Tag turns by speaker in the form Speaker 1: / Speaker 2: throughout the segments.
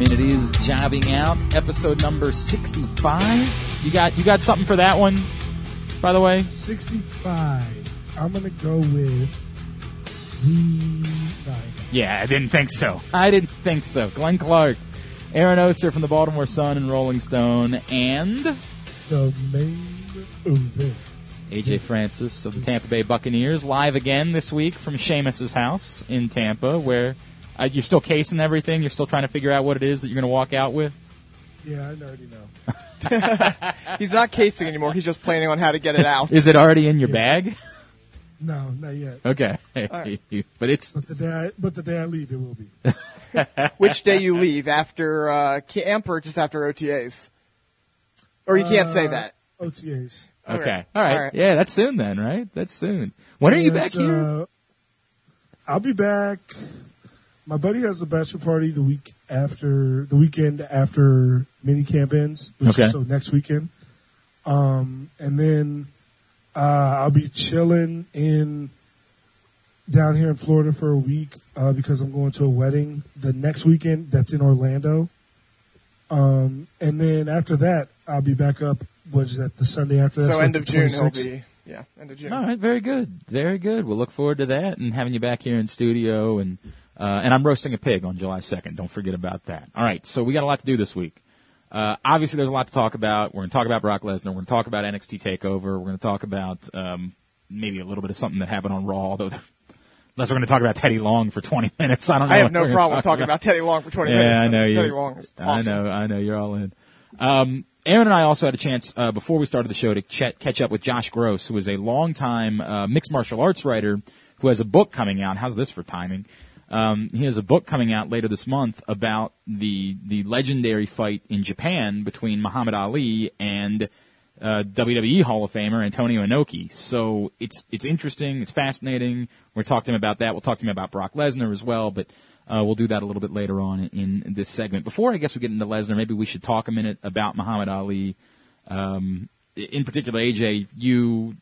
Speaker 1: In. It is Jobbing Out, episode number 65. You got you got something for that one, by the way?
Speaker 2: 65. I'm going to go with the. Nine.
Speaker 1: Yeah, I didn't think so. I didn't think so. Glenn Clark, Aaron Oster from the Baltimore Sun and Rolling Stone, and
Speaker 2: The main event.
Speaker 1: AJ Francis of the Tampa Bay Buccaneers live again this week from Seamus's house in Tampa, where uh, you're still casing everything. You're still trying to figure out what it is that you're going to walk out with.
Speaker 2: Yeah, I already know.
Speaker 3: He's not casing anymore. He's just planning on how to get it out.
Speaker 1: Is it already in your bag?
Speaker 2: No, not yet.
Speaker 1: Okay,
Speaker 3: right.
Speaker 1: but it's
Speaker 2: But the day I, but the day I leave, it will be.
Speaker 3: Which day you leave after uh, camp or just after OTAs? Or you can't say
Speaker 2: Uh,
Speaker 3: that.
Speaker 2: OTAs.
Speaker 3: Okay.
Speaker 1: okay. All right.
Speaker 3: All right.
Speaker 1: Yeah, that's soon then, right? That's soon. When are you back
Speaker 2: it's,
Speaker 1: here?
Speaker 2: Uh, I'll be back. My buddy has a bachelor party the week after the weekend after mini camp ends, which
Speaker 1: Okay.
Speaker 2: is so next weekend. Um, and then uh, I'll be chilling in down here in Florida for a week uh, because I'm going to a wedding the next weekend. That's in Orlando. Um, and then after that, I'll be back up. What is that? The Sunday after that.
Speaker 3: So
Speaker 2: like
Speaker 3: end of June he'll be. Yeah, end of June.
Speaker 1: All right, very good, very good. We'll look forward to that and having you back here in studio and uh, and I'm roasting a pig on July 2nd. Don't forget about that. All right, so we got a lot to do this week. Uh, obviously, there's a lot to talk about. We're going to talk about Brock Lesnar. We're going to talk about NXT Takeover. We're going to talk about um, maybe a little bit of something that happened on Raw, although. Unless we're going to talk about Teddy Long for 20 minutes, I don't know.
Speaker 3: I have no problem
Speaker 1: talk
Speaker 3: talking about Teddy Long for 20
Speaker 1: yeah,
Speaker 3: minutes.
Speaker 1: I know you.
Speaker 3: Teddy Long is
Speaker 1: I
Speaker 3: awesome.
Speaker 1: know, I know. You're all in. Um, Aaron and I also had a chance uh, before we started the show to ch- catch up with Josh Gross, who is a longtime uh, mixed martial arts writer who has a book coming out. How's this for timing? Um, he has a book coming out later this month about the the legendary fight in Japan between Muhammad Ali and uh, WWE Hall of Famer Antonio Inoki. So it's it's interesting, it's fascinating. We're talking to him about that. We'll talk to him about Brock Lesnar as well, but uh, we'll do that a little bit later on in, this segment. Before I guess we get into Lesnar, maybe we should talk a minute about Muhammad Ali. Um, in particular, AJ, you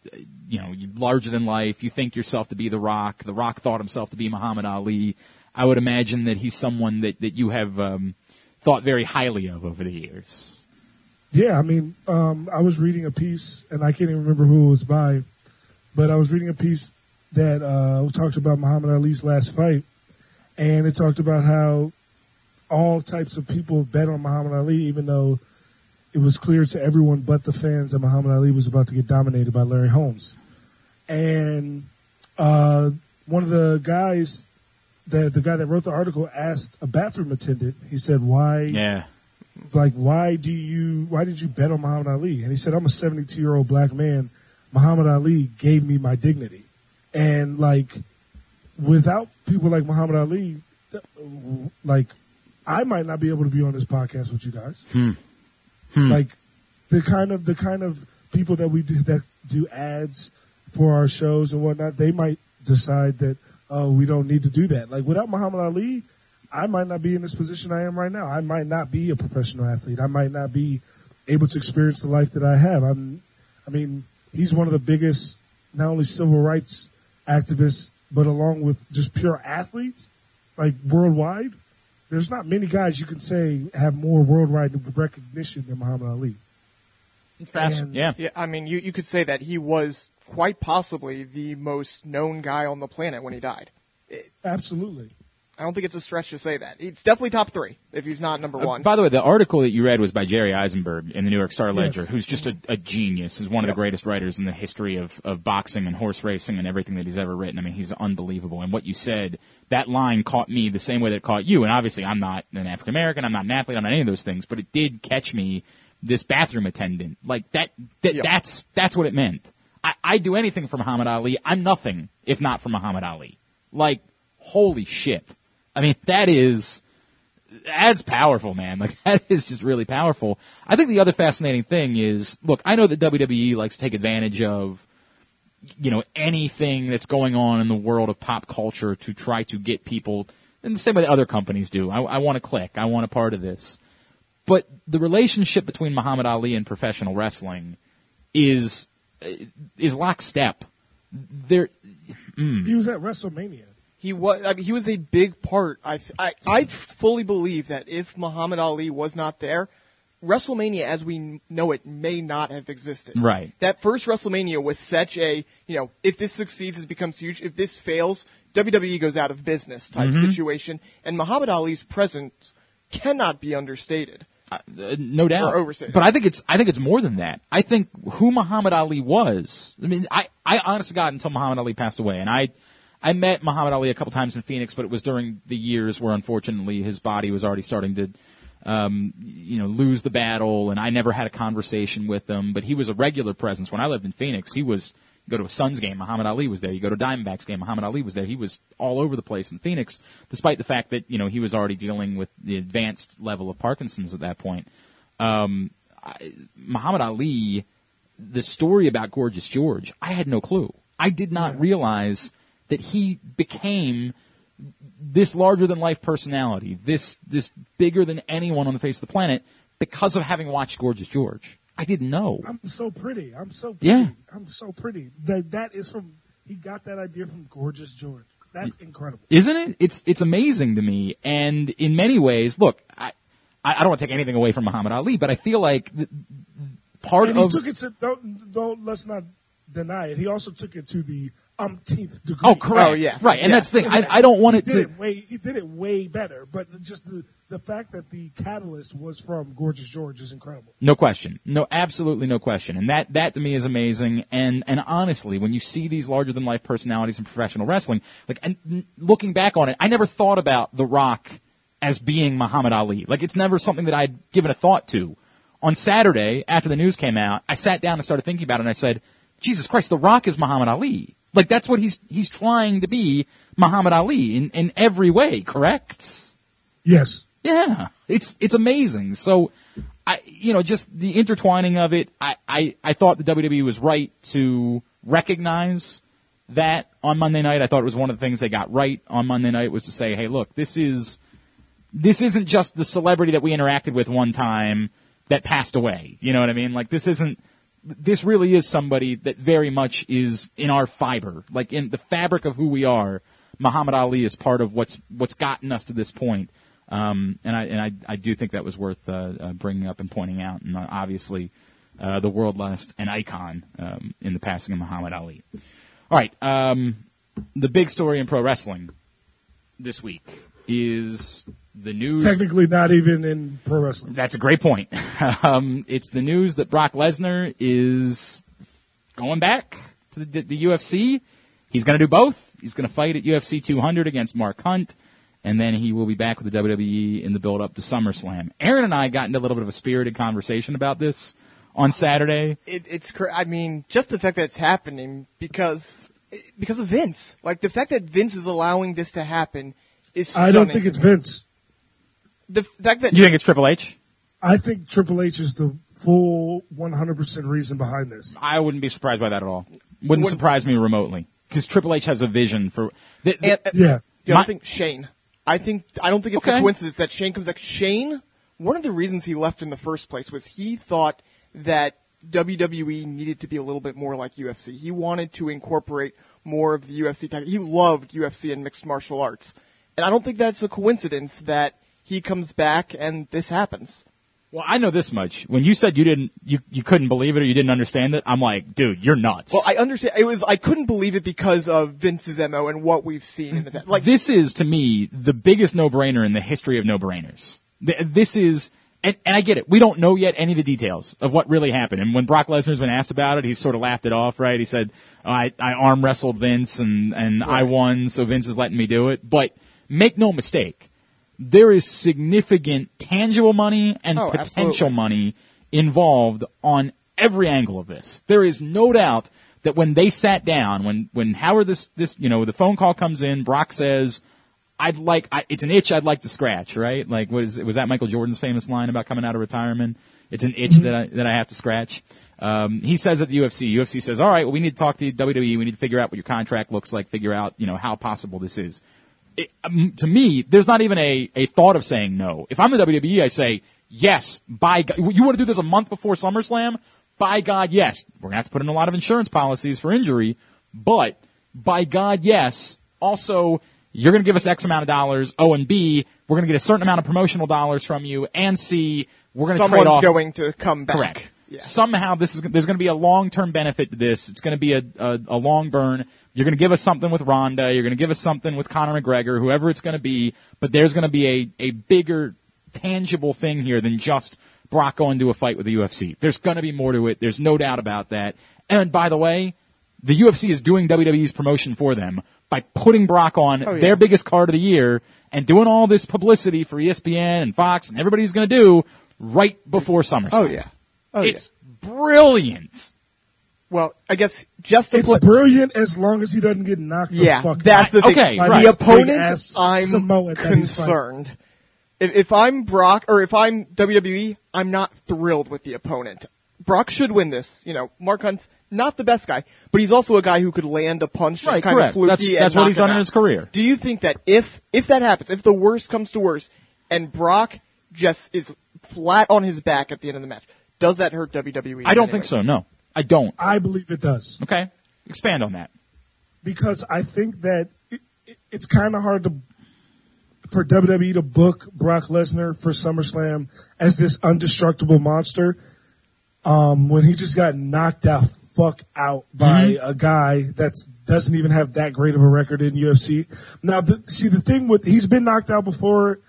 Speaker 1: you know, larger than life. You think yourself to be The Rock. The Rock thought himself to be Muhammad Ali. I would imagine that he's someone that that you have um, thought very highly of over the years.
Speaker 2: Yeah, I mean, um, I was reading a piece, and I can't even remember who it was by, but I was reading a piece that uh, talked about Muhammad Ali's last fight, and it talked about how all types of people bet on Muhammad Ali, even though it was clear to everyone but the fans that Muhammad Ali was about to get dominated by Larry Holmes. And uh, one of the guys, the the guy that wrote the article, asked a bathroom attendant. He said, "Why?"
Speaker 1: Yeah.
Speaker 2: like why do you why did you bet on Muhammad Ali? And he said, I'm a 72 year old black man. Muhammad Ali gave me my dignity, and like without people like Muhammad Ali, like I might not be able to be on this podcast with you guys. Hmm. Like the kind of the kind of people that we do that do ads for our shows and whatnot, they might decide that oh we don't need to do that. Like without Muhammad Ali, I might not be in this position I am right now. I might not be a professional athlete. I might not be able to experience the life that I have. I'm, I mean, he's one of the biggest, not only civil rights activists, but along with just pure athletes, like worldwide. There's not many guys you can say have more worldwide recognition than Muhammad Ali.
Speaker 1: Fast.
Speaker 2: And-
Speaker 1: yeah.
Speaker 3: Yeah, I mean, you, you could say that he was quite possibly the most known guy on the planet when he died.
Speaker 2: Absolutely.
Speaker 3: I don't think it's a stretch to say that. It's definitely top three if he's not number
Speaker 1: Uh,
Speaker 3: one.
Speaker 1: by the way, the article that you read was by Jerry Izenberg in the New York Star Ledger,
Speaker 2: Yes.
Speaker 1: who's just a, a genius. Is one of the greatest writers in the history of, of boxing and horse racing and everything that he's ever written. I mean, he's unbelievable. And what you said, that line caught me the same way that it caught you. And obviously, I'm not an African American. I'm not an athlete. I'm not any of those things. But it did catch me. This bathroom attendant, like that. that
Speaker 3: Yeah.
Speaker 1: That's that's what it meant. I, I do anything for Muhammad Ali. I'm nothing if not for Muhammad Ali. Like, holy shit. I mean, that is that's powerful, man. Like that is just really powerful. I think the other fascinating thing is, look, I know that WWE likes to take advantage of, you know, anything that's going on in the world of pop culture to try to get people in the same way that other companies do. I, I want to click. I want a part of this. But the relationship between Muhammad Ali and professional wrestling is uh, is lockstep. There, mm.
Speaker 2: He was at WrestleMania.
Speaker 3: He was. I mean, he was a big part. I, I I fully believe that if Muhammad Ali was not there, WrestleMania as we know it may not have existed.
Speaker 1: Right.
Speaker 3: That first WrestleMania was such a you know if this succeeds it becomes huge. If this fails, WWE goes out of business type
Speaker 1: Mm-hmm.
Speaker 3: situation. And Muhammad Ali's presence cannot be understated.
Speaker 1: Uh, no doubt.
Speaker 3: Or overstated.
Speaker 1: But I think it's I think it's more than that. I think who Muhammad Ali was. I mean, I I honestly got until Muhammad Ali passed away, and I I met Muhammad Ali a couple times in Phoenix, but it was during the years where unfortunately his body was already starting to. Um, you know, lose the battle, and I never had a conversation with him. But he was a regular presence when I lived in Phoenix. He was you go to a Suns game, Muhammad Ali was there. You go to a Diamondbacks game, Muhammad Ali was there. He was all over the place in Phoenix, despite the fact that you know he was already dealing with the advanced level of Parkinson's at that point. Um, I, Muhammad Ali, the story about Gorgeous George, I had no clue. I did not realize that he became this larger than life personality, this this bigger than anyone on the face of the planet because of having watched Gorgeous George. I didn't know.
Speaker 2: I'm so pretty. I'm so pretty.
Speaker 1: Yeah.
Speaker 2: I'm so pretty. That that is from he got that idea from Gorgeous George. That's incredible.
Speaker 1: isn't it? It's it's amazing to me, and in many ways, look, I I don't want to take anything away from Muhammad Ali, but I feel like th- part of
Speaker 2: And he
Speaker 1: of
Speaker 2: took it to don't, don't let's not deny it. He also took it to the umpteenth degree.
Speaker 1: oh correct,
Speaker 3: Oh, yes.
Speaker 1: right, and
Speaker 3: Yeah.
Speaker 1: that's the thing. I I don't want
Speaker 2: he
Speaker 1: it to.
Speaker 2: it way he did it way better, but just the the fact that the catalyst was from Gorgeous George is incredible.
Speaker 1: No question. No, absolutely no question. And that, that to me is amazing. And, and honestly, when you see these larger than life personalities in professional wrestling, like, and looking back on it, I never thought about The Rock as being Muhammad Ali. Like, it's never something that I'd given a thought to. On Saturday, after the news came out, I sat down and started thinking about it and I said, Jesus Christ, The Rock is Muhammad Ali. Like, that's what he's, he's trying to be Muhammad Ali in, in every way, correct?
Speaker 2: Yes.
Speaker 1: Yeah, it's it's amazing. So, I you know just the intertwining of it. I I, I thought the WWE was right to recognize that on Monday night. I thought it was one of the things they got right on Monday night was to say, hey, look, this is this isn't just the celebrity that we interacted with one time that passed away. You know what I mean? Like this isn't. This really is somebody that very much is in our fiber, like in the fabric of who we are. Muhammad Ali is part of what's what's gotten us to this point. Um, and I and I, I do think that was worth uh, uh, bringing up and pointing out. And uh, obviously, uh, the world lost an icon um, in the passing of Muhammad Ali. All right, um, the big story in pro wrestling this week is the news.
Speaker 2: Technically not even in pro wrestling.
Speaker 1: That's a great point. um, it's the news that Brock Lesnar is going back to the, the UFC. He's going to do both. He's going to fight at UFC 200 against Mark Hunt, and then he will be back with the WWE in the build up to SummerSlam. Aaron and I got into a little bit of a spirited conversation about this on Saturday.
Speaker 3: It, it's cra- I mean, just the fact that it's happening because because of Vince. Like the fact that Vince is allowing this to happen is.
Speaker 2: I don't think it's. Vince.
Speaker 3: The fact that
Speaker 1: You think it's Triple H?
Speaker 2: I think Triple H is the full 100% reason behind this.
Speaker 1: I wouldn't be surprised by that at all. Wouldn't
Speaker 3: Wouldn't-
Speaker 1: surprise me remotely because Triple H has a vision for. The, the-
Speaker 3: And, uh,
Speaker 2: Yeah.
Speaker 3: The other
Speaker 1: My-
Speaker 3: thing, Shane. I think I don't think it's
Speaker 1: Okay.
Speaker 3: a coincidence that Shane comes back. Shane, one of the reasons he left in the first place was he thought that WWE needed to be a little bit more like UFC. He wanted to incorporate more of the UFC. Type. He loved UFC and mixed martial arts, and I don't think that's a coincidence that he comes back and this happens.
Speaker 1: Well, I know this much. When you said you didn't, you, you couldn't believe it or you didn't understand it, I'm like, dude, you're nuts.
Speaker 3: Well, I understand. It was I couldn't believe it because of Vince's mo and what we've seen in the like.
Speaker 1: this is to me the biggest no-brainer in the history of no-brainers. This is, and, and I get it. We don't know yet any of the details of what really happened. And when Brock Lesnar's been asked about it, he sort of laughed it off, right? He said, oh, I, I arm wrestled Vince and, and I won, so Vince is letting me do it. But make no mistake, there is significant tangible money and
Speaker 3: Oh,
Speaker 1: potential
Speaker 3: absolutely.
Speaker 1: money involved on every angle of this. There is no doubt that when they sat down, when when Howard this this you know the phone call comes in, Brock says, "I'd like I, it's an itch I'd like to scratch." Right? Like what is was that Michael Jordan's famous line about coming out of retirement? It's an itch that I that I have to scratch. Um, he says at the UFC, UFC says, "All right, well we need to talk to WWE. We need to figure out what your contract looks like. Figure out you know how possible this is." It, um, to me, there's not even a, a thought of saying no. If I'm the WWE, I say, yes, by God. You want to do this a month before SummerSlam? By God, yes. We're going to have to put in a lot of insurance policies for injury, but by God, yes. Also, you're going to give us X amount of dollars. O and B, we're going to get a certain amount of promotional dollars from you. And C, we're going to trade
Speaker 3: Someone's
Speaker 1: off.
Speaker 3: going to come back.
Speaker 1: Correct.
Speaker 3: Yeah.
Speaker 1: Somehow this is there's going to be a long term benefit to this. It's going to be a, a, a long burn. You're going to give us something with Ronda. You're going to give us something with Conor McGregor, whoever it's going to be. But there's going to be a a bigger tangible thing here than just Brock going to a fight with the UFC. There's going to be more to it. There's no doubt about that. And by the way, the UFC is doing WWE's promotion for them by putting Brock on
Speaker 3: Oh, yeah.
Speaker 1: their biggest card of the year and doing all this publicity for ESPN and Fox and everybody's going to do right before SummerSlam.
Speaker 3: Oh yeah. Oh yeah.
Speaker 1: it's brilliant.
Speaker 3: Well, I guess just
Speaker 2: It's
Speaker 3: put,
Speaker 2: brilliant as long as he doesn't get knocked
Speaker 3: yeah,
Speaker 2: the fuck
Speaker 3: that's the thing.
Speaker 1: Okay,
Speaker 3: the
Speaker 1: right.
Speaker 2: Big
Speaker 3: opponent,
Speaker 2: ass
Speaker 3: I'm
Speaker 2: Samoan that he's fighting.
Speaker 3: concerned. If, if I'm Brock or if I'm WWE, I'm not thrilled with the opponent. Brock should win this. You know, Mark Hunt's not the best guy, but he's also a guy who could land a punch just
Speaker 1: Right,
Speaker 3: kind
Speaker 1: correct.
Speaker 3: of fluky.
Speaker 1: That's-
Speaker 3: and
Speaker 1: that's what
Speaker 3: knock
Speaker 1: he's
Speaker 3: him
Speaker 1: done in his career.
Speaker 3: Do you think that if if that happens, if the worst comes to worst, and Brock just is flat on his back at the end of the match, does that hurt WWE?
Speaker 1: I don't
Speaker 3: in
Speaker 1: think so. No, I don't.
Speaker 2: I believe it does
Speaker 1: Okay, expand on that.
Speaker 2: because I think that it, it, it's kind of hard to for WWE to book Brock Lesnar for SummerSlam as this indestructible monster um, when he just got knocked out fuck out by a guy that doesn't even have that great of a record in UFC. Now, the, see the thing with he's been knocked out before,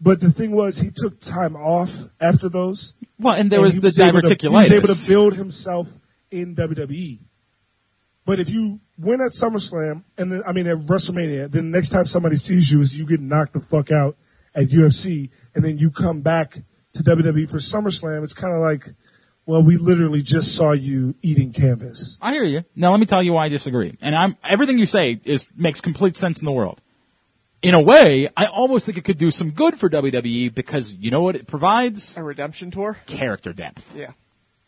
Speaker 2: but the thing was he took time off after those.
Speaker 1: Well, and there
Speaker 2: and
Speaker 1: was
Speaker 2: he
Speaker 1: the
Speaker 2: to-
Speaker 1: diverticulitis.
Speaker 2: he was able to build himself in WWE. But if you win at SummerSlam and then I mean at WrestleMania, then the next time somebody sees you is you get knocked the fuck out at UFC, and then you come back to WWE for SummerSlam. It's kind of like, well, we literally just saw you eating canvas.
Speaker 1: I hear you. Now let me tell you why I disagree. And I'm everything you say is makes complete sense in the world. In a way, I almost think it could do some good for WWE because you know what it provides?
Speaker 3: a redemption tour.
Speaker 1: Character depth.
Speaker 3: Yeah.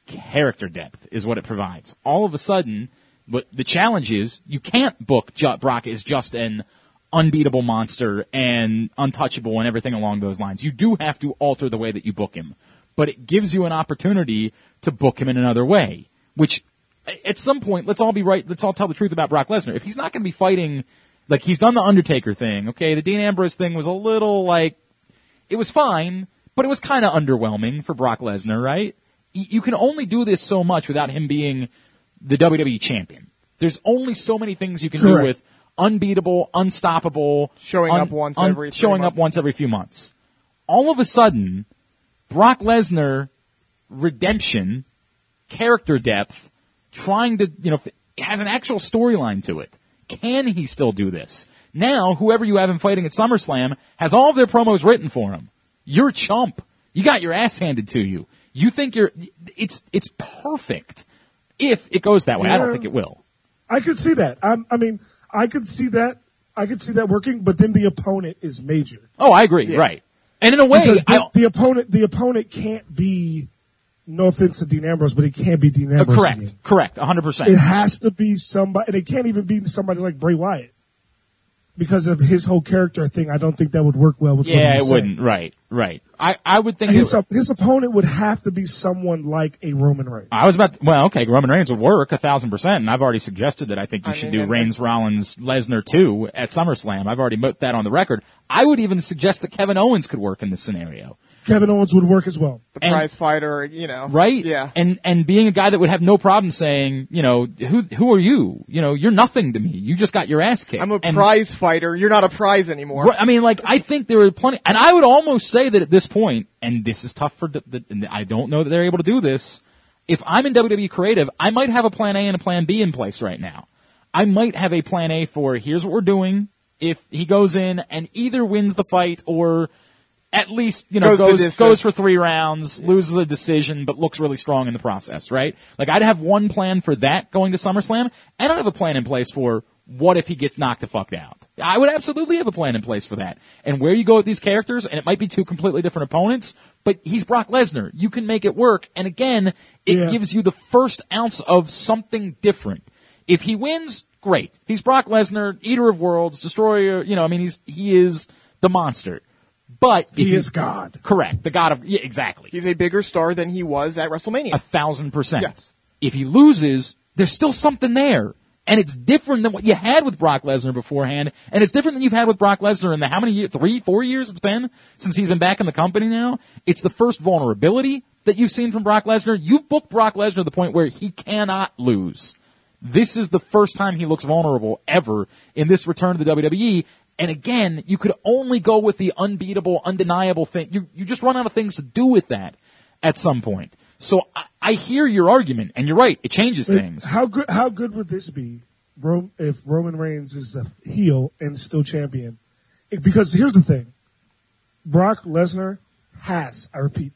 Speaker 1: Character depth is what it provides. All of a sudden, but the challenge is you can't book Brock as just an unbeatable monster and untouchable and everything along those lines. You do have to alter the way that you book him, but it gives you an opportunity to book him in another way, which at some point, let's all be right. Let's all tell the truth about Brock Lesnar. If he's not going to be fighting, like he's done the Undertaker thing, okay, the Dean Ambrose thing was a little like, it was fine, but it was kind of underwhelming for Brock Lesnar, right? Y- You can only do this so much without him being the WWE champion. There's only so many things you can do with unbeatable, unstoppable,
Speaker 3: Showing up once every three
Speaker 1: showing up once every few months. All of a sudden, Brock Lesnar redemption, character depth, trying to, you know, has an actual storyline to it. Can he still do this? Now, whoever you have him fighting at SummerSlam has all of their promos written for him. You're a chump. You got your ass handed to you. You think you're, it's, it's perfect. If it goes that way. I don't think it will.
Speaker 2: I could see that. i I mean, I could see that. I could see that working, but then the opponent is major.
Speaker 1: Oh, I agree. Right. And in a way,
Speaker 2: Because the, the opponent, the opponent can't be. No offense to Dean Ambrose, but it can't be Dean
Speaker 1: uh,
Speaker 2: Ambrose.
Speaker 1: correct.
Speaker 2: again.
Speaker 1: Correct. 100%.
Speaker 2: It has to be somebody, and it can't even be somebody like Bray Wyatt because of his whole character thing. I don't think that would work well with.
Speaker 1: yeah,
Speaker 2: he's
Speaker 1: it
Speaker 2: saying.
Speaker 1: wouldn't. Right. Right. I, I would think
Speaker 2: His
Speaker 1: it-
Speaker 2: his opponent would have to be someone like a Roman Reigns.
Speaker 1: I was about well, okay, Roman Reigns would work a thousand percent, and I've already suggested that I think you
Speaker 3: I
Speaker 1: should
Speaker 3: mean,
Speaker 1: do
Speaker 3: and-
Speaker 1: Reigns, Rollins, Lesnar too at SummerSlam. I've already put that on the record. I would even suggest that Kevin Owens could work in this scenario,
Speaker 2: Kevin Owens would work as well.
Speaker 3: The
Speaker 1: And-
Speaker 3: prize fighter, you know.
Speaker 1: right?
Speaker 3: Yeah.
Speaker 1: and and being a guy that would have no problem saying, you know, who who are you? You know, you're nothing to me. You just got your ass kicked.
Speaker 3: I'm a
Speaker 1: And-
Speaker 3: prize fighter. You're not a prize anymore.
Speaker 1: Right, I mean, like, I think there are plenty, and I would almost say that at this point, and this is tough for, the, the, and I don't know that they're able to do this. If I'm in WWE Creative, I might have a plan A and a plan B in place right now. I might have a plan A for here's what we're doing. If he goes in and either wins the fight or at least, you know,
Speaker 3: Goes
Speaker 1: goes, goes for three rounds, loses a decision, but looks really strong in the process, right? Like I'd have one plan for that going to SummerSlam, and I'd have a plan in place for what if he gets knocked the fuck out. I would absolutely have a plan in place for that. And where you go with these characters, and it might be two completely different opponents, but he's Brock Lesnar. You can make it work. And again, it
Speaker 2: Yeah.
Speaker 1: gives you the first ounce of something different. If he wins, great. He's Brock Lesnar, eater of worlds, destroyer, you know, I mean, he's, he is the monster. But
Speaker 2: He
Speaker 1: you-
Speaker 2: is God.
Speaker 1: Correct. The god of, yeah, exactly.
Speaker 3: He's a bigger star than he was at WrestleMania.
Speaker 1: A thousand percent.
Speaker 3: Yes.
Speaker 1: If he loses, there's still something there. And it's different than what you had with Brock Lesnar beforehand, and it's different than you've had with Brock Lesnar in the how many years, three, four years it's been since he's been back in the company now. It's the first vulnerability that you've seen from Brock Lesnar. You've booked Brock Lesnar to the point where he cannot lose. This is the first time he looks vulnerable ever in this return to the WWE. And again, you could only go with the unbeatable, undeniable thing. You, you just run out of things to do with that at some point. So I, I hear your argument, and you're right. It changes things.
Speaker 2: How good? How good would this be, Rome, if Roman Reigns is a heel and still champion? It- because here's the thing: Brock Lesnar has, I repeat,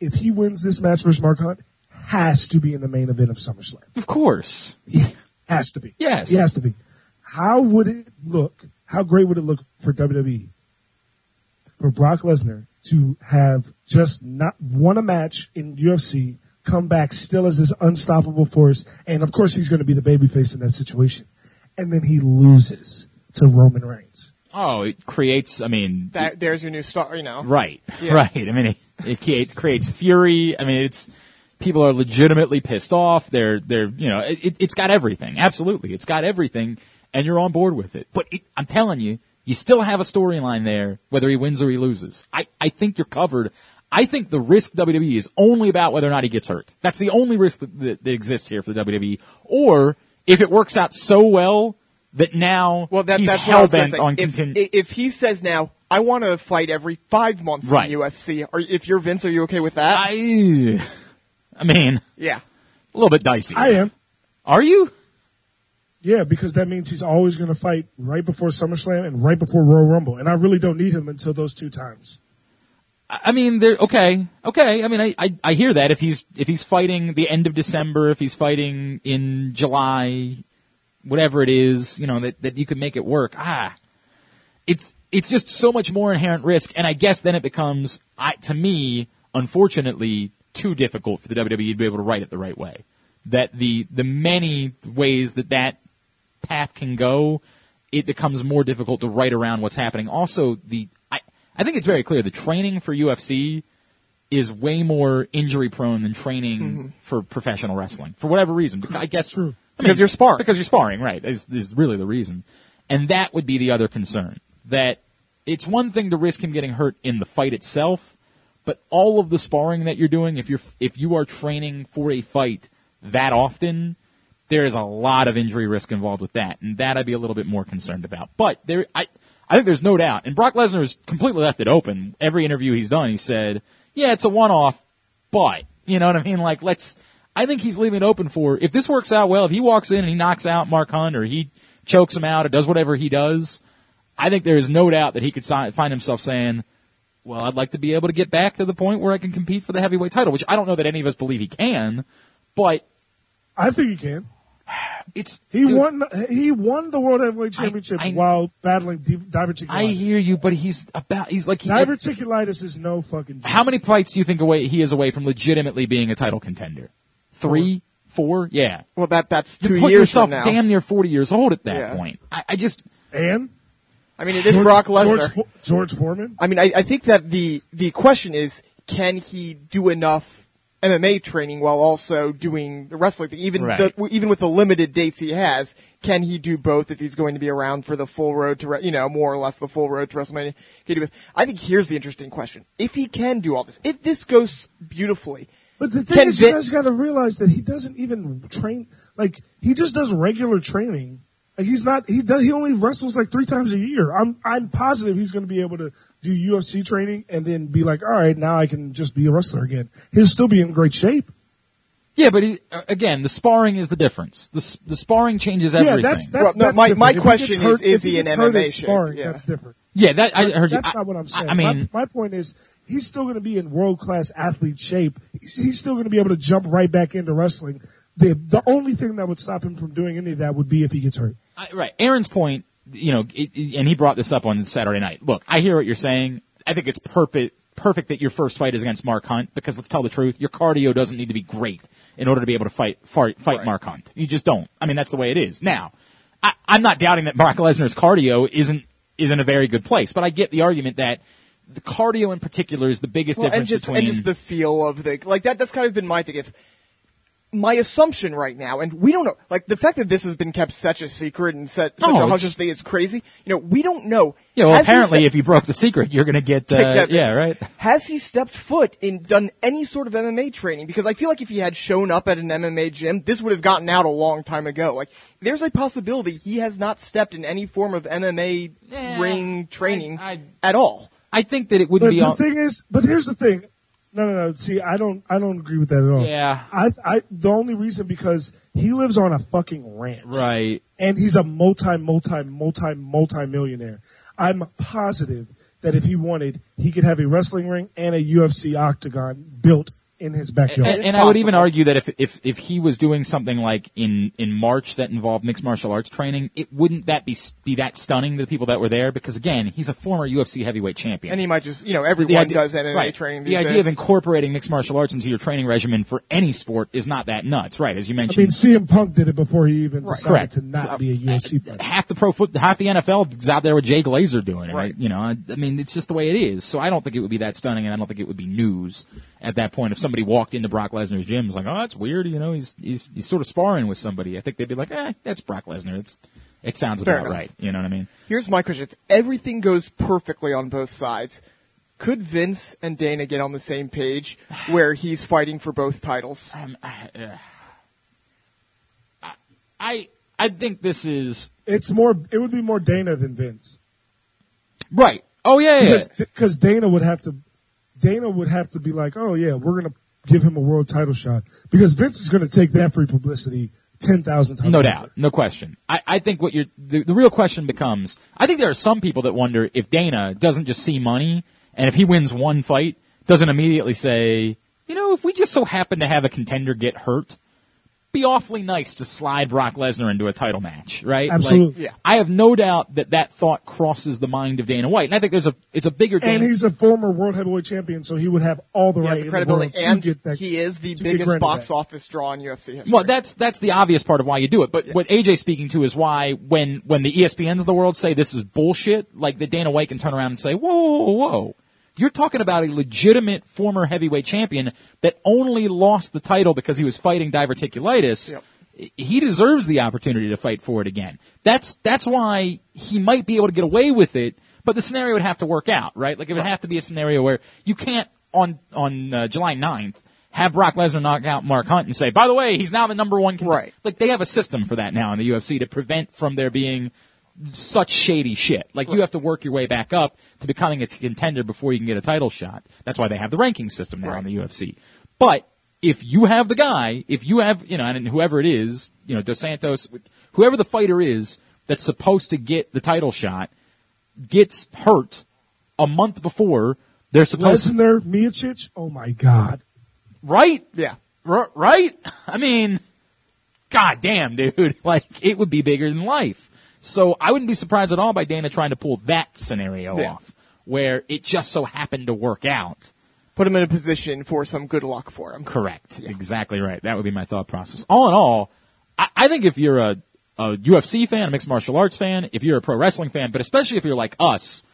Speaker 2: if he wins this match versus Mark Hunt, has to be in the main event of SummerSlam.
Speaker 1: Of course.
Speaker 2: He has to be.
Speaker 1: Yes.
Speaker 2: he has to be. How would it look? How great would it look for WWE for Brock Lesnar to have just not won a match in UFC, come back still as this unstoppable force, and of course he's going to be the babyface in that situation, and then he loses to Roman Reigns.
Speaker 1: Oh, it creates, I mean,
Speaker 3: That there's your new star. You know.
Speaker 1: Right,
Speaker 3: Yeah.
Speaker 1: right. I mean, it, it, creates, creates fury. I mean, it's people are legitimately pissed off. They're they're you know it, it's got everything. Absolutely, it's got everything, and you're on board with it. But it, I'm telling you, you still have a storyline there, whether he wins or he loses. I I think you're covered. I think the risk WWE is only about whether or not he gets hurt. That's the only risk that, that, that exists here for the WWE. Or if it works out so well that now
Speaker 3: Well, that,
Speaker 1: he's
Speaker 3: that's what I
Speaker 1: hell
Speaker 3: was gonna
Speaker 1: bent on
Speaker 3: if, if he says now, I want to fight every five months
Speaker 1: Right.
Speaker 3: in UFC, or if you're Vince, are you okay with that?
Speaker 1: I, I mean,
Speaker 3: yeah.
Speaker 1: a little bit dicey.
Speaker 2: I am.
Speaker 1: Are you?
Speaker 2: Yeah, because that means he's always going to fight right before SummerSlam and right before Royal Rumble, and I really don't need him until those two times.
Speaker 1: I mean, they're okay, okay. I mean, I, I I hear that if he's if he's fighting the end of December, if he's fighting in July, whatever it is, you know, that that you can make it work. Ah, it's it's just so much more inherent risk, and I guess then it becomes, I to me, unfortunately, too difficult for the WWE to be able to write it the right way. That the the many ways that that path can go, it becomes more difficult to write around what's happening. Also, the I, I think it's very clear the training for UFC is way more injury prone than training mm-hmm. for professional wrestling for whatever reason. Because I guess
Speaker 2: True.
Speaker 1: I
Speaker 3: Because you're sparring.
Speaker 1: Because you're sparring, right? Is is really the reason, and that would be the other concern. That it's one thing to risk him getting hurt in the fight itself, but all of the sparring that you're doing, if you're if you are training for a fight that often, there is a lot of injury risk involved with that, and that I'd be a little bit more concerned about. But there, I, I think there's no doubt, and Brock Lesnar has completely left it open. Every interview he's done, he said, "Yeah, it's a one-off, but you know what I mean. Like, let's." I think he's leaving it open for if this works out well. If he walks in and he knocks out Mark Hunt, or he chokes him out, or does whatever he does, I think there is no doubt that he could find himself saying, "Well, I'd like to be able to get back to the point where I can compete for the heavyweight title," which I don't know that any of us believe he can, but
Speaker 2: I think he can.
Speaker 1: it's
Speaker 2: He
Speaker 1: dude,
Speaker 2: won. He won the World Heavyweight Championship
Speaker 1: I-
Speaker 2: while battling di- diverticulitis.
Speaker 1: I hear you, but he's about he's like he,
Speaker 2: Diverticulitis is no fucking. Joke.
Speaker 1: how many fights do you think away he is away from legitimately being a title contender? Three, four, yeah.
Speaker 3: Well, that that's
Speaker 1: You
Speaker 3: two
Speaker 1: put
Speaker 3: years
Speaker 1: yourself
Speaker 3: from now.
Speaker 1: damn near forty years old at that
Speaker 3: Yeah.
Speaker 1: point. I, I just
Speaker 2: And
Speaker 3: I mean, it is
Speaker 2: George,
Speaker 3: Brock Lesnar.
Speaker 2: George, Fo- George Foreman.
Speaker 3: I mean, I, I think that the the question is, can he do enough MMA training while also doing the wrestling thing? Even
Speaker 1: Right.
Speaker 3: the, even with the limited dates he has, can he do both if he's going to be around for the full road to, you know, more or less the full road to WrestleMania? Can he do both? I think here's the interesting question: If he can do all this, if this goes beautifully,
Speaker 2: But the thing
Speaker 3: Can
Speaker 2: is, you guys got to realize that he doesn't even train. Like he just does regular training. Like he's not. He does. He only wrestles like three times a year. I'm. I'm positive he's going to be able to do UFC training and then be like, all right, now I can just be a wrestler again. He'll still be in great shape.
Speaker 1: yeah, but he, uh, again, the sparring is the difference. The, the sparring changes everything.
Speaker 2: Yeah, that's that's,
Speaker 3: Well, no,
Speaker 2: that's
Speaker 3: my- my question
Speaker 2: gets
Speaker 3: is, is
Speaker 2: if
Speaker 3: he
Speaker 2: gets hurt
Speaker 3: MMA
Speaker 2: sparring,
Speaker 3: Yeah.
Speaker 2: That's different.
Speaker 1: yeah. That I heard you.
Speaker 2: That's
Speaker 1: I-
Speaker 2: not what I'm saying.
Speaker 1: I, I mean,
Speaker 2: my, my point is, he's still going to be in world class athlete shape. He's, he's still going to be able to jump right back into wrestling. The the only thing that would stop him from doing any of that would be if he gets hurt.
Speaker 1: I, right. Aaron's point, you know, it, it- and he brought this up on Saturday night. Look, I hear what you're saying. I think it's perfect, perfect that your first fight is against Mark Hunt because let's tell the truth, your cardio doesn't need to be great in order to be able to fight fight, fight
Speaker 3: Right.
Speaker 1: Mark Hunt. You just don't. I mean, that's the way it is. Now, I, I'm not doubting that Brock Lesnar's cardio isn't is in a very good place, but I get the argument that the cardio in particular is the biggest
Speaker 3: Well, and
Speaker 1: difference
Speaker 3: just
Speaker 1: between
Speaker 3: and just the feel of the like that. That's kind of been my thing. If my assumption right now, and we don't know, like the fact that this has been kept such a secret and such, such
Speaker 1: Oh,
Speaker 3: a
Speaker 1: it's-
Speaker 3: hush thing is crazy. You know, we don't know.
Speaker 1: Yeah, well,
Speaker 3: Has
Speaker 1: apparently,
Speaker 3: ste-
Speaker 1: if you broke the secret, you're going to get, uh,
Speaker 3: Yeah.
Speaker 1: yeah, right.
Speaker 3: has he stepped foot in done any sort of MMA training? Because I feel like if he had shown up at an MMA gym, this would have gotten out a long time ago. Like, there's a possibility he has not stepped in any form of MMA
Speaker 1: Yeah,
Speaker 3: ring training
Speaker 1: I- I-
Speaker 3: at all.
Speaker 1: I think that it wouldn't
Speaker 2: But
Speaker 1: be
Speaker 2: the
Speaker 1: all.
Speaker 2: thing is, but here's the thing. No, no, no. See, I don't, I don't agree with that at all.
Speaker 1: Yeah.
Speaker 2: I, I, the only reason because he lives on a fucking ranch.
Speaker 1: Right.
Speaker 2: And he's a multi, multi, multi, multi millionaire. I'm positive that if he wanted, he could have a wrestling ring and a UFC octagon built in his backyard.
Speaker 1: And, and I would even argue that if, if if he was doing something like in in March that involved mixed martial arts training, it wouldn't that be be that stunning to the people that were there because again, he's a former UFC heavyweight champion.
Speaker 3: And he might just, you know, everyone does MMA
Speaker 1: right.
Speaker 3: training
Speaker 1: The idea
Speaker 3: days.
Speaker 1: of incorporating mixed martial arts into your training regimen for any sport is not that nuts, right? As you mentioned.
Speaker 2: I
Speaker 1: mentioned,
Speaker 2: mean, CM Punk did it before he even decided
Speaker 1: Correct.
Speaker 2: to not be a uh, UFC uh, fighter.
Speaker 1: half the pro foot, half the NFL is out there with Jay Glazer doing it.
Speaker 3: Right.
Speaker 1: You know, I, I mean, it's just the way it is. So I don't think it would be that stunning, and I don't think it would be news at that point if somebody walked into Brock Lesnar's gym, was like, oh, that's weird. You know, he's he's he's sort of sparring with somebody. I think they'd be like, eh, that's Brock Lesnar. It's it sounds
Speaker 3: Fair
Speaker 1: about
Speaker 3: enough.
Speaker 1: right. You know what I mean?
Speaker 3: Here's my question. If everything goes perfectly on both sides, could Vince and Dana get on the same page where he's fighting for both titles?
Speaker 1: Um, I, uh, I- I I think this is
Speaker 2: It's more, it would be more Dana than Vince.
Speaker 1: right. Oh yeah, yeah.
Speaker 2: Because, because Dana would have to, Dana would have to be like, oh yeah, we're going to give him a world title shot. Because Vince is going to take that free publicity 10,000 times.
Speaker 1: No
Speaker 2: over.
Speaker 1: doubt, no question. I, I think what you're the, the real question becomes. I think there are some people that wonder if Dana doesn't just see money, and if he wins one fight, doesn't immediately say, you know, if we just so happen to have a contender get hurt, be awfully nice to slide Brock Lesnar into a title match, right?
Speaker 2: Absolutely.
Speaker 1: Like,
Speaker 3: Yeah.
Speaker 1: I have no doubt that that thought crosses the mind of Dana White, and I think there's a it's a bigger.
Speaker 2: And
Speaker 1: Dana,
Speaker 2: he's a former world heavyweight champion, so he would have all the
Speaker 3: He
Speaker 2: right
Speaker 3: the
Speaker 2: the
Speaker 3: credibility,
Speaker 2: world to
Speaker 3: and
Speaker 2: get that.
Speaker 3: he is the biggest box
Speaker 2: that.
Speaker 3: office draw in UFC history.
Speaker 1: Well, that's that's the obvious part of why you do it. But what AJ's speaking to is why when when the ESPNs of the world say this is bullshit, like the Dana White can turn around and say, whoa, whoa, whoa, whoa. You're talking about a legitimate former heavyweight champion that only lost the title because he was fighting diverticulitis.
Speaker 3: Yep.
Speaker 1: He deserves the opportunity to fight for it again. That's that's why he might be able to get away with it, but the scenario would have to work out, right? Like it would have to be a scenario where you can't on on uh, July 9th have Brock Lesnar knock out Mark Hunt and say, by the way, he's now the number one. Contender.
Speaker 3: Right.
Speaker 1: Like they have a system for that now in the UFC to prevent from there being such shady shit. Like you have to work your way back up to becoming a contender before you can get a title shot. That's why they have the ranking system now in the UFC. But if you have the guy, if you have, you know, and whoever it is, you know, Dos Santos, whoever the fighter is that's supposed to get the title shot gets hurt a month before they're supposed to,
Speaker 2: Lesnar, Miocic, oh my god.
Speaker 1: right?
Speaker 3: yeah.
Speaker 1: R- right? I mean, god damn, dude. Like, it would be bigger than life. So I wouldn't be surprised at all by Dana trying to pull that scenario
Speaker 3: Yeah.
Speaker 1: off, where it just so happened to work out.
Speaker 3: Put him in a position for some good luck for him.
Speaker 1: Correct. Exactly right. That would be my thought process. All in all, I, I think if you're a, a UFC fan, a mixed martial arts fan, if you're a pro wrestling fan, but especially if you're like us,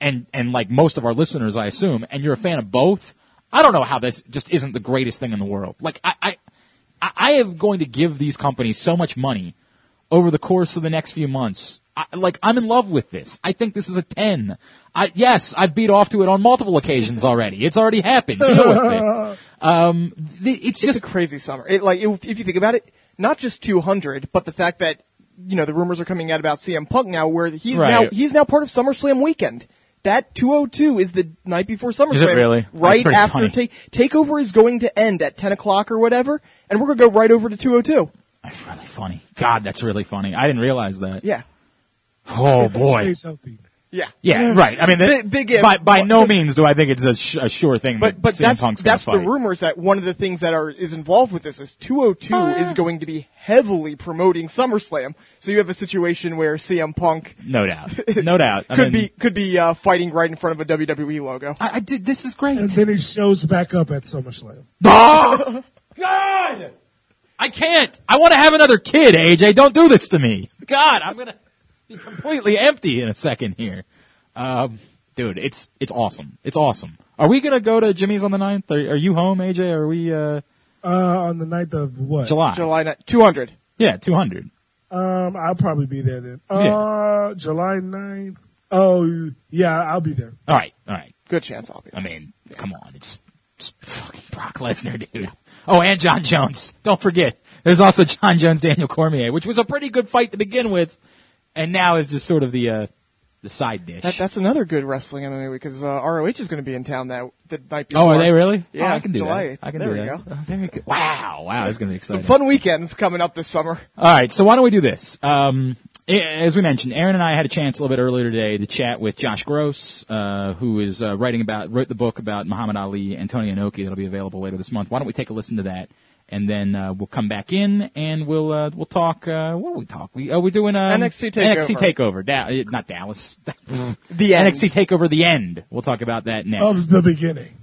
Speaker 1: and and like most of our listeners, I assume, and you're a fan of both, I don't know how this just isn't the greatest thing in the world. Like I, I- I am going to give these companies so much money over the course of the next few months. I, like I'm in love with this. I think this is a ten. I yes, I've beat off to it on multiple occasions already. It's already happened. Deal with it. Um, th- it's
Speaker 3: It's
Speaker 1: just
Speaker 3: a crazy summer. It, like if, if you think about it, not just 200, but the fact that you know the rumors are coming out about CM Punk now, where he's
Speaker 1: Right.
Speaker 3: now he's now part of SummerSlam weekend. That 202 is the night before SummerSlam.
Speaker 1: Is it really? That's
Speaker 3: Right
Speaker 1: pretty
Speaker 3: after
Speaker 1: funny.
Speaker 3: take Takeover is going to end at 10 o'clock or whatever, and we're gonna go right over to 202.
Speaker 1: That's really funny. God, that's really funny. I didn't realize that.
Speaker 3: Yeah,
Speaker 1: Oh
Speaker 2: if
Speaker 1: boy.
Speaker 2: stays healthy.
Speaker 3: yeah,
Speaker 1: Yeah, right. I mean, that-
Speaker 3: Big- big if.
Speaker 1: by by no
Speaker 3: But-
Speaker 1: means do I think it's a, sh- a sure thing.
Speaker 3: But
Speaker 1: that
Speaker 3: but
Speaker 1: CM
Speaker 3: that's
Speaker 1: Punk's gonna
Speaker 3: that's the rumors that one of the things that are is involved with this is 202
Speaker 1: Oh, yeah.
Speaker 3: is going to be heavily promoting SummerSlam. So you have a situation where CM Punk
Speaker 1: No doubt. No doubt. I
Speaker 3: could
Speaker 1: mean,
Speaker 3: be could be uh, fighting right in front of a WWE logo.
Speaker 1: I, I did. This is great.
Speaker 2: And then he shows back up at SummerSlam.
Speaker 1: Oh, God! I can't. I want to have another kid, AJ. Don't do this to me. God, I'm gonna be completely empty in a second here. Um, dude, it's it's awesome. It's awesome. Are we gonna go to Jimmy's on the 9th? Are, are you home, AJ? Are we? uh
Speaker 2: Uh, on the 9th of what?
Speaker 1: July.
Speaker 3: July ni- 200.
Speaker 1: Yeah, 200.
Speaker 2: Um, I'll probably be there then. Uh, July 9th. Oh, yeah, I'll be there.
Speaker 1: All right, all right.
Speaker 3: Good chance I'll be.
Speaker 1: I mean, come on, it's, it's fucking Brock Lesnar, dude. Oh, and Jon Jones. Don't forget, there's also Jon Jones, Daniel Cormier, which was a pretty good fight to begin with, and now is just sort of the uh, the side dish.
Speaker 3: That, that's another good wrestling MMA because uh, ROH is going to be in town that that night. Before.
Speaker 1: Oh, are they really?
Speaker 3: Yeah,
Speaker 1: oh, I can do
Speaker 3: July
Speaker 1: that. I can do that.
Speaker 3: There
Speaker 1: do
Speaker 3: we
Speaker 1: that.
Speaker 3: go.
Speaker 1: Oh, very good. Wow, wow, it's gonna be exciting.
Speaker 3: Some fun weekends coming up this summer.
Speaker 1: All right, so why don't we do this? Um, as we mentioned, Aaron and I had a chance a little bit earlier today to chat with Josh Gross, uh, who is uh, writing about wrote the book about Muhammad Ali, Antonio Inoki, that'll be available later this month. Why don't we take a listen to that, and then uh, we'll come back in and we'll uh, we'll talk. Uh, what will we talk? We oh we're doing um,
Speaker 3: NXT Takeover.
Speaker 1: NXT Takeover, da- uh, not Dallas.
Speaker 3: The end.
Speaker 1: NXT Takeover, the end. We'll talk about that next.
Speaker 2: Of the beginning.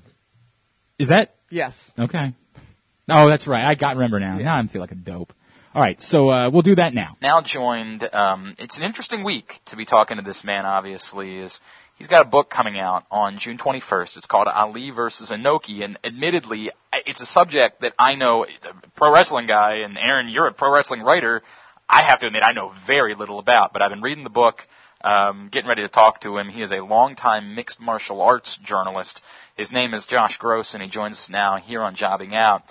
Speaker 1: Is that
Speaker 3: Yes.
Speaker 1: Okay. Oh, that's right. I got remember now. Now I feel like a dope. All right, so uh, we'll do that now.
Speaker 4: now joined. Um, it's an interesting week to be talking to this man. Obviously, is he's got a book coming out on June 21st. It's called Ali versus Inoki, and admittedly, it's a subject that I know. Pro wrestling guy, and Aaron, you're a pro wrestling writer. I have to admit, I know very little about, but I've been reading the book. Um, getting ready to talk to him. He is a longtime mixed martial arts journalist. His name is Josh Gross, and he joins us now here on Jobbing Out.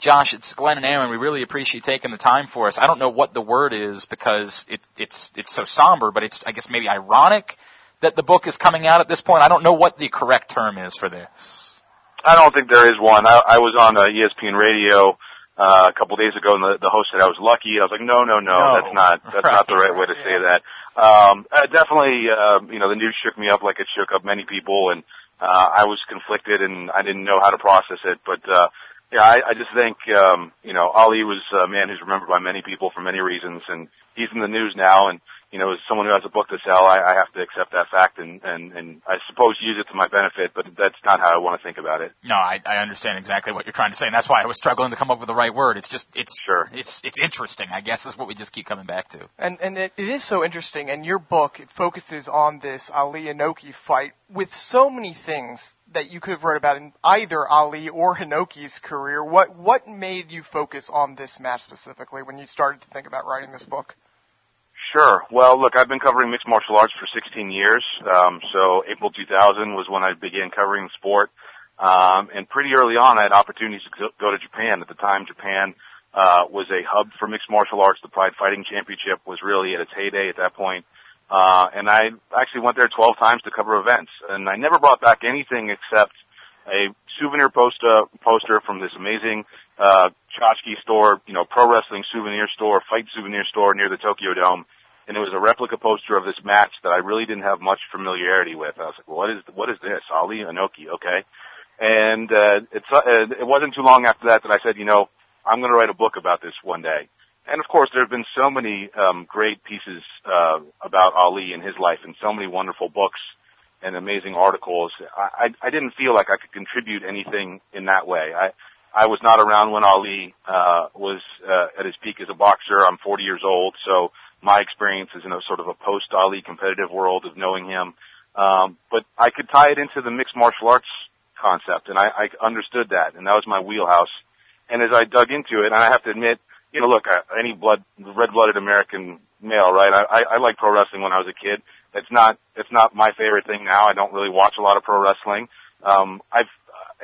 Speaker 4: Josh, it's Glenn and Aaron. We really appreciate you taking the time for us. I don't know what the word is because it, it's it's so somber, but it's I guess maybe ironic that the book is coming out at this point. I don't know what the correct term is for this.
Speaker 5: I don't think there is one. I, I was on uh, ESPN radio uh, a couple days ago, and the, the host said I was lucky. I was like, no, no, no,
Speaker 4: No.
Speaker 5: that's not that's
Speaker 4: Right.
Speaker 5: not the right way to say that. Um, uh, definitely, uh, you know, the news shook me up like it shook up many people, and uh, I was conflicted, and I didn't know how to process it. But uh, yeah, I, I just think um, you know Ali was a man who's remembered by many people for many reasons, and he's in the news now, and you know, as someone who has a book to sell, I, I have to accept that fact and, and, and I suppose use it to my benefit, but that's not how I want to think about it.
Speaker 4: No, I, I understand exactly what you're trying to say, and that's why I was struggling to come up with the right word. It's just it's
Speaker 5: Sure.
Speaker 4: it's it's interesting. I guess is what we just keep coming back to.
Speaker 3: And and it, it is so interesting. And your book it focuses on this Ali Inoki fight with so many things that you could have wrote about in either Ali or Inoki's career. What what made you focus on this match specifically when you started to think about writing this book?
Speaker 5: Sure. Well, look, I've been covering mixed martial arts for 16 years. Um, so April 2000 was when I began covering the sport. Um, and pretty early on, I had opportunities to go- to Japan. At the time, Japan uh, was a hub for mixed martial arts. The Pride Fighting Championship was really at its heyday at that point. Uh, and I actually went there 12 times to cover events. And I never brought back anything except a souvenir poster, poster from this amazing uh, tchotchke store, you know, pro wrestling souvenir store, fight souvenir store near the Tokyo Dome. And it was a replica poster of this match that I really didn't have much familiarity with. I was like, what is what is this? Ali Inoki, okay. And uh, it's uh, it wasn't too long after that that I said, you know, I'm going to write a book about this one day. And of course, there have been so many um, great pieces uh, about Ali and his life, and so many wonderful books and amazing articles. I, I, I didn't feel like I could contribute anything in that way. I I was not around when Ali uh, was uh, at his peak as a boxer. I'm 40 years old, so my experience is in a sort of a post-Ali competitive world of knowing him. Um, but I could tie it into the mixed martial arts concept, and I, I understood that, and that was my wheelhouse. And as I dug into it, and I have to admit, you know, look, uh, any blood, red-blooded American male, right? I, I, I like pro wrestling when I was a kid. It's not, it's not my favorite thing now. I don't really watch a lot of pro wrestling. Um, I've,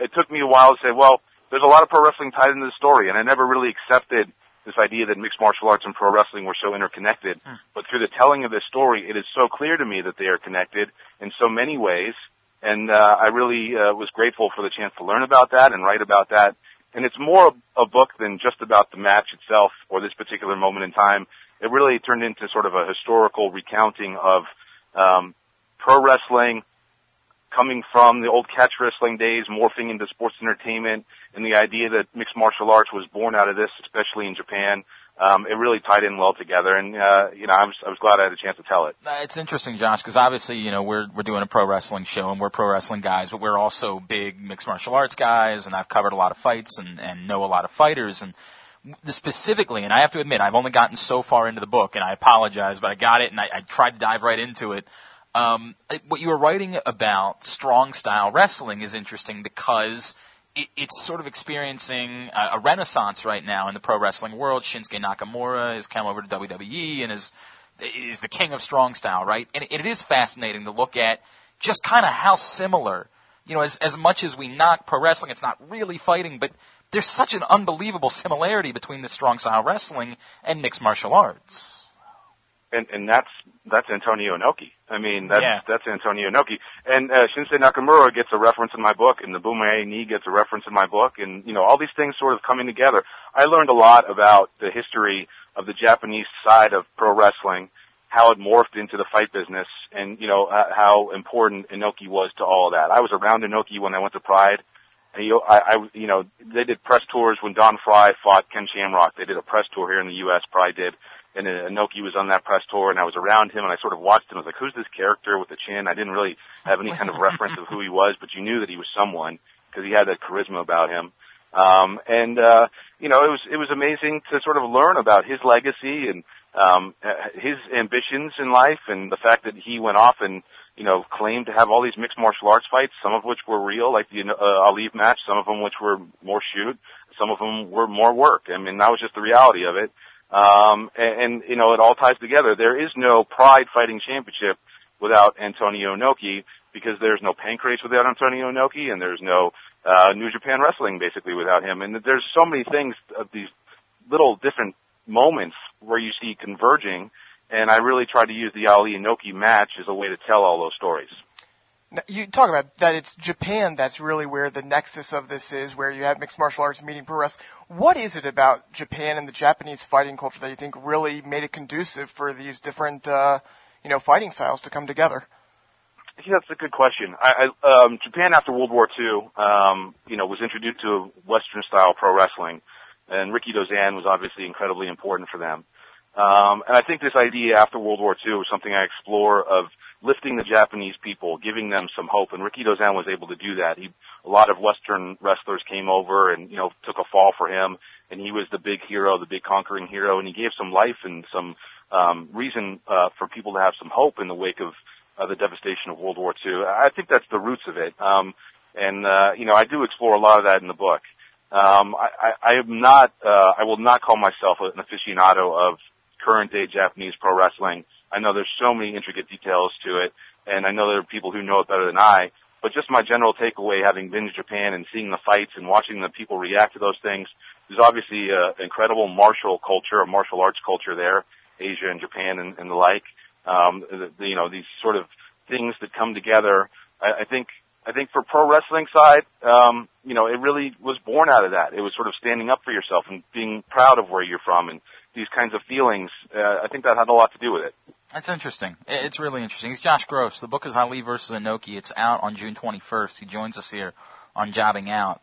Speaker 5: it took me a while to say, well, there's a lot of pro wrestling tied into the story, and I never really accepted this idea that mixed martial arts and pro wrestling were so interconnected. But through the telling of this story, it is so clear to me that they are connected in so many ways. And uh, I really uh, was grateful for the chance to learn about that and write about that. And it's more a book than just about the match itself or this particular moment in time. It really turned into sort of a historical recounting of um, pro wrestling coming from the old catch wrestling days, morphing into sports entertainment, and the idea that mixed martial arts was born out of this, especially in Japan. Um, it really tied in well together, and uh, you know, I was I was glad I had a chance to tell it.
Speaker 4: Uh, It's interesting, Josh, because obviously, you know, we're we're doing a pro wrestling show and we're pro wrestling guys, but we're also big mixed martial arts guys, and I've covered a lot of fights and and know a lot of fighters and specifically, and I have to admit, I've only gotten so far into the book, and I apologize, but I got it and I, I tried to dive right into it. Um, what you were writing about strong style wrestling is interesting because
Speaker 1: it, it's sort of experiencing a, a renaissance right now in the pro wrestling world. Shinsuke Nakamura has come over to WWE and is is the king of strong style, right? And it is fascinating to look at just kind of how similar, you know, as as much as we knock pro wrestling, it's not really fighting, but there's such an unbelievable similarity between the strong style wrestling and mixed martial arts.
Speaker 5: And and that's that's Antonio Inoki. I mean, that's
Speaker 1: Yeah.
Speaker 5: that's Antonio Inoki. And uh, Shinsuke Nakamura gets a reference in my book, and the Bomaye knee gets a reference in my book, and you know all these things sort of coming together. I learned a lot about the history of the Japanese side of pro wrestling, how it morphed into the fight business, and you know uh, how important Inoki was to all of that. I was around Inoki when I went to Pride. And, you know, I, I, you know, they did press tours when Don Frye fought Ken Shamrock. They did a press tour here in the U.S. Pride did and uh, Inoki was on that press tour, and I was around him, and I sort of watched him. I was like, "Who's this character with the chin?" I didn't really have any kind of reference of who he was, but you knew that he was someone because he had that charisma about him. Um, and uh, you know, it was it was amazing to sort of learn about his legacy and um, uh, his ambitions in life, and the fact that he went off and you know claimed to have all these mixed martial arts fights, some of which were real, like the uh, Ali match, some of them which were more shoot, some of them were more work. I mean, that was just the reality of it. Um, and, and, you know, it all ties together. There is no Pride Fighting Championship without Antonio Inoki because there's no Pancrase without Antonio Inoki and there's no, uh, New Japan Wrestling basically without him. And there's so many things of these little different moments where you see converging. And I really tried to use the Ali Inoki match as a way to tell all those stories.
Speaker 3: You talk about that it's Japan that's really where the nexus of this is, where you have mixed martial arts meeting pro wrestling. What is it about Japan and the Japanese fighting culture that you think really made it conducive for these different, uh, you know, fighting styles to come together?
Speaker 5: That's a good question. I, I, um, Japan after World War II, um, you know, was introduced to Western style pro wrestling, and Rikidozan was obviously incredibly important for them. Um, and I think this idea after World War II was something I explore of lifting the Japanese people, giving them some hope. And Rikidozan was able to do that. He, a lot of Western wrestlers came over and, you know, took a fall for him. And he was the big hero, the big conquering hero. And he gave some life and some, um, reason, uh, for people to have some hope in the wake of, uh, the devastation of World War II. I think that's the roots of it. Um, and, uh, you know, I do explore a lot of that in the book. Um, I, I, I am not, uh, I will not call myself an aficionado of current day Japanese pro wrestling. I know there's so many intricate details to it, and I know there are people who know it better than I. But just my general takeaway, having been to Japan and seeing the fights and watching the people react to those things, there's obviously an incredible martial culture, a martial arts culture there, Asia and Japan and, and the like. Um, the, you know, these sort of things that come together. I, I think, I think for pro wrestling side, um, you know, it really was born out of that. It was sort of standing up for yourself and being proud of where you're from and these kinds of feelings. Uh, I think that had a lot to do with it.
Speaker 1: That's interesting. It's really interesting. He's Josh Gross. The book is Ali versus Inoki. It's out on June 21st. He joins us here on Jobbing Out.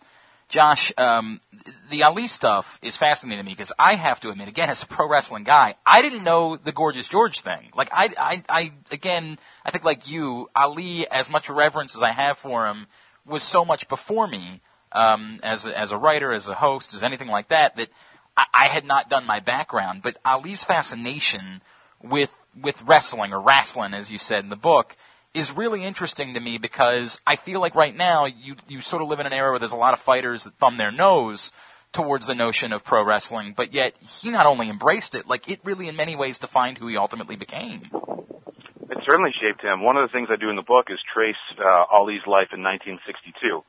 Speaker 1: Josh, um, the Ali stuff is fascinating to me because I have to admit, again, as a pro wrestling guy, I didn't know the Gorgeous George thing. Like, I, I, I, again, I think like you, Ali, as much reverence as I have for him, was so much before me, um, as a, as a writer, as a host, as anything like that, that I, I had not done my background. But Ali's fascination with with wrestling or wrestling, as you said in the book, is really interesting to me because I feel like right now you you sort of live in an era where there's a lot of fighters that thumb their nose towards the notion of pro wrestling, but yet he not only embraced it, like it really in many ways defined who he ultimately became.
Speaker 5: It certainly shaped him. One of the things I do in the book is trace uh, Ali's life in 1962.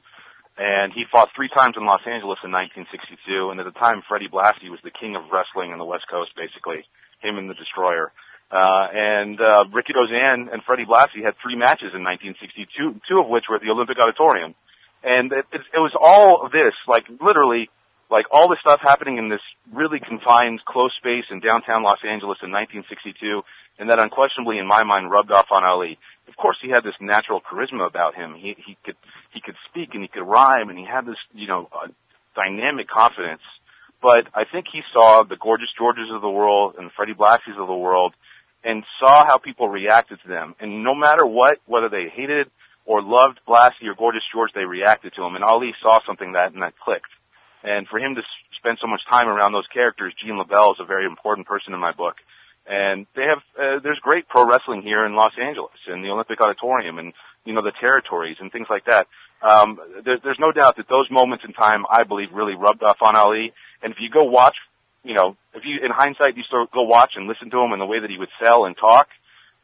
Speaker 5: And he fought three times in Los Angeles in 1962, and at the time Freddie Blassie was the king of wrestling in the West Coast, basically. Him and the Destroyer. Uh, and, uh, Rikidozan and Freddie Blassie had three matches in 1962, two of which were at the Olympic Auditorium. And it, it, it was all of this, like literally, like all this stuff happening in this really confined, close space in downtown Los Angeles in 1962, and that unquestionably, in my mind, rubbed off on Ali. Of course, he had this natural charisma about him. He he could he could speak and he could rhyme, and he had this you know uh, dynamic confidence. But I think he saw the gorgeous Georges of the world and the Freddie Blassies of the world, and saw how people reacted to them. And no matter what, whether they hated or loved Blassie or Gorgeous George, they reacted to him. And Ali saw something that and that clicked. And for him to spend so much time around those characters, Gene LeBell is a very important person in my book. And they have, uh, there's great pro wrestling here in Los Angeles in the Olympic Auditorium and, you know, the territories and things like that. Um, there, there's no doubt that those moments in time, I believe, really rubbed off on Ali. And if you go watch, you know, if you, in hindsight, you still go watch and listen to him and the way that he would sell and talk,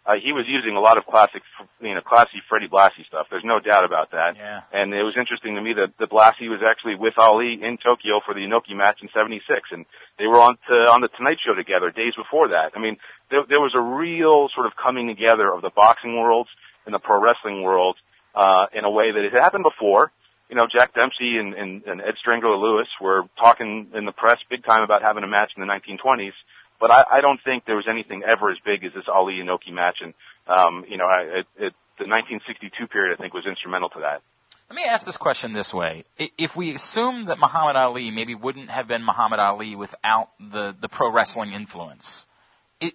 Speaker 5: uh, he was using a lot of classic, you know, classy Freddie Blassie stuff. There's no doubt about that.
Speaker 6: Yeah.
Speaker 5: And it was interesting to me that, that Blassie was actually with Ali in Tokyo for the Inoki match in '76, and they were on to, on the Tonight Show together days before that. I mean, there, there was a real sort of coming together of the boxing worlds and the pro wrestling world uh, in a way that it happened before. You know, Jack Dempsey and, and, and Ed Strangler Lewis were talking in the press big time about having a match in the 1920s but I, I don't think there was anything ever as big as this Ali Inoki match, and um, you know, I, it, it, the 1962 period I think was instrumental to that.
Speaker 1: Let me ask this question this way: If we assume that Muhammad Ali maybe wouldn't have been Muhammad Ali without the the pro wrestling influence,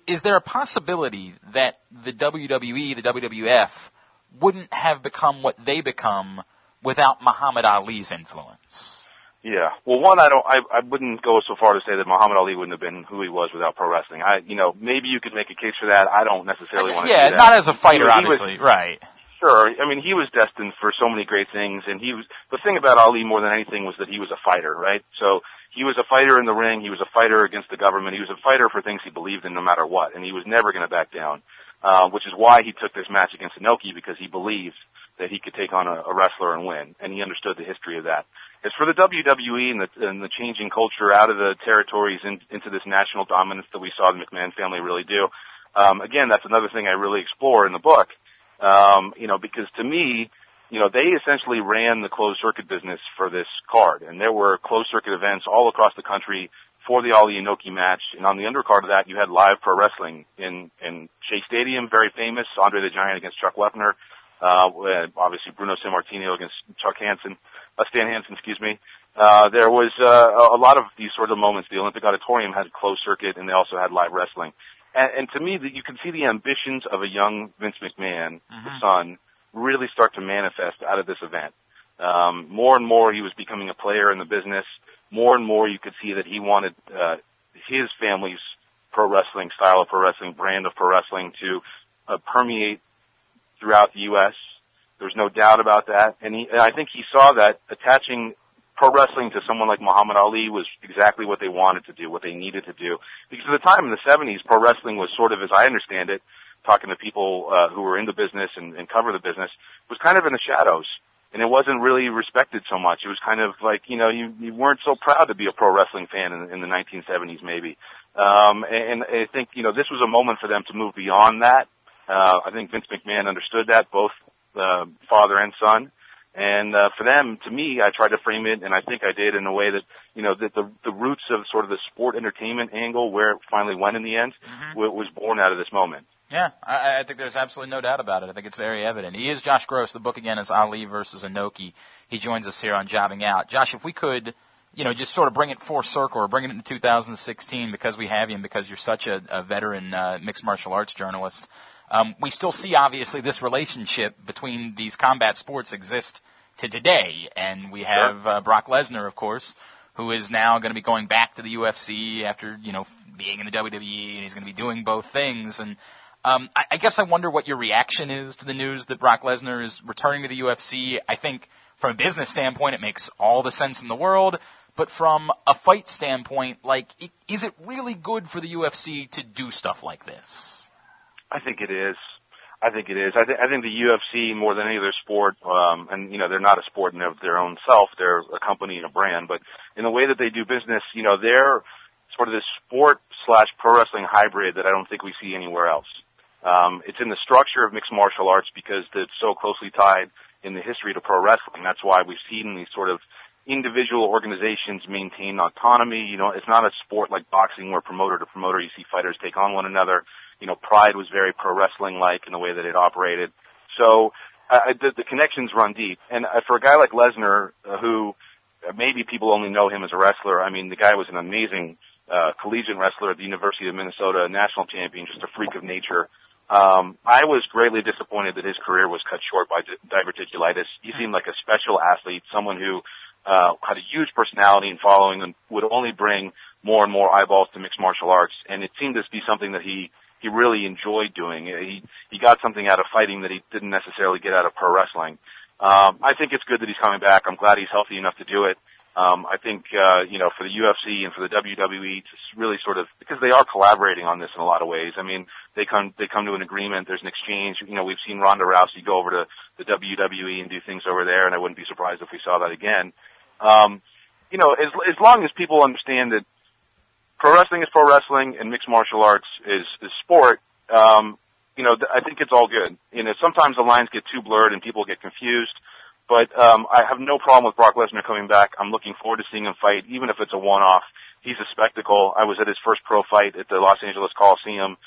Speaker 1: is there a possibility that the WWE, the WWF, wouldn't have become what they become without Muhammad Ali's influence?
Speaker 5: Yeah. Well, one, I don't, I, I wouldn't go so far to say that Muhammad Ali wouldn't have been who he was without pro wrestling. I, you know, maybe you could make a case for that. I don't necessarily want to.
Speaker 1: Yeah, not as a fighter,
Speaker 5: He was-
Speaker 1: obviously, right?
Speaker 5: Sure. I mean, he was destined for so many great things, and he was the thing about Ali more than anything was that he was a fighter, right? So he was a fighter in the ring. He was a fighter against the government. He was a fighter for things he believed in, no matter what, and he was never going to back down. Uh, which is why he took this match against Inoki because he believed that he could take on a, a wrestler and win, and he understood the history of that. As for the WWE and the, and the changing culture out of the territories in, into this national dominance that we saw the McMahon family really do, um, again, that's another thing I really explore in the book. Um, you know, because to me, you know, they essentially ran the closed circuit business for this card, and there were closed circuit events all across the country for the Ali Inoki match. And on the undercard of that, you had live pro wrestling in in Shea Stadium, very famous. Andre the Giant against Chuck Wepner. Uh, obviously Bruno Sammartino against Chuck Hansen, uh, Stan Hansen, excuse me. Uh, there was uh, a lot of these sort of moments. The Olympic Auditorium had closed circuit, and they also had live wrestling. And, and to me, that you can see the ambitions of a young Vince McMahon, the son, really start to manifest out of this event. Um, more and more, he was becoming a player in the business. More and more, you could see that he wanted uh, his family's pro wrestling style of pro wrestling, brand of pro wrestling, to uh, permeate throughout the U.S. There's no doubt about that, and, he, and I think he saw that attaching pro wrestling to someone like Muhammad Ali was exactly what they wanted to do, what they needed to do. Because at the time in the 70s, pro wrestling was sort of, as I understand it, talking to people uh, who were in the business and, and cover the business, was kind of in the shadows. And it wasn't really respected so much. It was kind of like, you know, you, you weren't so proud to be a pro wrestling fan in, in the 1970s maybe. Um, and, and I think, you know, this was a moment for them to move beyond that. Uh, I think Vince McMahon understood that, both uh, father and son. And uh, for them, to me, I tried to frame it, and I think I did in a way that you know that the the roots of sort of the sport entertainment angle, where it finally went in the end, wa- was born out of this moment.
Speaker 1: Yeah, I, I think there's absolutely no doubt about it. I think it's very evident. He is Josh Gross. The book again is Ali versus Inoki. He joins us here on Jobbing Out. Josh, if we could, you know, just sort of bring it full circle or bring it into 2016 because we have you and because you're such a, a veteran uh, mixed martial arts journalist. Um, we still see obviously this relationship between these combat sports exist to today, and we have uh, Brock Lesnar, of course, who is now going to be going back to the UFC after you know being in the WWE, and he's going to be doing both things. And um, I, I guess I wonder what your reaction is to the news that Brock Lesnar is returning to the UFC. I think from a business standpoint, it makes all the sense in the world. But from a fight standpoint, like, is it really good for the UFC to do stuff like this?
Speaker 5: I think it is. I think it is. I, th- I think the UFC more than any other sport, um, and you know they're not a sport in of their own self. They're a company and a brand, but in the way that they do business, you know, they're sort of this sport slash pro wrestling hybrid that I don't think we see anywhere else. Um, it's in the structure of mixed martial arts because it's so closely tied in the history to pro wrestling. That's why we've seen these sort of individual organizations maintain autonomy. You know, it's not a sport like boxing where promoter to promoter you see fighters take on one another. You know, Pride was very pro wrestling like in the way that it operated. So uh, the, the connections run deep. And uh, for a guy like Lesnar, uh, who uh, maybe people only know him as a wrestler, I mean, the guy was an amazing uh, collegiate wrestler at the University of Minnesota, national champion, just a freak of nature. Um, I was greatly disappointed that his career was cut short by di- diverticulitis. He seemed like a special athlete, someone who uh, had a huge personality and following and would only bring more and more eyeballs to mixed martial arts, and it seemed to be something that he he really enjoyed doing. He he got something out of fighting that he didn't necessarily get out of pro wrestling. Um, I think it's good that he's coming back. I'm glad he's healthy enough to do it. Um, I think uh, you know for the UFC and for the WWE to really sort of because they are collaborating on this in a lot of ways. I mean, they come they come to an agreement. There's an exchange. You know, we've seen Ronda Rousey go over to the WWE and do things over there, and I wouldn't be surprised if we saw that again. Um, you know, as as long as people understand that pro wrestling is pro wrestling and mixed martial arts is is sport. Um, you know, th- I think it's all good. You know, sometimes the lines get too blurred and people get confused. But um, I have no problem with Brock Lesnar coming back. I'm looking forward to seeing him fight, even if it's a one-off. He's a spectacle. I was at his first pro fight at the Los Angeles Coliseum.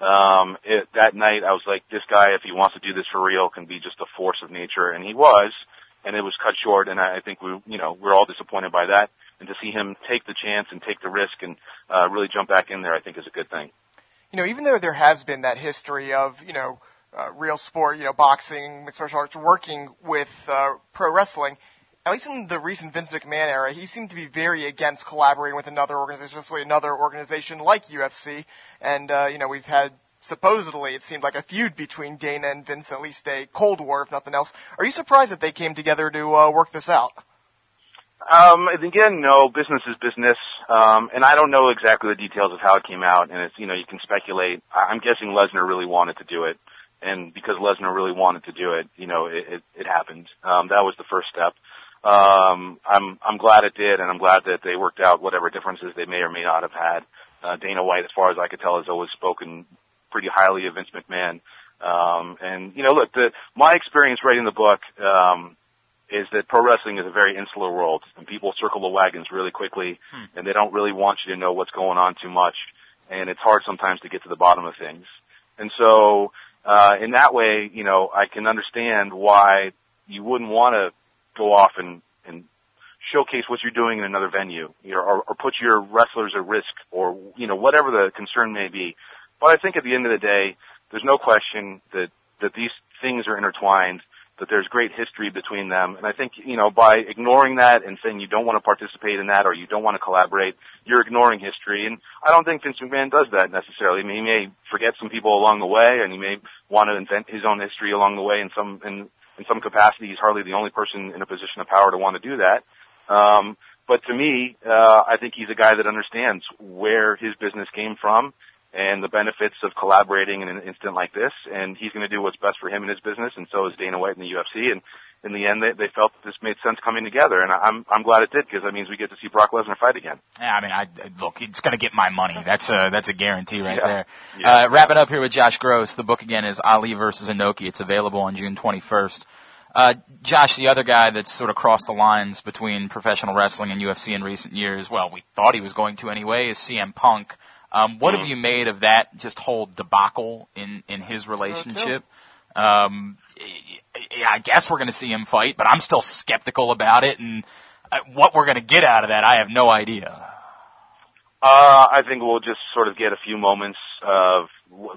Speaker 5: Um, it, that night, I was like, this guy, if he wants to do this for real, can be just a force of nature, and he was. And it was cut short, and I think we, you know, we're all disappointed by that. And to see him take the chance and take the risk and uh, really jump back in there, I think is a good thing.
Speaker 3: You know, even though there has been that history of, you know, uh, real sport, you know, boxing, mixed martial arts, working with uh, pro wrestling. At least in the recent Vince McMahon era, he seemed to be very against collaborating with another organization, especially another organization like UFC. And uh, you know, we've had supposedly it seemed like a feud between Dana and Vince, at least a cold war, if nothing else. Are you surprised that they came together to uh, work this out?
Speaker 5: Um, again, no, business is business. Um, and I don't know exactly the details of how it came out, and it's, you know, you can speculate. I'm guessing Lesnar really wanted to do it and because Lesnar really wanted to do it, you know, it, it, it happened. Um, that was the first step. Um, I'm I'm glad it did, and I'm glad that they worked out whatever differences they may or may not have had. Uh, Dana White, as far as I could tell, has always spoken pretty highly of Vince McMahon. Um, and you know, look, the, my experience writing the book um, is that pro wrestling is a very insular world, and people circle the wagons really quickly, hmm. and they don't really want you to know what's going on too much, and it's hard sometimes to get to the bottom of things. And so uh, in that way, you know, I can understand why you wouldn't want to go off and, and showcase what you're doing in another venue, you know, or, or put your wrestlers at risk, or you know, whatever the concern may be. But I think at the end of the day, there's no question that that these things are intertwined that there's great history between them. And I think, you know, by ignoring that and saying you don't want to participate in that or you don't want to collaborate, you're ignoring history. And I don't think Vince McMahon does that necessarily. I mean, he may forget some people along the way and he may want to invent his own history along the way in some, in, in some capacity. He's hardly the only person in a position of power to want to do that. Um, but to me, uh, I think he's a guy that understands where his business came from and the benefits of collaborating in an instant like this. And he's going to do what's best for him and his business, and so is Dana White in the UFC. And in the end, they, they felt this made sense coming together, and I'm I'm glad it did because that means we get to see Brock Lesnar fight again.
Speaker 1: Yeah, I mean, I look, it's going to get my money. That's a that's a guarantee right
Speaker 5: yeah.
Speaker 1: there.
Speaker 5: Yeah.
Speaker 1: Uh, wrapping up here with Josh Gross. The book again is Ali versus Inoki. It's available on June 21st. Uh, Josh, the other guy that's sort of crossed the lines between professional wrestling and UFC in recent years, well, we thought he was going to anyway, is CM Punk. Um, what mm-hmm. have you made of that just whole debacle in, in his relationship? Um, I guess we're going to see him fight, but I'm still skeptical about it. And uh, what we're going to get out of that, I have no idea.
Speaker 5: Uh, I think we'll just sort of get a few moments of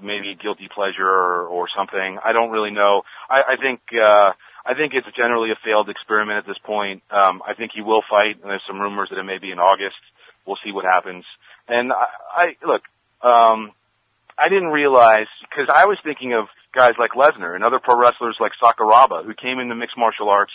Speaker 5: maybe guilty pleasure or, or something. I don't really know. I, I think, uh, I think it's generally a failed experiment at this point. Um, I think he will fight, and there's some rumors that it may be in August. We'll see what happens. And I, I look, um, I didn't realize because I was thinking of guys like Lesnar and other pro wrestlers like Sakuraba who came into mixed martial arts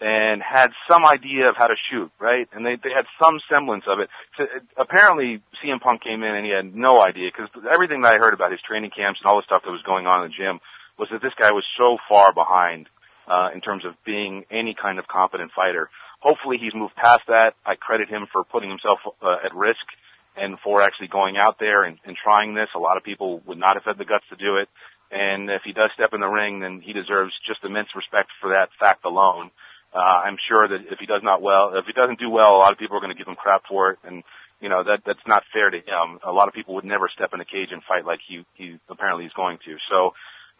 Speaker 5: and had some idea of how to shoot, right? And they they had some semblance of it. So, apparently, CM Punk came in and he had no idea because everything that I heard about his training camps and all the stuff that was going on in the gym was that this guy was so far behind uh, in terms of being any kind of competent fighter. Hopefully, he's moved past that. I credit him for putting himself uh, at risk and for actually going out there and, and trying this. A lot of people would not have had the guts to do it. And if he does step in the ring, then he deserves just immense respect for that fact alone. Uh, I'm sure that if he does not well, if he doesn't do well, a lot of people are going to give him crap for it, and you know that that's not fair to him. A lot of people would never step in a cage and fight like he he apparently is going to. So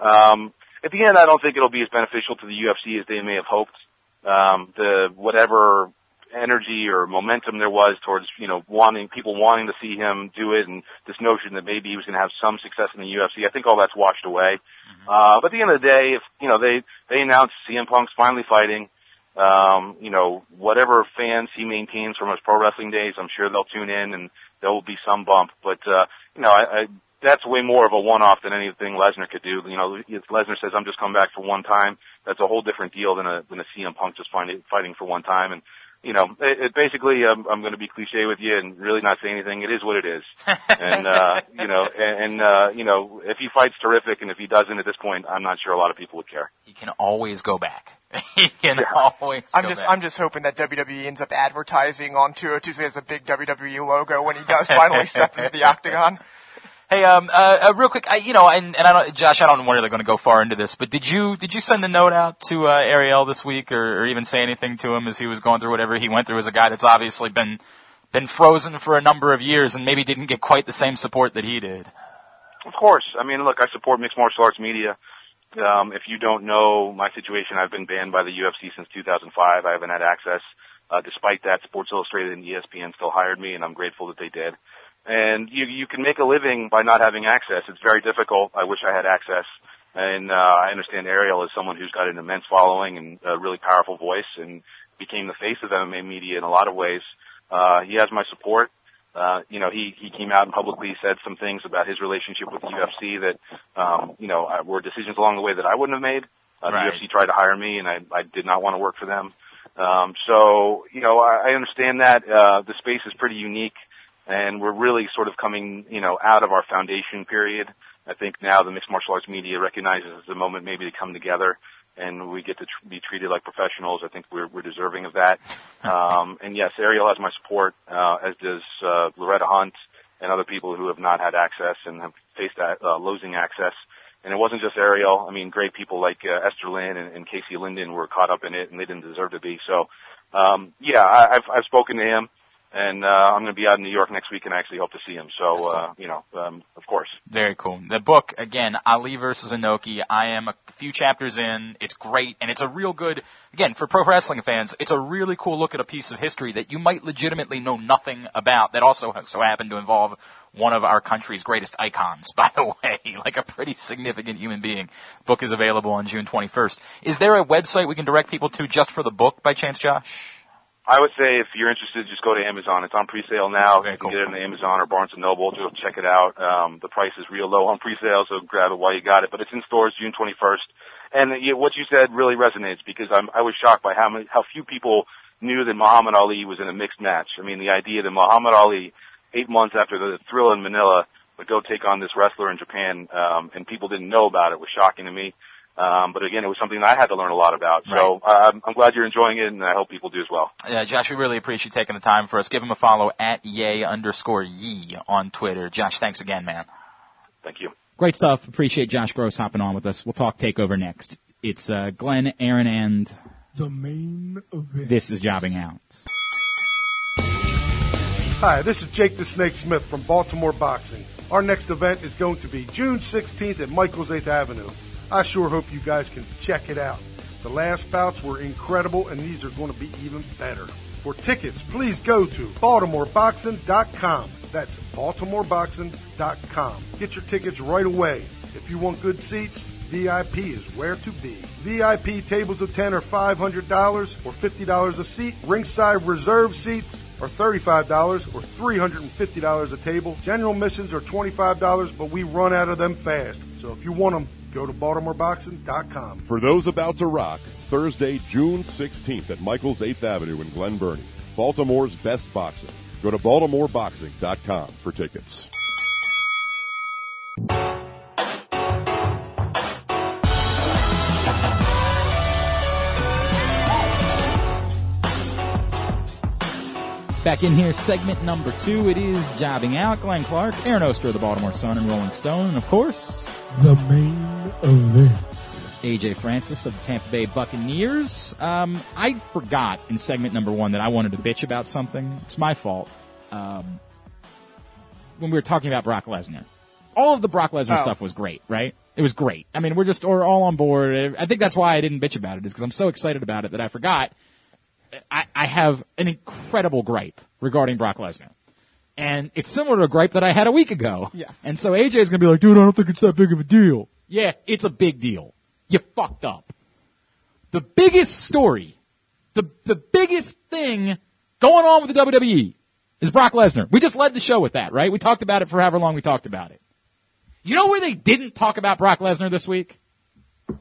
Speaker 5: um, at the end, I don't think it'll be as beneficial to the UFC as they may have hoped. Um, the whatever energy or momentum there was towards, you know, wanting, people wanting to see him do it and this notion that maybe he was going to have some success in the UFC. I think all that's washed away. Mm-hmm. Uh, but at the end of the day, if, you know, they, they announced CM Punk's finally fighting, um, you know, whatever fans he maintains from his pro wrestling days, I'm sure they'll tune in and, there will be some bump. But uh, you know, I, I that's way more of a one-off than anything Lesnar could do. You know, if Lesnar says I'm just coming back for one time, that's a whole different deal than a than a CM Punk just fighting fighting for one time. And you know, it, it basically, um, I'm going to be cliche with you and really not say anything. It is what it is. and, uh, you know, and, and, uh, you know, if he fights terrific and if he doesn't at this point, I'm not sure a lot of people would care.
Speaker 4: He can always go back. he can
Speaker 5: Yeah.
Speaker 4: always
Speaker 3: I'm
Speaker 4: go
Speaker 3: just
Speaker 4: back.
Speaker 3: I'm just hoping that WWE ends up advertising on 202 as a big WWE logo when he does finally step into the octagon.
Speaker 4: Hey, um, uh, uh, real quick, I, you know, and, and I don't, Josh, I don't know whether they're going to go far into this, but did you did you send a note out to uh, Ariel this week, or, or even say anything to him as he was going through whatever he went through as a guy that's obviously been been frozen for a number of years and maybe didn't get quite the same support that he did?
Speaker 5: Of course. I mean, look, I support mixed martial arts media. Um, if you don't know my situation, I've been banned by the UFC since 2005. I haven't had access. Uh, despite that, Sports Illustrated and ESPN still hired me, and I'm grateful that they did. And you you can make a living by not having access. It's very difficult. I wish I had access. And uh, I understand Ariel is someone who's got an immense following and a really powerful voice, and became the face of MMA media in a lot of ways. Uh, he has my support. Uh, you know, he, he came out and publicly said some things about his relationship with the UFC that, um, you know, uh, were decisions along the way that I wouldn't have made. Uh,
Speaker 4: Right.
Speaker 5: The UFC tried to hire me and I, I did not want to work for them. Um, so, you know, I, I understand that, uh, the space is pretty unique and we're really sort of coming, you know, out of our foundation period. I think now the mixed martial arts media recognizes it's a moment maybe to come together and we get to tr- be treated like professionals. I think we're, we're deserving of that. Um, and yes, Ariel has my support, uh, as does, uh, Loretta Hunt and other people who have not had access and have faced that, uh, losing access. And it wasn't just Ariel. I mean, great people like uh, Esther Lin and, and Casey Leydon were caught up in it, and they didn't deserve to be. So, um, yeah, I, I've I've spoken to him, and uh, I'm going to be out in New York next week, and I actually hope to see him. So, uh, you know, um, of course.
Speaker 4: Very cool. The book, again, Ali versus Inoki. I am a few chapters in. It's great, and it's a real good, again, for pro wrestling fans, it's a really cool look at a piece of history that you might legitimately know nothing about that also so happened to involve one of our country's greatest icons, by the way, like a pretty significant human being. Book is available on June 21st. Is there a website we can direct people to just for the book by chance, Josh?
Speaker 5: I would say if you're interested, just go to Amazon. It's on pre-sale now.
Speaker 4: Very
Speaker 5: you can
Speaker 4: cool.
Speaker 5: get it on Amazon or Barnes and Noble. Just check it out. Um, the price is real low on pre-sale, so grab it while you got it. But it's in stores June 21st. And uh, what you said really resonates because I'm, I was shocked by how many, how few people knew that Muhammad Ali was in a mixed match. I mean, the idea that Muhammad Ali, eight months after the thrill in Manila, would go take on this wrestler in Japan, um, and people didn't know about it was shocking to me. Um, but again, it was something that I had to learn a lot about. So uh, I'm, I'm glad you're enjoying it, and I hope people do as well.
Speaker 4: Uh, Josh, we really appreciate you taking the time for us. Give him a follow at yay underscore ye on Twitter. Josh, thanks again, man.
Speaker 5: Thank you.
Speaker 1: Great stuff. Appreciate Josh Gross hopping on with us. We'll talk takeover next. It's uh, Glenn, Aaron, and
Speaker 2: The main event.
Speaker 1: this is jobbing out.
Speaker 7: Hi, this is Jake the Snake Smith from Baltimore Boxing. Our next event is going to be June 16th at Michael's 8th Avenue. I sure hope you guys can check it out. The last bouts were incredible and these are going to be even better. For tickets, please go to baltimoreboxing.com. That's baltimoreboxing.com. Get your tickets right away. If you want good seats, VIP is where to be. VIP tables of 10 are $500 or $50 a seat. Ringside reserve seats are $35 or $350 a table. General missions are $25, but we run out of them fast. So if you want them, go to baltimoreboxing.com.
Speaker 8: For those about to rock, Thursday, June 16th at Michael's 8th Avenue in Glen Burnie, Baltimore's best boxing. Go to baltimoreboxing.com for tickets.
Speaker 1: Back in here, segment number two. It is jobbing out. Glenn Clark, Aaron Oster of the Baltimore Sun and Rolling Stone, and of course,
Speaker 2: The main event.
Speaker 1: AJ Francis of the Tampa Bay Buccaneers. Um, I forgot in segment number one that I wanted to bitch about something. It's my fault. Um, when we were talking about Brock Lesnar, all of the Brock Lesnar
Speaker 3: Oh.
Speaker 1: stuff was great, right? It was great. I mean, we're just we're all on board. I think that's why I didn't bitch about it, is because I'm so excited about it that I forgot. I, I have an incredible gripe regarding Brock Lesnar. And it's similar to a gripe that I had a week ago.
Speaker 3: Yes.
Speaker 1: And so AJ is going to be like, dude, I don't think it's that big of a deal. Yeah, it's a big deal. You fucked up. The biggest story, the, the biggest thing going on with the WWE is Brock Lesnar. We just led the show with that, right? We talked about it for however long we talked about it. You know where they didn't talk about Brock Lesnar this week? On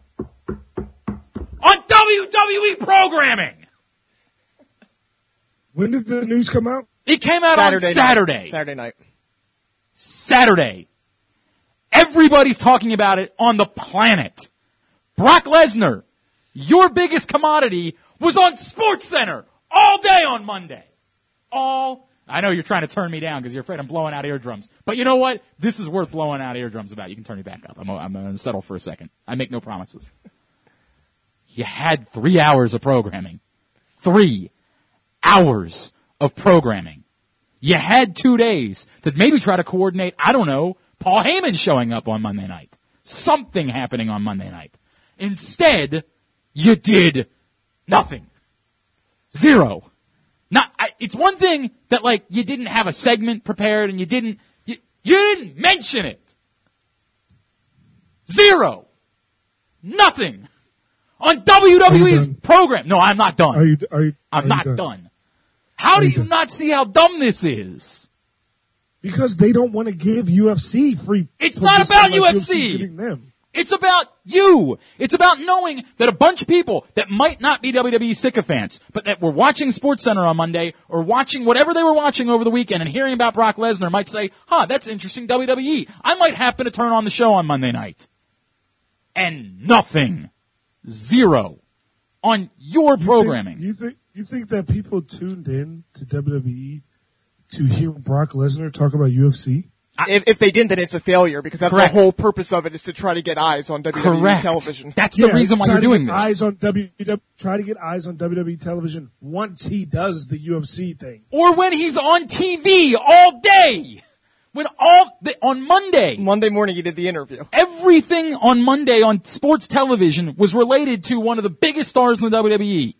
Speaker 1: WWE programming!
Speaker 2: When did the news come out?
Speaker 1: It came out
Speaker 3: Saturday
Speaker 1: on
Speaker 3: night.
Speaker 1: Saturday.
Speaker 3: Saturday night.
Speaker 1: Saturday. Everybody's talking about it on the planet. Brock Lesnar, your biggest commodity, was on Sports Center all day on Monday. All. I know you're trying to turn me down because you're afraid I'm blowing out eardrums. But you know what? This is worth blowing out eardrums about. You can turn me back up. I'm, I'm going to settle for a second. I make no promises. You had three hours of programming. Three hours of programming. You had two days to maybe try to coordinate, I don't know, Paul Heyman showing up on Monday night. Something happening on Monday night. Instead, you did nothing. Zero. Not, I, it's one thing that like you didn't have a segment prepared and you didn't, you, you didn't mention it. Zero. Nothing. On WWE's program. No, I'm not done.
Speaker 2: Are you? Are you?
Speaker 1: I'm not
Speaker 2: you
Speaker 1: done. How do
Speaker 2: you
Speaker 1: not see how dumb this is?
Speaker 2: Because they don't want to give UFC free.
Speaker 1: It's not about
Speaker 2: like
Speaker 1: UFC.
Speaker 2: Them.
Speaker 1: It's about you. It's about knowing that a bunch of people that might not be WWE sycophants, but that were watching SportsCenter on Monday or watching whatever they were watching over the weekend and hearing about Brock Lesnar might say, huh, that's interesting WWE. I might happen to turn on the show on Monday night. And nothing. Zero. On your
Speaker 2: You think-
Speaker 1: programming.
Speaker 2: You think? You think that people tuned in to WWE to hear Brock Lesnar talk about UFC?
Speaker 3: If, if they didn't, then it's a failure because that's
Speaker 1: Correct.
Speaker 3: the whole purpose of it is to try to get eyes on WWE
Speaker 1: Correct.
Speaker 3: television.
Speaker 1: That's the reason why
Speaker 2: try
Speaker 1: you're doing
Speaker 2: get
Speaker 1: this.
Speaker 2: Eyes on WWE. Try to get eyes on WWE television once he does the UFC thing.
Speaker 1: or when he's on TV all day. When all the, on Monday,
Speaker 3: Monday morning he did the interview.
Speaker 1: everything on Monday on sports television was related to one of the biggest stars in the WWE.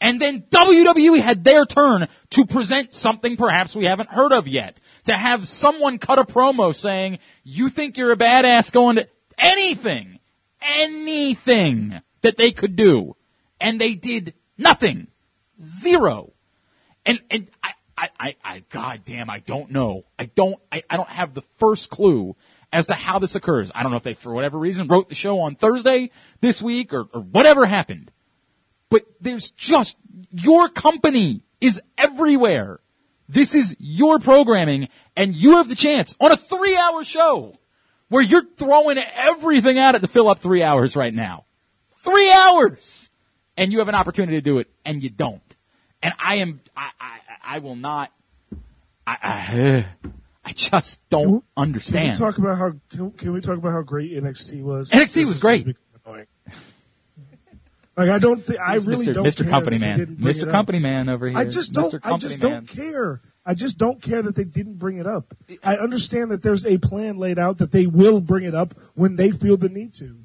Speaker 1: And then WWE had their turn to present something perhaps we haven't heard of yet. To have someone cut a promo saying, you think you're a badass going to anything, anything that they could do. And they did nothing. Zero. And, and I, I, I, I, god damn, I don't know. I don't, I, I don't have the first clue as to how this occurs. I don't know if they, for whatever reason, wrote the show on Thursday this week or, or whatever happened. But there's just, your company is everywhere. This is your programming and you have the chance on a three hour show where you're throwing everything at it to fill up three hours right now. Three hours! And you have an opportunity to do it and you don't. And I am, I, I, I will not, I, I, I just don't
Speaker 2: Can we
Speaker 1: understand.
Speaker 2: talk about how? Can, can we talk about how great NXT was?
Speaker 1: NXT
Speaker 2: This
Speaker 1: was great.
Speaker 2: annoying. Like I don't think I
Speaker 1: He's
Speaker 2: really
Speaker 1: Mr.
Speaker 2: don't
Speaker 1: Mr. Company Man. Mr.
Speaker 2: it up.
Speaker 1: Company Man over here.
Speaker 2: I just don't. I just
Speaker 1: Man.
Speaker 2: don't care. I just don't care that they didn't bring it up. I understand that there's a plan laid out that they will bring it up when they feel the need to.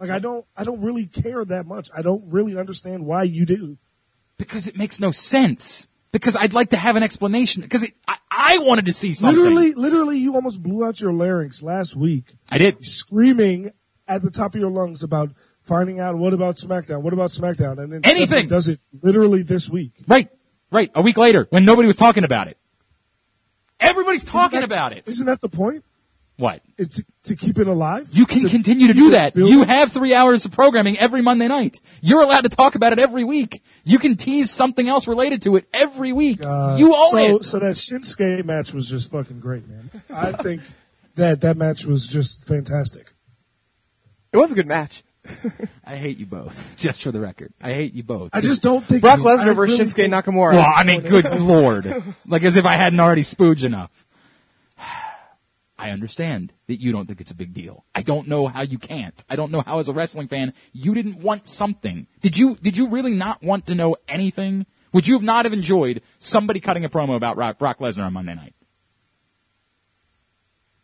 Speaker 2: Like I don't. I don't really care that much. I don't really understand why you do.
Speaker 1: Because it makes no sense. Because I'd like to have an explanation. Because it, I, I wanted to see something.
Speaker 2: Literally, literally, you almost blew out your larynx last week
Speaker 1: I did.
Speaker 2: screaming at the top of your lungs about finding out what about SmackDown, what about SmackDown, and then
Speaker 1: Anything.
Speaker 2: Stephanie does it literally this week.
Speaker 1: Right. Right. A week later, when nobody was talking about it. Everybody's talking
Speaker 2: that-
Speaker 1: about it.
Speaker 2: Isn't that the point?
Speaker 1: What?
Speaker 2: Is to, to keep it alive?
Speaker 1: You can continue to do that.
Speaker 2: building?
Speaker 1: You have three hours of programming every Monday night. You're allowed to talk about it every week. You can tease something else related to it every week.
Speaker 2: Uh,
Speaker 1: you own
Speaker 2: so,
Speaker 1: it.
Speaker 2: So that Shinsuke match was just fucking great, man. I think that that match was just fantastic.
Speaker 3: It was a good match.
Speaker 1: I hate you both, just for the record. I hate you both.
Speaker 2: I just don't think
Speaker 3: Brock
Speaker 2: I
Speaker 3: Lesnar versus
Speaker 2: really
Speaker 3: Shinsuke
Speaker 2: think-
Speaker 3: Nakamura.
Speaker 1: Well, I mean, good lord. Like as if I hadn't already spooged enough. I understand that you don't think it's a big deal. I don't know how you can't. I don't know how as a wrestling fan you didn't want something. Did you, did you really not want to know anything? Would you have not have enjoyed somebody cutting a promo about Brock, Brock Lesnar on Monday night?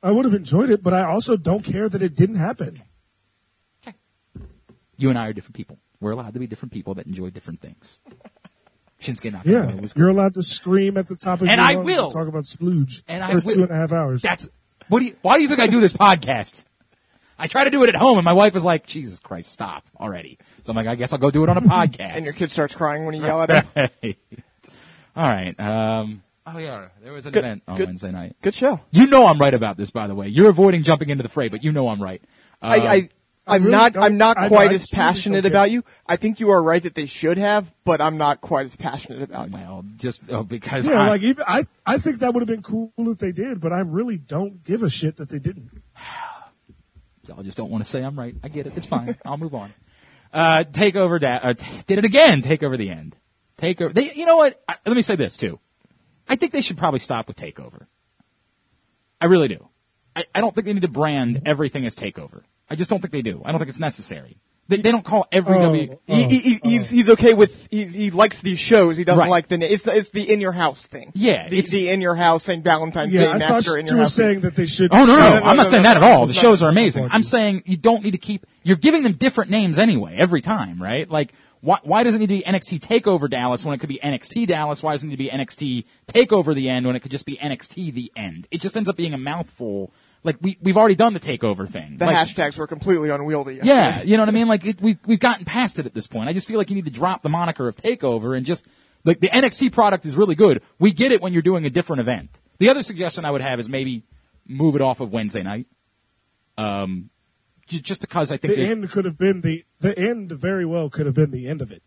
Speaker 2: I would have enjoyed it, but I also don't care that it didn't happen.
Speaker 1: You and I are different people. We're allowed to be different people that enjoy different things. Shinsuke Nakamura
Speaker 2: Yeah,
Speaker 1: was
Speaker 2: you're allowed to scream at the top of
Speaker 1: And
Speaker 2: your
Speaker 1: I
Speaker 2: lungs
Speaker 1: will.
Speaker 2: and talk about splooge
Speaker 1: And I
Speaker 2: for
Speaker 1: will.
Speaker 2: two and a half hours.
Speaker 1: That's what do you? Why do you think I do this podcast? I try to do it at home, and my wife is like, "Jesus Christ, stop already!" So I'm like, "I guess I'll go do it on a podcast."
Speaker 3: And your kid starts crying when you yell at him.
Speaker 1: Right. All right. Um, Oh yeah, there was an
Speaker 3: Good-
Speaker 1: event on
Speaker 3: good-
Speaker 1: Wednesday night.
Speaker 3: Good show.
Speaker 1: You know I'm right about this, by the way. You're avoiding jumping into the fray, but you know I'm right. Uh,
Speaker 3: I, I I'm
Speaker 2: really
Speaker 3: not I'm not
Speaker 2: I-
Speaker 3: quite
Speaker 2: I
Speaker 3: as passionate about you. I think you are right that they should have, but I'm not quite as passionate about you.
Speaker 1: well, just oh, because
Speaker 2: Yeah,
Speaker 1: I,
Speaker 2: like even I, I think that would have been cool if they did, but I really don't give a shit that they didn't.
Speaker 1: y'all just don't want to say I'm right. I get it. It's fine. I'll move on. Uh, take over. Da- uh, t- did it again. Take over the end. Take over. They, you know what? I, let me say this too. I think they should probably stop with takeover. I really do. I, I don't think they need to brand everything as takeover. I just don't think they do. I don't think it's necessary. They, they don't call every
Speaker 2: Oh,
Speaker 1: W. Oh.
Speaker 3: He, he, he- oh. he's he's okay with he's, he likes these shows. He doesn't
Speaker 1: Right.
Speaker 3: like the it's it's the in your house thing.
Speaker 1: Yeah,
Speaker 3: the,
Speaker 1: it's-
Speaker 3: the in your house St. Valentine's
Speaker 2: Yeah,
Speaker 3: Day
Speaker 2: I
Speaker 3: massacre
Speaker 2: thought
Speaker 3: in
Speaker 2: you
Speaker 3: your
Speaker 2: were
Speaker 3: house.
Speaker 2: saying that they should.
Speaker 1: Oh no, no,
Speaker 3: No,
Speaker 1: no,
Speaker 3: no,
Speaker 1: I'm
Speaker 3: no,
Speaker 1: not saying
Speaker 3: no,
Speaker 1: that at all. The shows are amazing. I'm saying you don't need to keep. You're giving them different names anyway every time, right? Like, why, why does it need to be NXT Takeover Dallas when it could be NXT Dallas? Why does it need to be NXT Takeover the End when it could just be NXT the End? It just ends up being a mouthful. Like we we've already done the Takeover thing.
Speaker 3: The
Speaker 1: Like,
Speaker 3: hashtags were completely unwieldy.
Speaker 1: yeah, you know what I mean? Like it, we we've gotten past it at this point. I just feel like you need to drop the moniker of Takeover and just like the NXT product is really good. We get it when you're doing a different event. The other suggestion I would have is maybe move it off of Wednesday night. Um, j- just because I think
Speaker 2: The end could have been the the end. Very well could have been the end of it.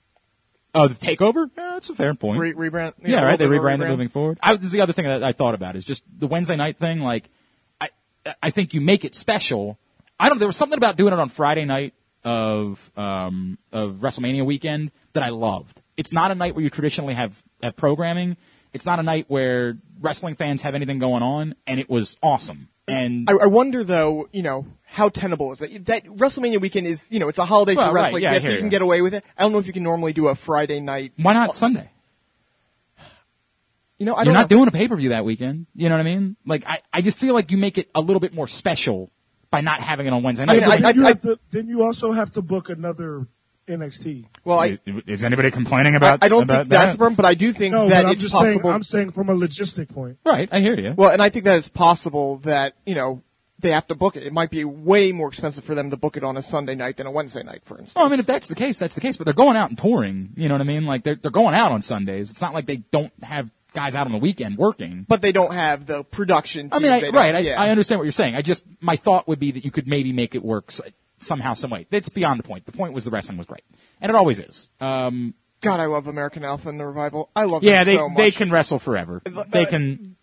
Speaker 1: oh the Takeover. Yeah, that's a fair point.
Speaker 3: Re- rebrand.
Speaker 1: Yeah,
Speaker 3: a
Speaker 1: right. They
Speaker 3: little bit of
Speaker 1: rebrand it moving forward. I, this is the other thing that I thought about is just the Wednesday night thing. Like, I, think you make it special. I don't. There was something about doing it on Friday night of um of WrestleMania weekend that I loved. It's not a night where you traditionally have have programming. It's not a night where wrestling fans have anything going on, and it was awesome. And
Speaker 3: I, I wonder though, you know, how tenable is that? That WrestleMania weekend is, you know, it's a holiday
Speaker 1: Well,
Speaker 3: for
Speaker 1: right,
Speaker 3: wrestling.
Speaker 1: yeah,
Speaker 3: yes,
Speaker 1: hear
Speaker 3: you can get away with it. I don't know if you can normally do a Friday night.
Speaker 1: why not Sunday?
Speaker 3: You know, I
Speaker 1: You're
Speaker 3: don't know.
Speaker 1: doing a pay per view that weekend. You know what I mean? Like, I, I just feel like you make it a little bit more special by not having it on Wednesday night.
Speaker 3: mean,
Speaker 2: But
Speaker 3: I-
Speaker 2: then, you
Speaker 3: I-
Speaker 2: to, then you also have to book another NXT.
Speaker 3: Well, I,
Speaker 1: is anybody complaining
Speaker 3: I,
Speaker 1: about?
Speaker 3: I don't
Speaker 1: about
Speaker 3: think that's
Speaker 1: that?
Speaker 3: the problem, but I do think
Speaker 2: No,
Speaker 3: that
Speaker 2: but I'm
Speaker 3: it's
Speaker 2: just
Speaker 3: possible.
Speaker 2: saying. I'm saying from a logistic point.
Speaker 1: Right, I hear you.
Speaker 3: well, and I think that it's possible that you know they have to book it. It might be way more expensive for them to book it on a Sunday night than a Wednesday night, for instance.
Speaker 1: Well, I mean, if that's the case, that's the case. But they're going out and touring. You know what I mean? Like they're they're going out on Sundays. It's not like they don't have guys out on the weekend working.
Speaker 3: but they don't have the production.
Speaker 1: I mean, I, right? I,
Speaker 3: yeah.
Speaker 1: I understand what you're saying. I just my thought would be that you could maybe make it work somehow, some way. That's beyond the point. The point was the wrestling was great, and it always is. Um,
Speaker 3: God, I love American Alpha and the Revival. I love
Speaker 1: yeah,
Speaker 3: them
Speaker 1: they
Speaker 3: so much.
Speaker 1: they can wrestle forever. They can.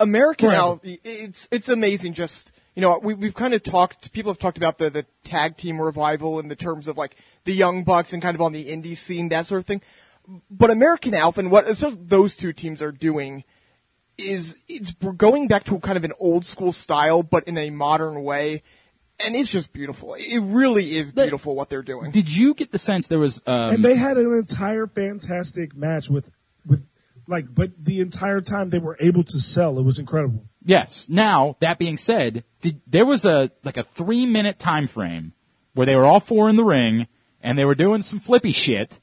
Speaker 3: American Alpha, it's it's amazing. Just you know, we we've kind of talked. People have talked about the the tag team revival in the terms of like the Young Bucks and kind of on the indie scene, that sort of thing. But American Alpha and what especially those two teams are doing is it's going back to kind of an old school style, but in a modern way. And it's just beautiful. It really is beautiful what they're doing.
Speaker 1: Did you get the sense there was? Um,
Speaker 2: and they had an entire fantastic match with with like, but the entire time they were able to sell. It was incredible.
Speaker 1: Yes. Now that being said, did, there was a like a three minute time frame where they were all four in the ring and they were doing some flippy shit.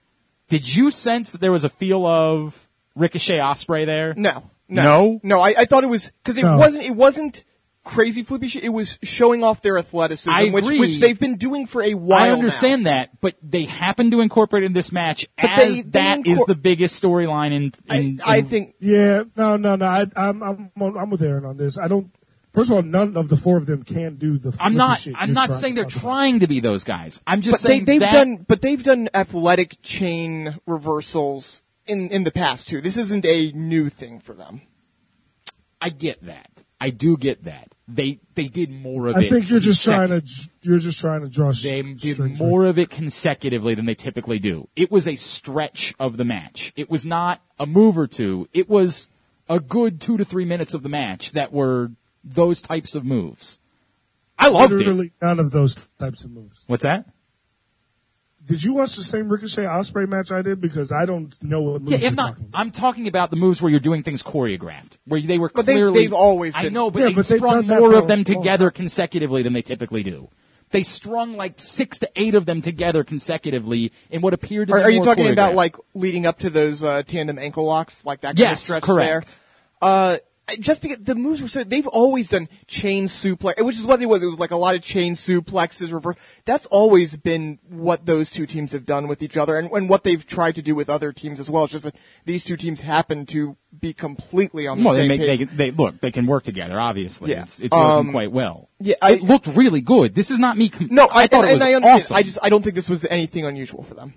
Speaker 1: Did you sense that there was a feel of Ricochet Ospreay there?
Speaker 3: No, no,
Speaker 1: No?
Speaker 3: no. I, I thought it was because it
Speaker 2: No.
Speaker 3: wasn't. It wasn't crazy flippy shit. It was showing off their athleticism,
Speaker 1: I
Speaker 3: which
Speaker 1: agree.
Speaker 3: which they've been doing for a while.
Speaker 1: I understand
Speaker 3: now.
Speaker 1: that, but they happen to incorporate in this match
Speaker 3: But
Speaker 1: as
Speaker 3: they- they
Speaker 1: that is
Speaker 3: incor-
Speaker 1: the biggest storyline in.
Speaker 3: I,
Speaker 1: in,
Speaker 3: I
Speaker 1: in-
Speaker 3: think
Speaker 2: Yeah, no, no, no. I, I'm I'm I'm with Aaron on this. I don't. First of all, none of the four of them can do the.
Speaker 1: I'm not.
Speaker 2: shit
Speaker 1: I'm not saying they're
Speaker 2: about.
Speaker 1: trying to be those guys. I'm just
Speaker 3: but they,
Speaker 1: saying
Speaker 3: they've
Speaker 1: that
Speaker 3: done. But they've done athletic chain reversals in in the past too. This isn't a new thing for them.
Speaker 1: I get that. I do get that. They they did more of
Speaker 2: I
Speaker 1: it.
Speaker 2: I think you're just trying to. You're just trying to draw.
Speaker 1: They
Speaker 2: strings
Speaker 1: did
Speaker 2: for it.
Speaker 1: more of it consecutively than they typically do. It was a stretch of the match. It was not a move or two. It was a good two to three minutes of the match that were those types of moves. I loved it.
Speaker 2: Literally none of those types of moves.
Speaker 1: What's that?
Speaker 2: Did you watch the same Ricochet Ospreay match I did? Because I don't know what moves
Speaker 1: Yeah,
Speaker 2: you're
Speaker 1: if not,
Speaker 2: talking about.
Speaker 1: I'm talking about the moves where you're doing things choreographed, where they were
Speaker 3: But they've-
Speaker 1: clearly.
Speaker 3: they've always
Speaker 1: I
Speaker 3: been-
Speaker 1: know, but
Speaker 2: Yeah,
Speaker 1: they
Speaker 2: but they've
Speaker 1: strung
Speaker 2: done that
Speaker 1: more
Speaker 2: for
Speaker 1: of
Speaker 2: a
Speaker 1: them
Speaker 2: long
Speaker 1: together
Speaker 2: time.
Speaker 1: consecutively than they typically do. They strung like six to eight of them together consecutively in what appeared to
Speaker 3: Are,
Speaker 1: be
Speaker 3: are you
Speaker 1: more
Speaker 3: talking about
Speaker 1: choreographed.
Speaker 3: like leading up to those uh, tandem ankle locks, like that kind
Speaker 1: Yes,
Speaker 3: of stretch
Speaker 1: correct.
Speaker 3: there? Uh, I- just because the moves were so they've always done chain suplex, which is what it was. It was like a lot of chain suplexes, reverse. That's always been what those two teams have done with each other, and, and what they've tried to do with other teams as well. It's just that these two teams happen to be completely on the
Speaker 1: Well, they
Speaker 3: same
Speaker 1: make they,
Speaker 3: page.
Speaker 1: they look they can work together. Obviously,
Speaker 3: Yeah.
Speaker 1: it's it's working
Speaker 3: Um,
Speaker 1: quite well.
Speaker 3: yeah, I-
Speaker 1: it looked really good. This is not me. Com-
Speaker 3: no, I,
Speaker 1: thought
Speaker 3: and,
Speaker 1: it was
Speaker 3: I
Speaker 1: awesome.
Speaker 3: I just I don't think this was anything unusual for them.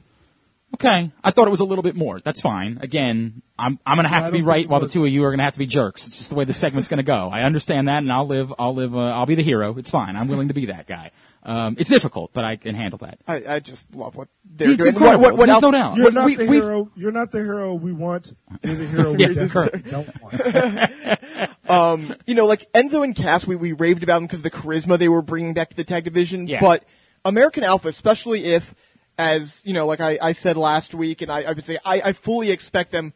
Speaker 1: Okay, I thought it was a little bit more. That's fine. Again, I'm I'm gonna have to be right, while the two of you are gonna have to be jerks. It's just the way the segment's gonna go. I understand that, and I'll live. I'll live. Uh, I'll be the hero. It's fine. I'm willing to be that guy. Um, it's difficult, but I can handle that.
Speaker 3: I, I just love what they're
Speaker 1: It's
Speaker 3: doing.
Speaker 1: incredible.
Speaker 3: What, what, what
Speaker 1: There's no doubt.
Speaker 2: You're
Speaker 3: what
Speaker 2: not
Speaker 3: we-
Speaker 2: the
Speaker 3: we've-
Speaker 2: hero. You're not the hero we want. You're the hero we
Speaker 1: Yeah,
Speaker 2: don't want.
Speaker 3: um, you know, like Enzo and Cass, we, we raved about them because of the charisma they were bringing back to the tag division.
Speaker 1: Yeah.
Speaker 3: But American Alpha, especially if, as you know, like I, I said last week, and I, I would say I, I fully expect them.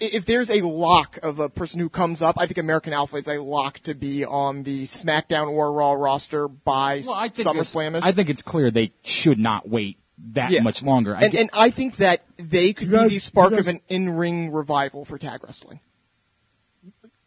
Speaker 3: If there's a lock of a person who comes up, I think American Alpha is a lock to be on the SmackDown or Raw roster by
Speaker 1: Well, I think
Speaker 3: SummerSlam.
Speaker 1: I think it's clear they should not wait that
Speaker 3: Yeah.
Speaker 1: much longer. I
Speaker 3: and,
Speaker 1: get-
Speaker 3: and I think that they could
Speaker 2: guys-
Speaker 3: be the spark
Speaker 2: you
Speaker 3: of an in-ring revival for tag wrestling.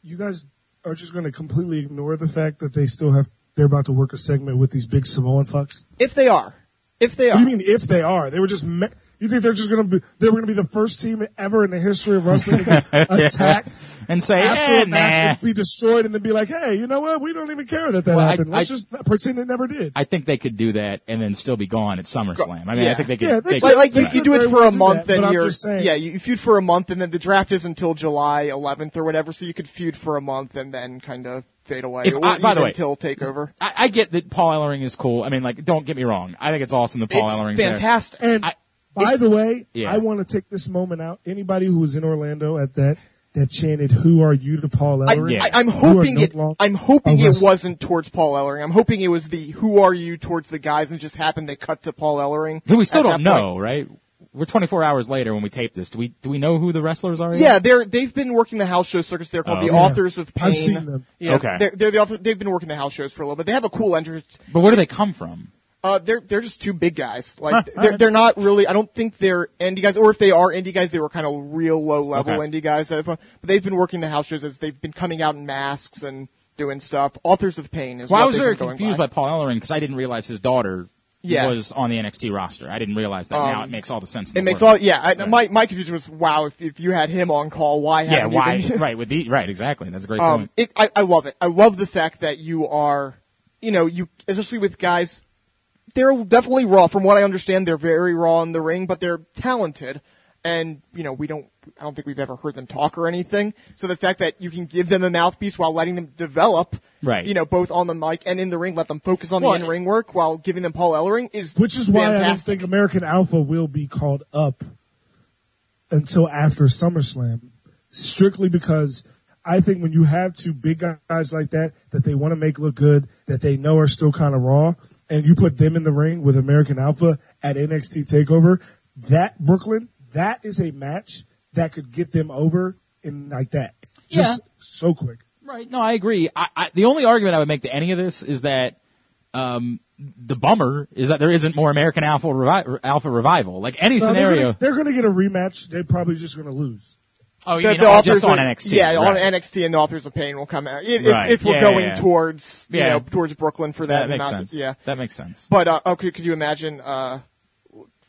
Speaker 2: You guys are just going to completely ignore the fact that they still have. They're about to work a segment with these big Samoan fucks.
Speaker 3: If they are. If they are.
Speaker 2: What do you mean if they are? They were just. Me- you think they're just going to be? They were going to be the first team ever in the history of wrestling to get attacked
Speaker 1: and say,
Speaker 2: after
Speaker 1: eh,
Speaker 2: a match
Speaker 1: nah.
Speaker 2: be destroyed, and then be like, "Hey, you know what? We don't even care that that
Speaker 1: Well, I-
Speaker 2: happened. Let's
Speaker 1: I-
Speaker 2: just pretend it never did."
Speaker 1: I think they could do that and then still be gone at SummerSlam. I mean, I think they could.
Speaker 2: Yeah, they
Speaker 1: they
Speaker 2: could-
Speaker 3: like, like you, you do it for a month
Speaker 2: that,
Speaker 3: and
Speaker 2: but
Speaker 3: you're
Speaker 2: just saying.
Speaker 3: yeah you feud for a month and then the draft is until July 11th or whatever so you could feud for a month and then kind of fade away
Speaker 1: If
Speaker 3: or
Speaker 1: I- by the way,
Speaker 3: until takeover
Speaker 1: I, I get that Paul Ellering is cool. I mean, like, don't get me wrong. I think it's awesome that Paul
Speaker 3: it's
Speaker 1: Ellering's there.
Speaker 3: fantastic
Speaker 2: And
Speaker 1: I-
Speaker 2: by the way,
Speaker 1: Yeah.
Speaker 2: I want to take this moment out. Anybody who was in Orlando at that that chanted "Who are you?" to Paul
Speaker 3: I,
Speaker 2: Ellering.
Speaker 1: Yeah.
Speaker 3: I, I'm hoping
Speaker 2: no
Speaker 3: it.
Speaker 2: long-
Speaker 3: I'm hoping it wasn't towards Paul Ellering. I'm hoping it was the "Who are you?" towards the guys, and just happened they cut to Paul Ellering.
Speaker 1: Who we still don't know,
Speaker 3: point.
Speaker 1: right? We're 24 hours later when we tape this. Do we do we know who the wrestlers are? yet?
Speaker 3: Yeah, they're they've been working the house show circus. They're called
Speaker 1: Oh,
Speaker 3: the
Speaker 1: okay.
Speaker 3: Authors of Pain.
Speaker 2: I've seen them.
Speaker 3: Yeah,
Speaker 1: Okay.
Speaker 3: they're, they're the author. They've been working the house shows for a little bit. They have a cool entrance.
Speaker 1: But where do they come from?
Speaker 3: Uh, they're they're just two big guys. Like
Speaker 1: Huh,
Speaker 3: they're
Speaker 1: alright.
Speaker 3: they're not really. I don't think they're indie guys, or if they are indie guys, they were kind of real low level
Speaker 1: Okay.
Speaker 3: indie guys. That have, but they've been working the house shows as they've been coming out in masks and doing stuff. Authors of Pain is.
Speaker 1: Well, I was very confused by Paul Ellering because I didn't realize his daughter
Speaker 3: Yeah.
Speaker 1: was on the NXT roster. I didn't realize that. now
Speaker 3: Um,
Speaker 1: it makes all the sense. in
Speaker 3: It
Speaker 1: the
Speaker 3: makes
Speaker 1: world.
Speaker 3: all yeah. I, my my confusion was wow. If if you had him on call, why?
Speaker 1: Yeah, why? right with the right exactly. That's a great
Speaker 3: Um,
Speaker 1: point.
Speaker 3: it, I, I love it. I love the fact that you are, you know, you especially with guys, they're definitely raw. From what I understand, they're very raw in the ring, but they're talented. And you know, we don't. I don't think we've ever heard them talk or anything. So the fact that you can give them a mouthpiece while letting them develop,
Speaker 1: Right.
Speaker 3: You know, both on the mic and in the ring, let them focus on
Speaker 1: Well,
Speaker 3: the in-ring work while giving them Paul Ellering is
Speaker 2: Which is why I don't think American Alpha will be called up until after SummerSlam. Strictly because I think when you have two big guys like that, that they want to make look good, that they know are still kind of raw, and you put them in the ring with American Alpha at NXT TakeOver, that Brooklyn, that is a match that could get them over in like that. Just
Speaker 1: Yeah.
Speaker 2: so quick.
Speaker 1: Right. No, I agree. I, I, the only argument I would make to any of this is that um, the bummer is that there isn't more American Alpha revi- Alpha revival. Like any
Speaker 2: No,
Speaker 1: scenario.
Speaker 2: They're going to get a rematch. They're probably just going to lose.
Speaker 1: oh, you
Speaker 3: The-
Speaker 1: mean
Speaker 3: the authors
Speaker 1: just on
Speaker 3: of-
Speaker 1: NXT?
Speaker 3: Yeah, on. NXT and the authors of pain will come out if,
Speaker 1: Right.
Speaker 3: if, if we're
Speaker 1: Yeah,
Speaker 3: going
Speaker 1: yeah, yeah.
Speaker 3: towards you
Speaker 1: Yeah.
Speaker 3: know towards Brooklyn for that.
Speaker 1: That makes
Speaker 3: not-
Speaker 1: sense.
Speaker 3: Yeah,
Speaker 1: That makes sense.
Speaker 3: but uh, okay, could you imagine uh,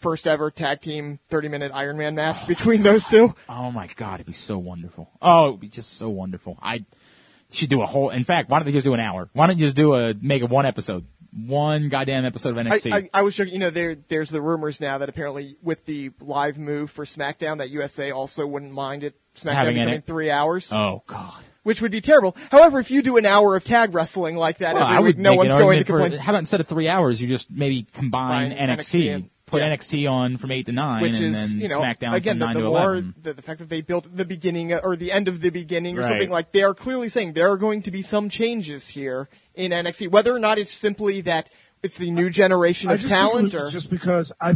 Speaker 3: first ever tag team thirty minute Iron Man match between those two?
Speaker 1: Oh my god, it'd be so wonderful. Oh, it'd be just so wonderful. I should do a whole. In fact, why don't they just do an hour? Why don't you just do a make a one episode, one goddamn episode of NXT?
Speaker 3: I, I was joking. You know, there there's the rumors now that apparently with the live move for SmackDown, that USA also wouldn't mind it SmackDown
Speaker 1: Having in
Speaker 3: becoming
Speaker 1: it.
Speaker 3: three hours,
Speaker 1: oh god.
Speaker 3: which would be terrible. However, if you do an hour of tag wrestling like that
Speaker 1: Well,
Speaker 3: every
Speaker 1: I
Speaker 3: week,
Speaker 1: would
Speaker 3: no one's going to
Speaker 1: argument for-
Speaker 3: complain.
Speaker 1: How about instead of three hours, you just maybe combine NXT,
Speaker 3: NXT
Speaker 1: put
Speaker 3: yeah.
Speaker 1: NXT on from eight to nine,
Speaker 3: which
Speaker 1: and
Speaker 3: is
Speaker 1: then
Speaker 3: you know
Speaker 1: SmackDown
Speaker 3: again
Speaker 1: from
Speaker 3: the,
Speaker 1: nine
Speaker 3: the
Speaker 1: to
Speaker 3: more
Speaker 1: eleven.
Speaker 3: the, the fact that they built the beginning uh, or the end of the beginning or
Speaker 1: Right.
Speaker 3: something like they are clearly saying there are going to be some changes here in NXT whether or not it's simply that it's the new generation
Speaker 2: I
Speaker 3: of
Speaker 2: just
Speaker 3: talent
Speaker 2: think it
Speaker 3: or
Speaker 2: was just because I,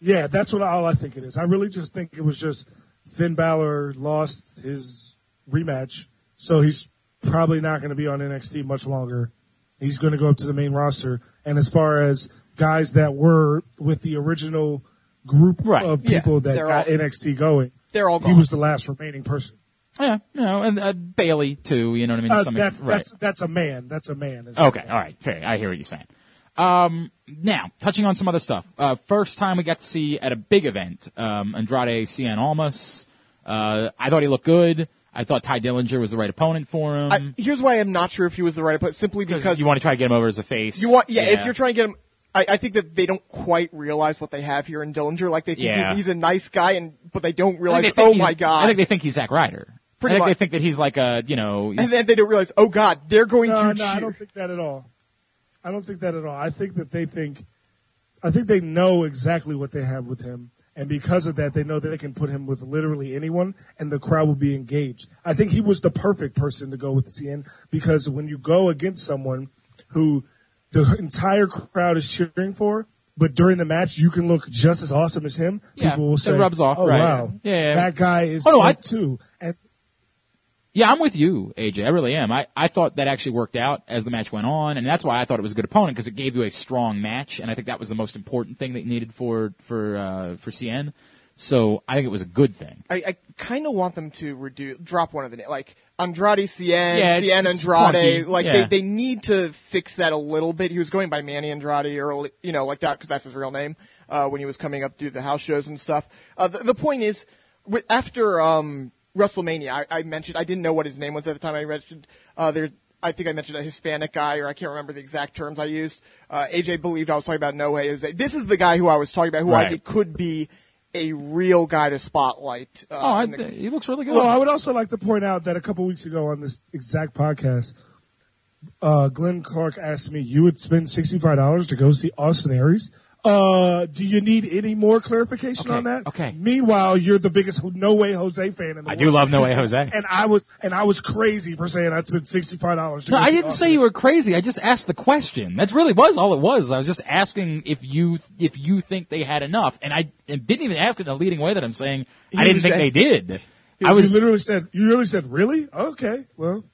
Speaker 2: yeah, that's what all I think it is. I really just think it was just Finn Balor lost his rematch, so he's probably not going to be on NXT much longer. He's going to go up to the main roster. And as far as guys that were with the original group
Speaker 1: Right.
Speaker 2: of
Speaker 3: Yeah,
Speaker 2: people that
Speaker 3: they're
Speaker 2: got
Speaker 3: all-
Speaker 2: NXT going,
Speaker 3: they're all gone.
Speaker 2: he was the last remaining person.
Speaker 1: Yeah, you know, and uh, Bayley too. You know what I mean?
Speaker 2: Uh,
Speaker 1: some
Speaker 2: that's
Speaker 1: right.
Speaker 2: that's that's a man. That's a man.
Speaker 1: Okay, all right, fair. I hear what you're saying. Um, now, touching on some other stuff. Uh, first time we got to see at a big event, um, Andrade Cien Almas. Uh, I thought he looked good. I thought Tye Dillinger was the right opponent for him.
Speaker 3: I, here's why I'm not sure if he was the right opponent. Simply because
Speaker 1: you want to try to get him over as a face.
Speaker 3: You want, yeah, If you're trying to get him, I, I think that they don't quite realize what they have here in Dillinger. Like they think
Speaker 1: Yeah.
Speaker 3: he's, he's a nice guy, and but they don't
Speaker 1: I think
Speaker 3: realize.
Speaker 1: they think
Speaker 3: Oh
Speaker 1: he's-
Speaker 3: my god!
Speaker 1: I think they think he's Zack Ryder.
Speaker 3: Pretty
Speaker 1: I think
Speaker 3: much.
Speaker 1: they think that he's like a, you know, he's-
Speaker 3: and then they don't realize. Oh god, they're going
Speaker 2: No,
Speaker 3: to
Speaker 2: no, I
Speaker 3: cheer.
Speaker 2: don't think that at all. I don't think that at all. I think that they think, I think they know exactly what they have with him, and because of that, they know that they can put him with literally anyone, and the crowd will be engaged. I think he was the perfect person to go with Cien because when you go against someone who the entire crowd is cheering for. But during the match, you can look just as awesome as him.
Speaker 1: Yeah,
Speaker 2: People will
Speaker 1: it
Speaker 2: say,
Speaker 1: rubs off,
Speaker 2: "Oh
Speaker 1: right.
Speaker 2: wow,
Speaker 1: Yeah, yeah.
Speaker 2: that guy is
Speaker 1: Oh, no, I-
Speaker 2: too." And
Speaker 1: Yeah, I'm with you, AJ. I really am. I, I thought that actually worked out as the match went on, and that's why I thought it was a good opponent because it gave you a strong match, and I think that was the most important thing that you needed for for uh, for Cien. So I think it was a good thing.
Speaker 3: I, I kind of want them to reduce, drop one of the na- like Andrade Cien,
Speaker 1: Yeah, it's-
Speaker 3: Cien
Speaker 1: it's
Speaker 3: Andrade.
Speaker 1: clunky.
Speaker 3: Like
Speaker 1: Yeah.
Speaker 3: they, they need to fix that a little bit. He was going by Manny Andrade early, you know, like that because that's his real name uh, when he was coming up through the house shows and stuff. Uh, the, the point is, after um, WrestleMania, I, I mentioned I didn't know what his name was at the time. I mentioned uh, there. I think I mentioned a Hispanic guy, or I can't remember the exact terms I used. Uh, AJ believed I was talking about No Way Jose. This is the guy who I was talking about, who I think could be a real guy to spotlight. Uh,
Speaker 1: Oh, I,
Speaker 3: the-
Speaker 1: he looks really good.
Speaker 2: Well, I would also like to point out that a couple weeks ago on this exact podcast, uh, Glenn Clark asked me, "You would spend sixty-five dollars to go see Austin Aries? Uh, do you need any more clarification
Speaker 1: Okay,
Speaker 2: on that?
Speaker 1: okay.
Speaker 2: Meanwhile, you're the biggest No Way Jose fan in the
Speaker 1: I
Speaker 2: world.
Speaker 1: I do love No Way Jose.
Speaker 2: And I was and I was crazy for saying I'd spend sixty-five dollars.
Speaker 1: No, I didn't say you were crazy. I just asked the question. That really was all it was. I was just asking if you if you think they had enough, and I and didn't even ask it in a leading way that I'm saying I didn't think they did. I
Speaker 2: I
Speaker 1: was
Speaker 2: you literally said you really said really okay well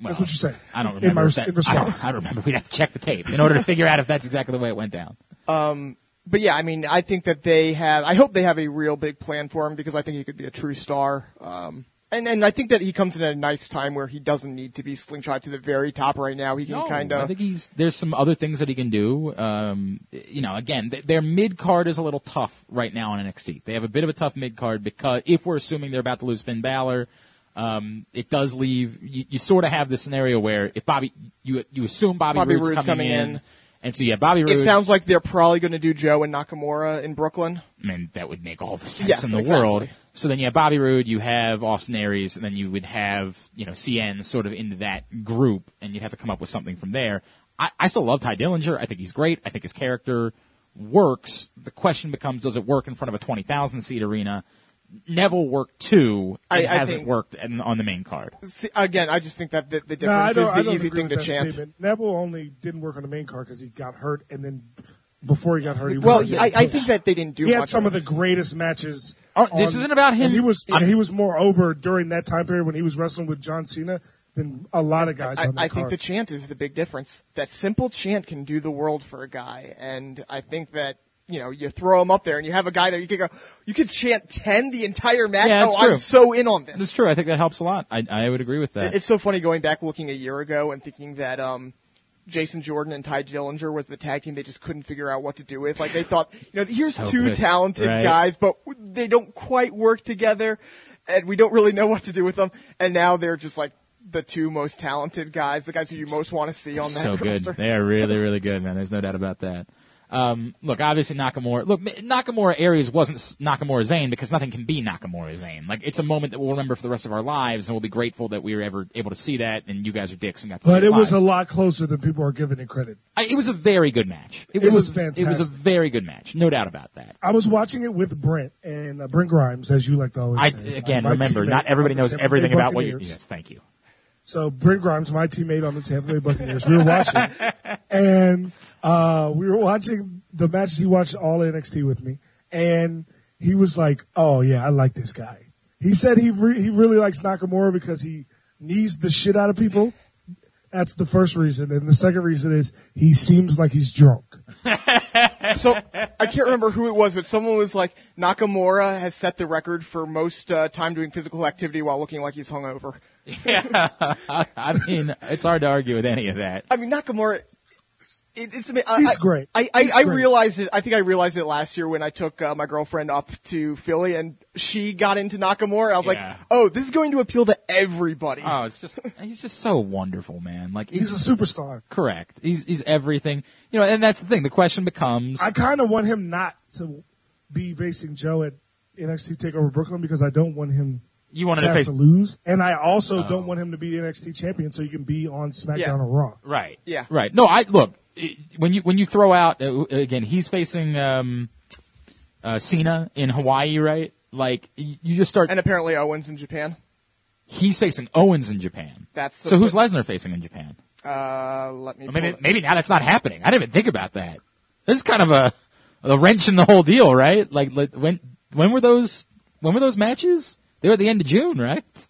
Speaker 2: that's what you said.
Speaker 1: I don't
Speaker 2: In
Speaker 1: remember.
Speaker 2: my
Speaker 1: that,
Speaker 2: in
Speaker 1: I,
Speaker 2: response.
Speaker 1: don't, I don't remember. We'd have to check the tape in order to figure out if that's exactly the way it went down.
Speaker 3: But yeah, I mean, I think that they have. I hope they have a real big plan for him because I think he could be a true star. Um, and and I think that he comes in at a nice time where he doesn't need to be slingshot to the very top right now. He can
Speaker 1: No,
Speaker 3: kind of.
Speaker 1: I think he's there's some other things that he can do. Um, you know, again, th- their mid card is a little tough right now on NXT. They have a bit of a tough mid card because if we're assuming they're about to lose Finn Balor, um, it does leave you, you sort of have the scenario where if Bobby you you assume Bobby,
Speaker 3: Bobby
Speaker 1: Roode's
Speaker 3: Roode's
Speaker 1: coming,
Speaker 3: coming
Speaker 1: in,
Speaker 3: in.
Speaker 1: And so yeah, Bobby Roode.
Speaker 3: It sounds like they're probably going to do Joe and Nakamura in Brooklyn.
Speaker 1: I mean, that would make all the sense
Speaker 3: Yes,
Speaker 1: in the
Speaker 3: exactly.
Speaker 1: world. So then you have Bobby Roode, you have Austin Aries, and then you would have, you know, Cien sort of into that group, and you'd have to come up with something from there. I, I still love Tye Dillinger. I think he's great. I think his character works. The question becomes, does it work in front of a 20,000 seat arena? Neville worked too.
Speaker 3: I-
Speaker 1: It
Speaker 3: I
Speaker 1: hasn't
Speaker 3: think-
Speaker 1: worked in, on the main card.
Speaker 3: See, again, I just think that the, the difference
Speaker 2: don't,
Speaker 3: is
Speaker 2: I
Speaker 3: the
Speaker 2: don't
Speaker 3: easy
Speaker 2: agree
Speaker 3: thing
Speaker 2: with
Speaker 3: to
Speaker 2: that
Speaker 3: chant.
Speaker 2: statement. Neville only didn't work on the main card because he got hurt, and then before he got hurt, he
Speaker 3: Well,
Speaker 2: was
Speaker 3: I, I think that they didn't do
Speaker 2: he had
Speaker 3: much.
Speaker 2: some of the greatest matches.
Speaker 1: Oh, this
Speaker 2: on-
Speaker 1: isn't about him.
Speaker 2: and He was and he was more over during that time period when he was wrestling with John Cena than a lot of guys
Speaker 3: I,
Speaker 2: on that
Speaker 3: I think the chant is the big difference. That simple chant can do the world for a guy, and I think that you know you throw him up there and you have a guy that you could go, you could chant ten the entire match.
Speaker 1: Yeah, that's
Speaker 3: oh,
Speaker 1: true.
Speaker 3: I'm so in on this.
Speaker 1: That's true. I think that helps a lot. I, I would agree with that.
Speaker 3: It's so funny going back looking a year ago and thinking that um Jason Jordan and Tye Dillinger was the tag team they just couldn't figure out what to do with. Like they thought, you know, here's
Speaker 1: So
Speaker 3: two
Speaker 1: good.
Speaker 3: talented
Speaker 1: Right.
Speaker 3: guys, but they don't quite work together and we don't really know what to do with them. And now they're just like the two most talented guys, the guys who you most want to see on that
Speaker 1: so good. They are really, really good, man. There's no doubt about that. Um, look, obviously Nakamura. Look, Nakamura Aries wasn't Nakamura Zayn because nothing can be Nakamura Zayn. Like it's a moment that we'll remember for the rest of our lives, and we'll be grateful that we were ever able to see that. And you guys are dicks and got to
Speaker 2: but
Speaker 1: see
Speaker 2: it was a lot closer than people are giving it credit.
Speaker 1: I, it was a very good match. It,
Speaker 2: It was
Speaker 1: a, It was a very good match, no doubt about that.
Speaker 2: I was watching it with Brent and uh, Brent Grimes, as you like to always
Speaker 1: I
Speaker 2: say.
Speaker 1: again remember, not everybody knows everything about what you.
Speaker 2: Buccaneers.
Speaker 1: Yes, thank you.
Speaker 2: So Brent Grimes, my teammate on the Tampa Bay Buccaneers, we were watching, and uh, we were watching the matches. He watched all NXT with me, and he was like, "Oh yeah, I like this guy." He said he re- he really likes Nakamura because he knees the shit out of people, That's the first reason, and the second reason is he seems like he's drunk.
Speaker 3: So I can't remember who it was, but someone was like, Nakamura has set the record for most uh, time doing physical activity while looking like he's hungover.
Speaker 1: Yeah. I mean, it's hard to argue with any of that.
Speaker 3: I mean, Nakamura. It, it's ama- I-
Speaker 2: He's great.
Speaker 3: I, I,
Speaker 2: He's
Speaker 3: I
Speaker 2: great.
Speaker 3: realized it. I think I realized it last year when I took uh, my girlfriend up to Philly and she got into Nakamura. I was
Speaker 1: Yeah.
Speaker 3: like, oh, this is going to appeal to everybody.
Speaker 1: Oh, it's just he's just so wonderful, man. Like he's,
Speaker 2: He's a superstar.
Speaker 1: correct. He's he's everything. You know, and that's the thing. The question becomes
Speaker 2: I kind of want him not to be facing Joe at NXT Takeover Brooklyn because I don't want him
Speaker 1: you wanted
Speaker 2: to
Speaker 1: to face
Speaker 2: to lose, and I also
Speaker 1: Oh.
Speaker 2: don't want him to be the NXT champion so he can be on SmackDown
Speaker 3: Yeah.
Speaker 2: or Raw.
Speaker 1: right.
Speaker 3: Yeah.
Speaker 1: Right. No, I look when you when you throw out uh, again, he's facing um, uh, Cena in Hawaii, right? Like you just start.
Speaker 3: and apparently Owens in Japan.
Speaker 1: he's facing Owens in Japan.
Speaker 3: That's
Speaker 1: so. Who's Lesnar facing in Japan?
Speaker 3: Uh, let me.
Speaker 1: Or maybe maybe now that's not happening. I didn't even think about that. This is kind of a a wrench in the whole deal, right? Like like, when when were those when were those matches? They were at the end of June, right?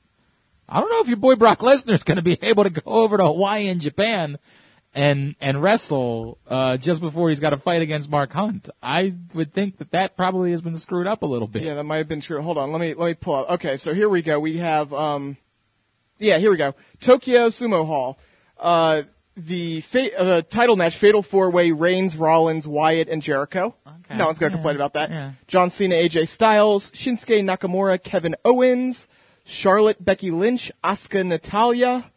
Speaker 1: I don't know if your boy Brock Lesnar is going to be able to go over to Hawaii and Japan and and wrestle uh, just before he's got to fight against Mark Hunt. I would think that that probably has been screwed up a little bit.
Speaker 3: Yeah, that might have been true. Hold on, let me let me pull up. Okay, so here we go. We have um, yeah, here we go. Tokyo Sumo Hall. Uh, the fa- uh, title match, Fatal Four Way: Reigns, Rollins, Wyatt, and Jericho.
Speaker 1: Okay.
Speaker 3: No one's gonna
Speaker 1: Yeah,
Speaker 3: complain about that.
Speaker 1: yeah.
Speaker 3: John Cena, AJ Styles, Shinsuke Nakamura, Kevin Owens, Charlotte, Becky Lynch, Asuka, Natalya.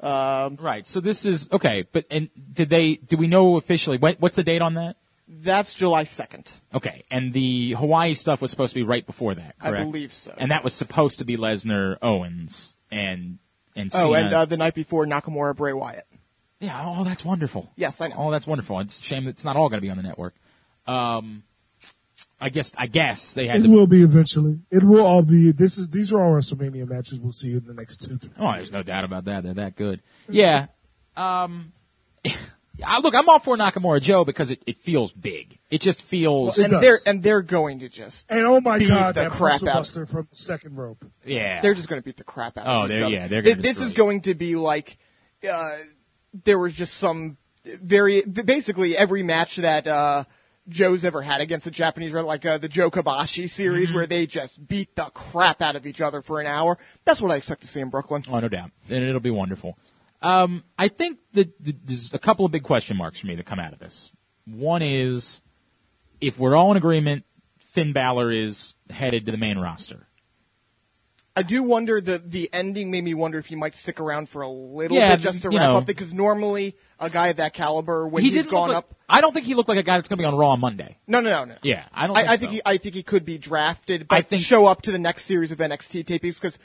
Speaker 3: Um,
Speaker 1: Right. So this is okay, but and did they? Do we know officially? When, what's the date on that?
Speaker 3: that's July second.
Speaker 1: Okay, and the Hawaii stuff was supposed to be right before that, correct?
Speaker 3: I believe so.
Speaker 1: And that was supposed to be Lesnar, Owens, and and
Speaker 3: Oh,
Speaker 1: Cena.
Speaker 3: and uh, the night before, Nakamura, Bray Wyatt.
Speaker 1: Yeah, oh, that's wonderful.
Speaker 3: Yes, I know.
Speaker 1: Oh, that's wonderful. It's a shame that it's not all going to be on the network. Um, I guess I guess they had
Speaker 2: It
Speaker 1: to.
Speaker 2: will be eventually. It will all be. This is these are all WrestleMania matches we'll see in the next two. Three.
Speaker 1: Oh, there's no doubt about that. They're that good. Yeah. Um, I, look, I'm all for Nakamura Joe because it, it feels big. It just feels.
Speaker 2: It
Speaker 3: and
Speaker 2: does.
Speaker 3: they're and they're going to just
Speaker 2: And oh my
Speaker 3: Beat
Speaker 2: God,
Speaker 3: the
Speaker 2: that
Speaker 3: crap out.
Speaker 2: Buster from the second rope.
Speaker 1: yeah.
Speaker 3: they're just going to beat the crap out
Speaker 1: Oh,
Speaker 3: of each other.
Speaker 1: yeah, they're gonna
Speaker 3: Th- This is going to be like uh, there was just some very basically every match that uh, Joe's ever had against a Japanese wrestler, like uh, the Joe Kobashi series,
Speaker 1: Mm-hmm.
Speaker 3: where they just beat the crap out of each other for an hour. That's what I expect to see in Brooklyn.
Speaker 1: Oh, no doubt. And it'll be wonderful. Um, I think that that there's a couple of big question marks for me that come out of this. One is if we're all in agreement, Finn Balor is headed to the main roster.
Speaker 3: I do wonder the the ending made me wonder if he might stick around for a little
Speaker 1: Yeah,
Speaker 3: bit just to wrap
Speaker 1: know.
Speaker 3: up because normally a guy of that caliber when
Speaker 1: he
Speaker 3: he's
Speaker 1: didn't
Speaker 3: gone
Speaker 1: like-
Speaker 3: up.
Speaker 1: I don't think he looked like a guy that's going to be on Raw on Monday.
Speaker 3: No, no, no, no.
Speaker 1: Yeah, I don't.
Speaker 3: I,
Speaker 1: think
Speaker 3: I think
Speaker 1: so.
Speaker 3: he, I think he could be drafted, but
Speaker 1: I think-
Speaker 3: show up to the next series of NXT tapings because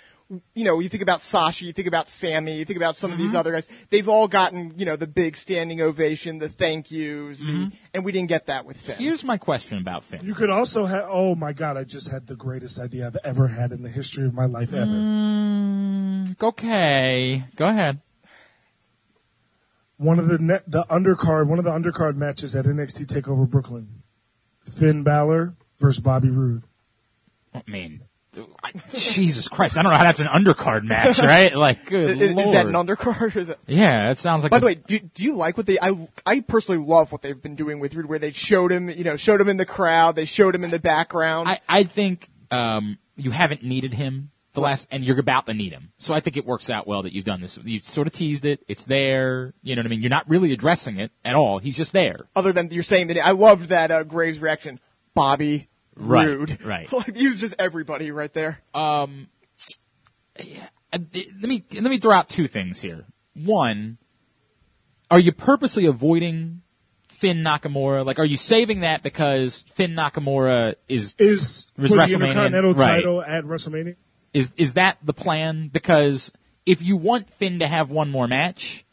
Speaker 3: you know you think about Sasha, you think about Sami, you think about some of
Speaker 1: Mm-hmm.
Speaker 3: these other guys. They've all gotten you know the big standing ovation, the thank yous, the, and we didn't get that with Finn.
Speaker 1: Mm-hmm. Here's my question about Finn.
Speaker 2: You could also have. Oh my God, I just had the greatest idea I've ever had in the history of my life ever.
Speaker 1: Mm, okay, go ahead.
Speaker 2: One of the net, the undercard, one of the undercard matches at NXT Takeover Brooklyn, Finn Balor versus Bobby Roode.
Speaker 1: I mean, I, Jesus Christ, I don't know how that's an undercard match, right? Like, good
Speaker 3: is, is that an undercard? Or is that,
Speaker 1: yeah, that sounds like.
Speaker 3: by
Speaker 1: a-
Speaker 3: the way, do, do you like what they? I I personally love what they've been doing with Roode, where they showed him, you know, showed him in the crowd, they showed him in the background.
Speaker 1: I, I think um, you haven't needed him the last, and you're about to need him. So I think it works out well that you've done this. You sort of teased it. It's there. You know what I mean? You're not really addressing it at all. He's just there.
Speaker 3: other than you're saying that I loved that uh, Graves reaction. Bobby
Speaker 1: Right,
Speaker 3: Roode,
Speaker 1: right.
Speaker 3: like he was just everybody right there.
Speaker 1: Um, yeah, let me let me throw out two things here. One, are you purposely avoiding Finn Nakamura? Like, are you saving that because Finn Nakamura is
Speaker 2: Is
Speaker 1: Was
Speaker 2: for the
Speaker 1: WrestleMania,
Speaker 2: Intercontinental
Speaker 1: right.
Speaker 2: title at WrestleMania?
Speaker 1: Is is that the plan? Because if you want Finn to have one more match,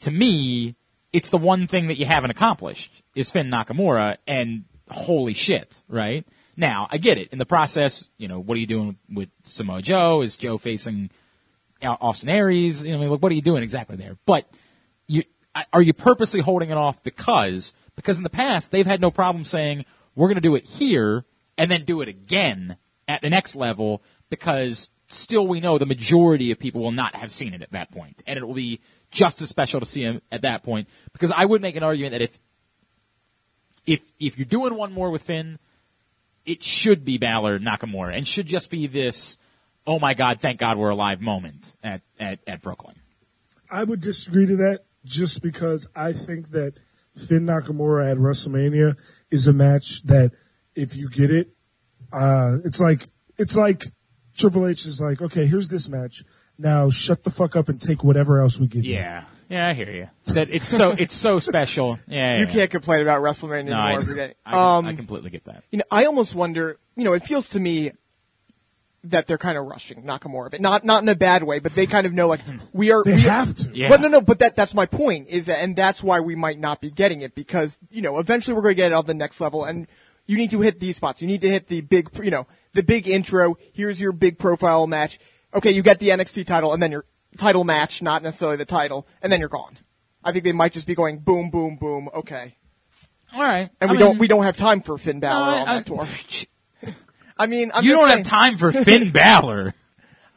Speaker 1: to me, it's the one thing that you haven't accomplished is Finn Nakamura, and holy shit, right? Now I get it. In the process, you know, what are you doing with Samoa Joe? Is Joe facing Au- Austin Aries? You know, like, what are you doing exactly there? But you are you purposely holding it off because because in the past they've had no problem saying we're going to do it here and then do it again at the next level because still we know the majority of people will not have seen it at that point and it will be just as special to see him at that point because I would make an argument that if if if you're doing one more with Finn, it should be Balor Nakamura and should just be this oh my god, thank God we're alive moment at at, at Brooklyn.
Speaker 2: I would disagree to that just because I think that Finn Nakamura at WrestleMania is a match that if you get it, uh, it's like it's like Triple H is like, okay, here's this match. Now shut the fuck up and take whatever else we give you.
Speaker 1: Yeah. Yeah, I hear you. That it's so it's so special. Yeah,
Speaker 3: You
Speaker 1: yeah.
Speaker 3: can't complain about WrestleMania
Speaker 1: No,
Speaker 3: anymore
Speaker 1: I,
Speaker 3: every day.
Speaker 1: I,
Speaker 3: Um,
Speaker 1: I completely get that.
Speaker 3: you know, I almost wonder. You know, it feels to me that they're kind of rushing Nakamura, but not not in a bad way. But they kind of know like we are.
Speaker 2: They
Speaker 3: we,
Speaker 2: have to.
Speaker 1: Yeah.
Speaker 3: But no, no. But that that's my point is that, and that's why we might not be getting it because you know eventually we're going to get it on the next level, and you need to hit these spots. You need to hit the big, you know, the big intro. Here's your big profile match. Okay, you get the NXT title, and then your title match, not necessarily the title, and then you're gone. I think they might just be going boom, boom, boom. Okay,
Speaker 1: All right.
Speaker 3: and
Speaker 1: I
Speaker 3: we
Speaker 1: mean,
Speaker 3: don't we don't have time for Finn Balor
Speaker 1: no,
Speaker 3: on
Speaker 1: I-
Speaker 3: that tour. I mean, I'm
Speaker 1: you
Speaker 3: just
Speaker 1: don't
Speaker 3: saying,
Speaker 1: have time for Finn Balor.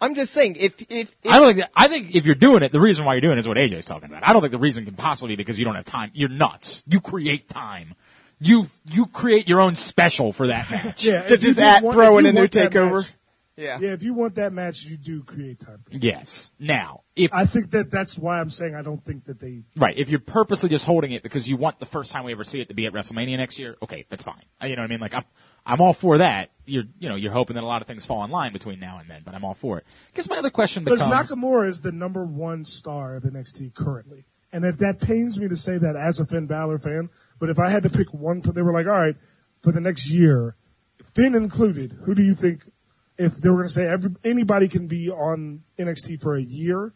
Speaker 3: I'm just saying if if, if
Speaker 1: I don't think. I think if you're doing it, the reason why you're doing it is what AJ's talking about. I don't think the reason can possibly be because you don't have time. You're nuts. You create time. You you create your own special for that match.
Speaker 2: Yeah,
Speaker 3: to just
Speaker 2: do
Speaker 3: at,
Speaker 2: want-
Speaker 3: throw in a new takeover.
Speaker 2: match-
Speaker 3: yeah.
Speaker 2: Yeah, if you want that match, you do create time. for it.
Speaker 1: Yes. Now, if
Speaker 2: I think that that's why I'm saying I don't think that they.
Speaker 1: right, if you're purposely just holding it because you want the first time we ever see it to be at WrestleMania next year, okay, that's fine. Uh, You know what I mean? Like I'm I'm all for that. You're you know you're hoping that a lot of things fall in line between now and then, but I'm all for it. I Guess my other question
Speaker 2: Because
Speaker 1: becomes.
Speaker 2: Nakamura is the number one star of NXT currently. And if that pains me to say that as a Finn Balor fan, but if I had to pick one, they were like, all right, for the next year, Finn included, who do you think, if they were going to say every, anybody can be on NXT for a year,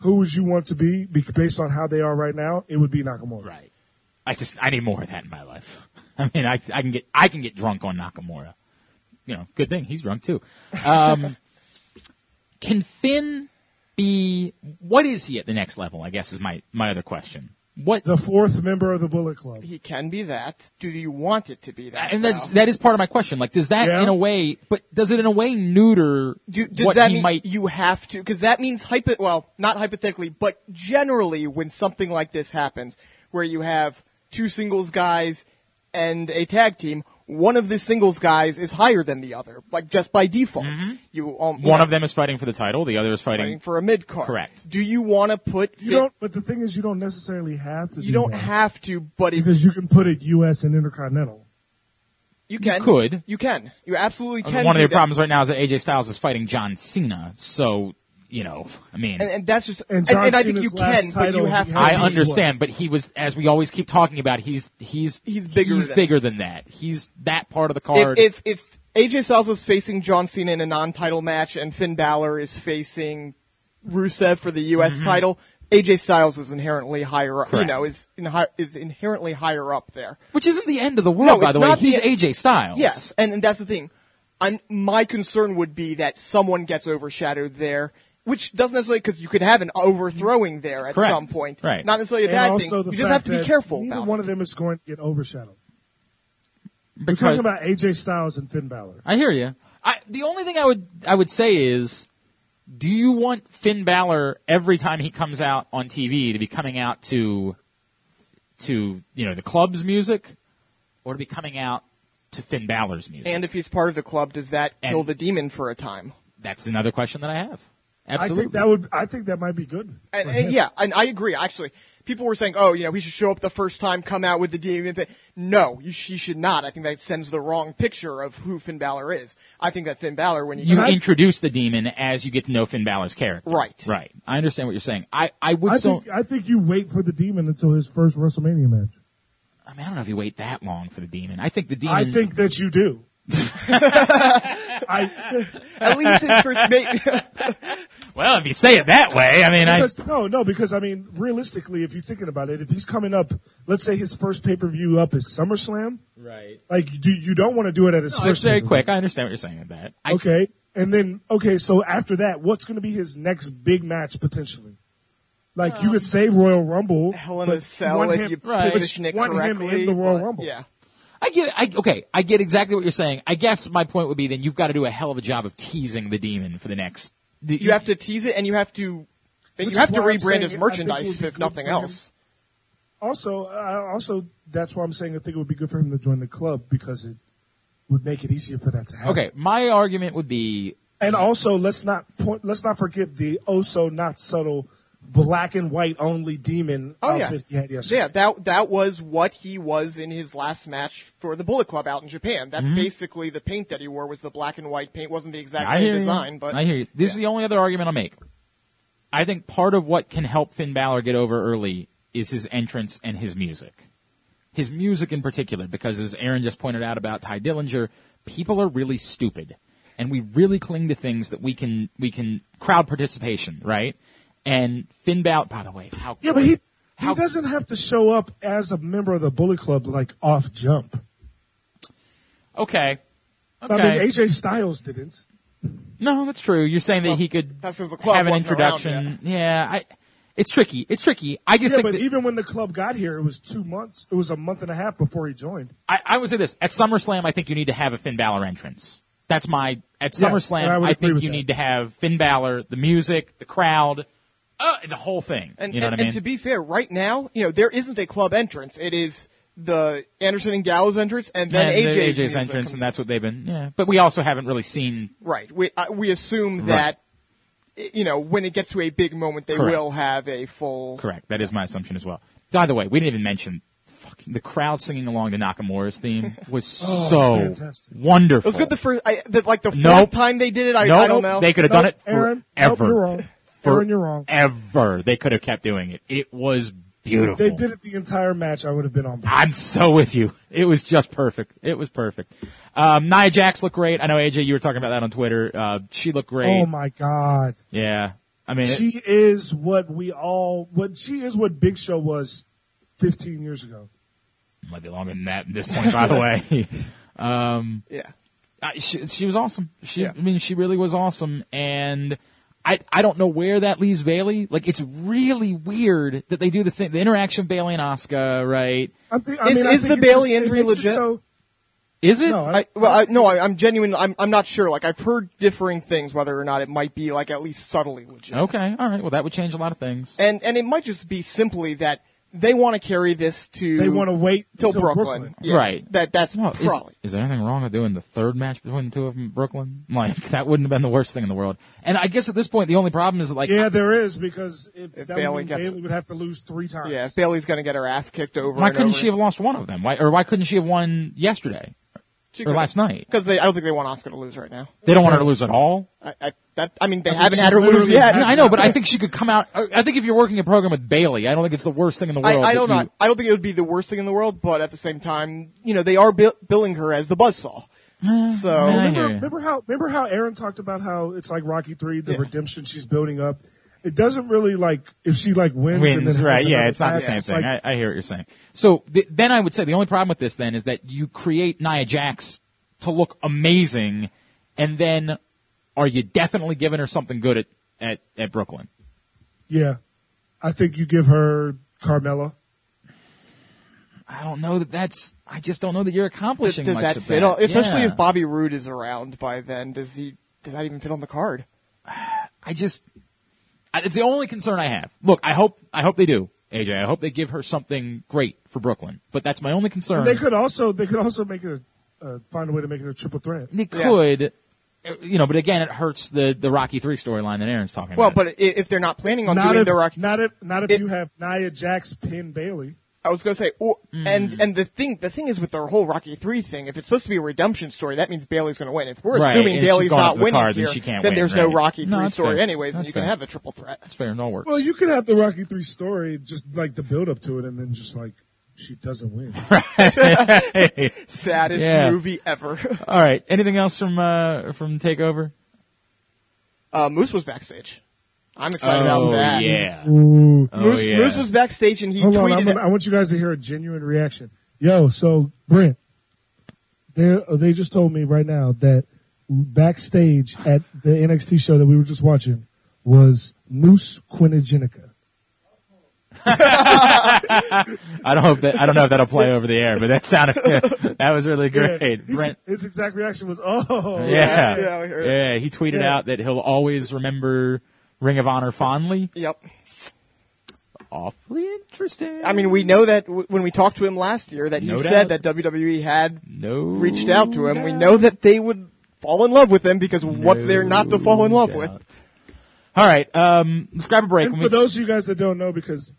Speaker 2: who would you want to be based on how they are right now? It would be Nakamura.
Speaker 1: Right. I just I need more of that in my life. I mean, I I can get I can get drunk on Nakamura. You know, good thing he's drunk too. Um, can Finn be? What is he at the next level? I guess is my my other question. What?
Speaker 2: The fourth member of the Bullet Club.
Speaker 3: He can be that. Do you want it to be that?
Speaker 1: and that's
Speaker 3: though?
Speaker 1: that is part of my question. Like, does that
Speaker 2: Yeah.
Speaker 1: in a way? But does it in a way neuter
Speaker 3: Do, does
Speaker 1: what
Speaker 3: that
Speaker 1: he
Speaker 3: mean
Speaker 1: might?
Speaker 3: you have to? Because that means hypo. Well, not hypothetically, but generally, when something like this happens, where you have two singles guys and a tag team, one of the singles guys is higher than the other, like just by default. You um, you
Speaker 1: one
Speaker 3: know,
Speaker 1: of them is fighting for the title. The other is fighting.
Speaker 3: fighting for a mid card.
Speaker 1: Correct.
Speaker 3: Do you want to put?
Speaker 2: You don't, but the thing is, you don't necessarily have to.
Speaker 3: You
Speaker 2: do
Speaker 3: don't
Speaker 2: that.
Speaker 3: have to, but if
Speaker 2: because you can put it U.S. and Intercontinental.
Speaker 3: you can,
Speaker 1: could.
Speaker 3: You can. You absolutely can.
Speaker 1: one of
Speaker 3: do
Speaker 1: the
Speaker 3: that.
Speaker 1: problems right now is that AJ Styles is fighting John Cena. So you know, I mean,
Speaker 3: and, and that's just
Speaker 2: And John
Speaker 3: and I think you can, but you have to.
Speaker 1: I understand, but he was, as we always keep talking about, he's he's
Speaker 3: He's bigger
Speaker 1: He's
Speaker 3: than-
Speaker 1: bigger than that. He's that part of the card.
Speaker 3: if, if if AJ Styles is facing John Cena in a non-title match and Finn Balor is facing Rusev for the U.S. Mm-hmm. title, AJ Styles is inherently higher. up. You know, is in, hi- is inherently higher up there.
Speaker 1: which isn't the end of the world,
Speaker 3: No,
Speaker 1: by the way.
Speaker 3: the
Speaker 1: He's
Speaker 3: end-
Speaker 1: AJ Styles.
Speaker 3: Yes, and, and that's the thing. I'm, my concern would be that someone gets overshadowed there, which doesn't necessarily because you could have an overthrowing there at
Speaker 1: Correct.
Speaker 3: some point.
Speaker 1: Right.
Speaker 3: Not necessarily a
Speaker 2: And
Speaker 3: bad thing. You just have to be careful
Speaker 2: Neither
Speaker 3: about
Speaker 2: one
Speaker 3: it.
Speaker 2: of them is going to get overshadowed.
Speaker 1: Because We're
Speaker 2: talking about AJ Styles and Finn Balor.
Speaker 1: I hear you. I, the only thing I would I would say is, do you want Finn Balor every time he comes out on TV to be coming out to, to you know the club's music, or to be coming out to Finn Balor's music?
Speaker 3: And if he's part of the club, does that kill
Speaker 1: And-
Speaker 3: the demon for a time?
Speaker 1: That's another question that I have. Absolutely.
Speaker 2: I think that would. I think that might be good.
Speaker 3: And, and yeah, and I agree. Actually, people were saying, "Oh, you know, he should show up the first time, come out with the demon." thing." No, you, he should not. I think that sends the wrong picture of who Finn Balor is. I think that Finn Balor, when you,
Speaker 1: you introduce the demon as you get to know Finn Balor's character.
Speaker 3: Right.
Speaker 1: Right. I understand what you're saying. I, I would
Speaker 2: I
Speaker 1: still.
Speaker 2: think. I think you wait for the demon until his first WrestleMania match.
Speaker 1: I mean, I don't know if you wait that long for the demon. I think the demon.
Speaker 2: I think that you do. I
Speaker 3: at least his first mate.
Speaker 1: Well, if you say it that way, I mean, I.
Speaker 2: no no because I mean realistically, if you're thinking about it, if he's coming up, let's say his first pay per view up is SummerSlam,
Speaker 1: Right.
Speaker 2: like do you don't want to do it at his
Speaker 1: No,
Speaker 2: first
Speaker 1: it's very
Speaker 2: pay-per-view.
Speaker 1: quick. I understand what you're saying with that. I,
Speaker 2: Okay, and then okay, so after that, what's going to be his next big match potentially? Like you could um, say Royal Rumble,
Speaker 3: Hell in
Speaker 2: but
Speaker 3: a cell
Speaker 2: want
Speaker 3: if
Speaker 2: him,
Speaker 3: you
Speaker 1: Right.
Speaker 3: position it
Speaker 2: want him in the Royal
Speaker 3: but-
Speaker 2: Rumble.
Speaker 3: Yeah.
Speaker 1: I get. I okay. I get exactly what you're saying. I guess my point would be then you've got to do a hell of a job of teasing the demon for the next. The,
Speaker 3: You have to tease it, and you have to But you have to rebrand
Speaker 2: saying
Speaker 3: his
Speaker 2: I think it
Speaker 3: merchandise if nothing
Speaker 2: for him.
Speaker 3: else.
Speaker 2: Also, I also that's why I'm saying I think it would be good for him to join the club because it would make it easier for that to happen.
Speaker 1: Okay, my argument would be
Speaker 2: And also, let's not point, let's not forget the oh so not subtle black and white only demon
Speaker 3: Oh yeah,
Speaker 2: he had yesterday.
Speaker 3: yeah. That that was what he was in his last match for the Bullet Club out in Japan. That's basically the paint that he wore was the black and white paint. wasn't the exact
Speaker 1: Mm-hmm. I
Speaker 3: same design,
Speaker 1: you.
Speaker 3: but
Speaker 1: I hear you. This is the only other argument I'll make. I think part of what can help Finn Balor get over early is his entrance and his music. His music in particular, because as Aaron just pointed out about Tye Dillinger, people are really stupid. And we really cling to things that we can, we can, crowd participation, right? And Finn Balor, by the way, how,
Speaker 2: Yeah, but he
Speaker 1: How-
Speaker 2: he doesn't have to show up as a member of the Bullet Club like off jump.
Speaker 1: okay. Okay.
Speaker 2: I mean, AJ Styles didn't.
Speaker 1: No, that's true. You're saying that
Speaker 3: Well,
Speaker 1: he could
Speaker 3: that's 'cause the club
Speaker 1: have an introduction. Yeah, I, it's tricky. It's tricky. I just
Speaker 2: Yeah,
Speaker 1: think
Speaker 2: but
Speaker 1: that,
Speaker 2: even when the club got here, it was two months. It was a month and a half before he joined.
Speaker 1: I, I would say this at SummerSlam. I think you need to have a Finn Balor entrance. That's my at SummerSlam.
Speaker 2: and I
Speaker 1: I, think you
Speaker 2: that.
Speaker 1: need to have Finn Balor, the music, the crowd, uh, the whole thing.
Speaker 3: And,
Speaker 1: you know
Speaker 3: and,
Speaker 1: what I mean?
Speaker 3: and to be fair, right now, you know, there isn't a club entrance. It is the Anderson and Gallows entrance, and then
Speaker 1: and
Speaker 3: AJ's,
Speaker 1: the AJ's entrance, and that's what they've been. Yeah, but we also haven't really seen.
Speaker 3: Right. We uh, we assume that i- you know when it gets to a big moment, they
Speaker 1: Correct.
Speaker 3: will have a full.
Speaker 1: Correct. That is my assumption as well. By the way, we didn't even mention. Fucking, the crowd singing along to Nakamura's theme was so
Speaker 2: fantastic.
Speaker 1: wonderful.
Speaker 3: It was good the first, I, the, like the fourth time they did it. I,
Speaker 1: no,
Speaker 3: I don't know.
Speaker 1: They could have done
Speaker 2: Nope,
Speaker 1: it
Speaker 2: Aaron,
Speaker 1: forever.
Speaker 2: nope, you're wrong. Aaron, you're wrong.
Speaker 1: Forever. They could have kept doing it. It was beautiful.
Speaker 2: They did it the entire match. I would have been on. board.
Speaker 1: I'm so with you. It was just perfect. It was perfect. Um, Nia Jax looked great. I know AJ, you were talking about that on Twitter. Uh, she looked great.
Speaker 2: Oh my god.
Speaker 1: yeah. I mean,
Speaker 2: She is what we all what she is what Big Show was 15 years ago.
Speaker 1: might be longer than that at this point, by the way.
Speaker 3: yeah.
Speaker 1: Uh, she, she was awesome. She,
Speaker 3: Yeah.
Speaker 1: I mean, she really was awesome. And I, I don't know where that leaves Bayley. Like, it's really weird that they do the thing, the interaction of Bayley and Asuka, right?
Speaker 2: I'm think, I
Speaker 3: Is-
Speaker 2: mean, I
Speaker 3: is
Speaker 2: think
Speaker 3: the
Speaker 2: it
Speaker 3: Bayley
Speaker 2: just-
Speaker 3: injury legit?
Speaker 2: So,
Speaker 1: Is it?
Speaker 2: No, I-
Speaker 3: I, well, I, no, I, I'm genuine. I'm, I'm not sure. Like I've heard differing things whether or not it might be like at least subtly legit.
Speaker 1: okay. All right. Well, that would change a lot of things.
Speaker 3: And and it might just be simply that they want to carry this to
Speaker 2: they want to wait
Speaker 3: till
Speaker 2: till
Speaker 3: Brooklyn.
Speaker 2: Brooklyn.
Speaker 3: Yeah,
Speaker 1: Right.
Speaker 3: That that's
Speaker 1: Well, is,
Speaker 3: probably.
Speaker 1: is there anything wrong with doing the third match between the two of them in Brooklyn? Like, that wouldn't have been the worst thing in the world. And I guess at this point, the only problem is like,
Speaker 2: Yeah, there is because if,
Speaker 3: If Bayley
Speaker 2: would
Speaker 3: gets-
Speaker 2: Bayley would have to lose three times.
Speaker 3: Yeah, if Bayley's going to get her ass kicked over.
Speaker 1: why
Speaker 3: and
Speaker 1: couldn't
Speaker 3: over.
Speaker 1: she have lost one of them? Why, or why couldn't she have won yesterday
Speaker 3: She
Speaker 1: or last night?
Speaker 3: Because they, I don't think they want Asuka to lose right now.
Speaker 1: They don't want her to lose at all.
Speaker 3: I, I, that, I mean, they
Speaker 2: I
Speaker 3: haven't had her lose
Speaker 2: literally
Speaker 3: yet.
Speaker 1: I know, but I think she could come out. I I think if you're working a program with Bayley, I don't think it's the worst thing in the world.
Speaker 3: I
Speaker 1: that
Speaker 3: don't
Speaker 1: you-
Speaker 3: know. I don't think it would be the worst thing in the world, but at the same time, you know, they are bi- billing her as the buzzsaw. Eh, so
Speaker 1: I hear
Speaker 2: Remember, remember how remember how Aaron talked about how it's like Rocky Three, the redemption she's building up. It doesn't really like if she like wins, and
Speaker 1: wins,
Speaker 2: then
Speaker 1: right? Yeah, it's not the same thing.
Speaker 2: like-
Speaker 1: I, I hear what you're saying. So th- then I would say the only problem with this then is that you create Nia Jax to look amazing, and then are you definitely giving her something good at at, at Brooklyn?
Speaker 2: yeah, I think you give her Carmella.
Speaker 1: I don't know that that's. I just don't know that you're accomplishing
Speaker 3: does
Speaker 1: much
Speaker 3: that
Speaker 1: of
Speaker 3: fit?
Speaker 1: that.
Speaker 3: On, especially
Speaker 1: Yeah.
Speaker 3: if Bobby Roode is around by then. Does he? Does that even fit on the card?
Speaker 1: I just. It's the only concern I have. Look, I hope I hope they do, AJ. I hope they give her something great for Brooklyn. But that's my only concern.
Speaker 2: They could also they could also make it a, uh, find a way to make it a triple threat.
Speaker 1: They could, uh, you know, but again, it hurts the the Rocky Three storyline that Aaron's talking
Speaker 3: Well,
Speaker 1: about.
Speaker 3: Well, but if they're not planning on
Speaker 2: Not
Speaker 3: doing
Speaker 2: if
Speaker 3: the Rocky,
Speaker 2: not if not if
Speaker 3: It-
Speaker 2: you have Nia Jax pin Bayley.
Speaker 3: I was going to say, or,
Speaker 1: Hmm.
Speaker 3: and and the thing the thing is with their whole Rocky Three thing, if it's supposed to be a redemption story, that means Bayley's going to win. If we're
Speaker 1: Right,
Speaker 3: assuming
Speaker 1: and she's
Speaker 3: Bayley's
Speaker 1: gone up
Speaker 3: not
Speaker 1: the
Speaker 3: winning
Speaker 1: card, then
Speaker 3: here,
Speaker 1: she can't
Speaker 3: then
Speaker 1: win,
Speaker 3: there's no. Rocky Three
Speaker 1: that's
Speaker 3: story
Speaker 1: fair.
Speaker 3: anyways, and
Speaker 1: That's
Speaker 3: you can have the triple threat.
Speaker 1: That's fair. No works.
Speaker 2: Well, you could have the Rocky Three story, just like the build up to it, and then just like she doesn't win.
Speaker 3: Saddest
Speaker 1: Yeah.
Speaker 3: movie ever.
Speaker 1: All right. Anything else from uh from Takeover?
Speaker 3: uh, Moose was backstage. I'm excited
Speaker 1: oh
Speaker 3: about that.
Speaker 1: yeah.
Speaker 2: Ooh.
Speaker 1: Oh,
Speaker 3: Moose,
Speaker 1: yeah.
Speaker 3: Moose was backstage and he
Speaker 2: Hold on,
Speaker 3: tweeted.
Speaker 2: I'm want you guys to hear a genuine reaction. Yo, so Brent, they they just told me right now that backstage at the NXT show that we were just watching was Moose Quinn Ojinnaka.
Speaker 1: I don't hope that I don't know if that'll play over the air, but that sounded that was really great.
Speaker 2: His,
Speaker 1: Brent,
Speaker 2: his exact reaction was, "Oh,
Speaker 1: yeah,
Speaker 3: yeah, we
Speaker 1: yeah. He tweeted
Speaker 2: Yeah.
Speaker 1: out that he'll always remember Ring of Honor fondly.
Speaker 3: Yep.
Speaker 1: Awfully interesting.
Speaker 3: I mean, we know that w- when we talked to him last year that he
Speaker 1: No
Speaker 3: said
Speaker 1: doubt.
Speaker 3: that WWE had
Speaker 1: no
Speaker 3: reached out to him. We know that they would fall in love with him because what's there not to fall in love with?
Speaker 1: All right, um, let's grab a break.
Speaker 2: And for
Speaker 1: we-
Speaker 2: those of you guys that don't know, because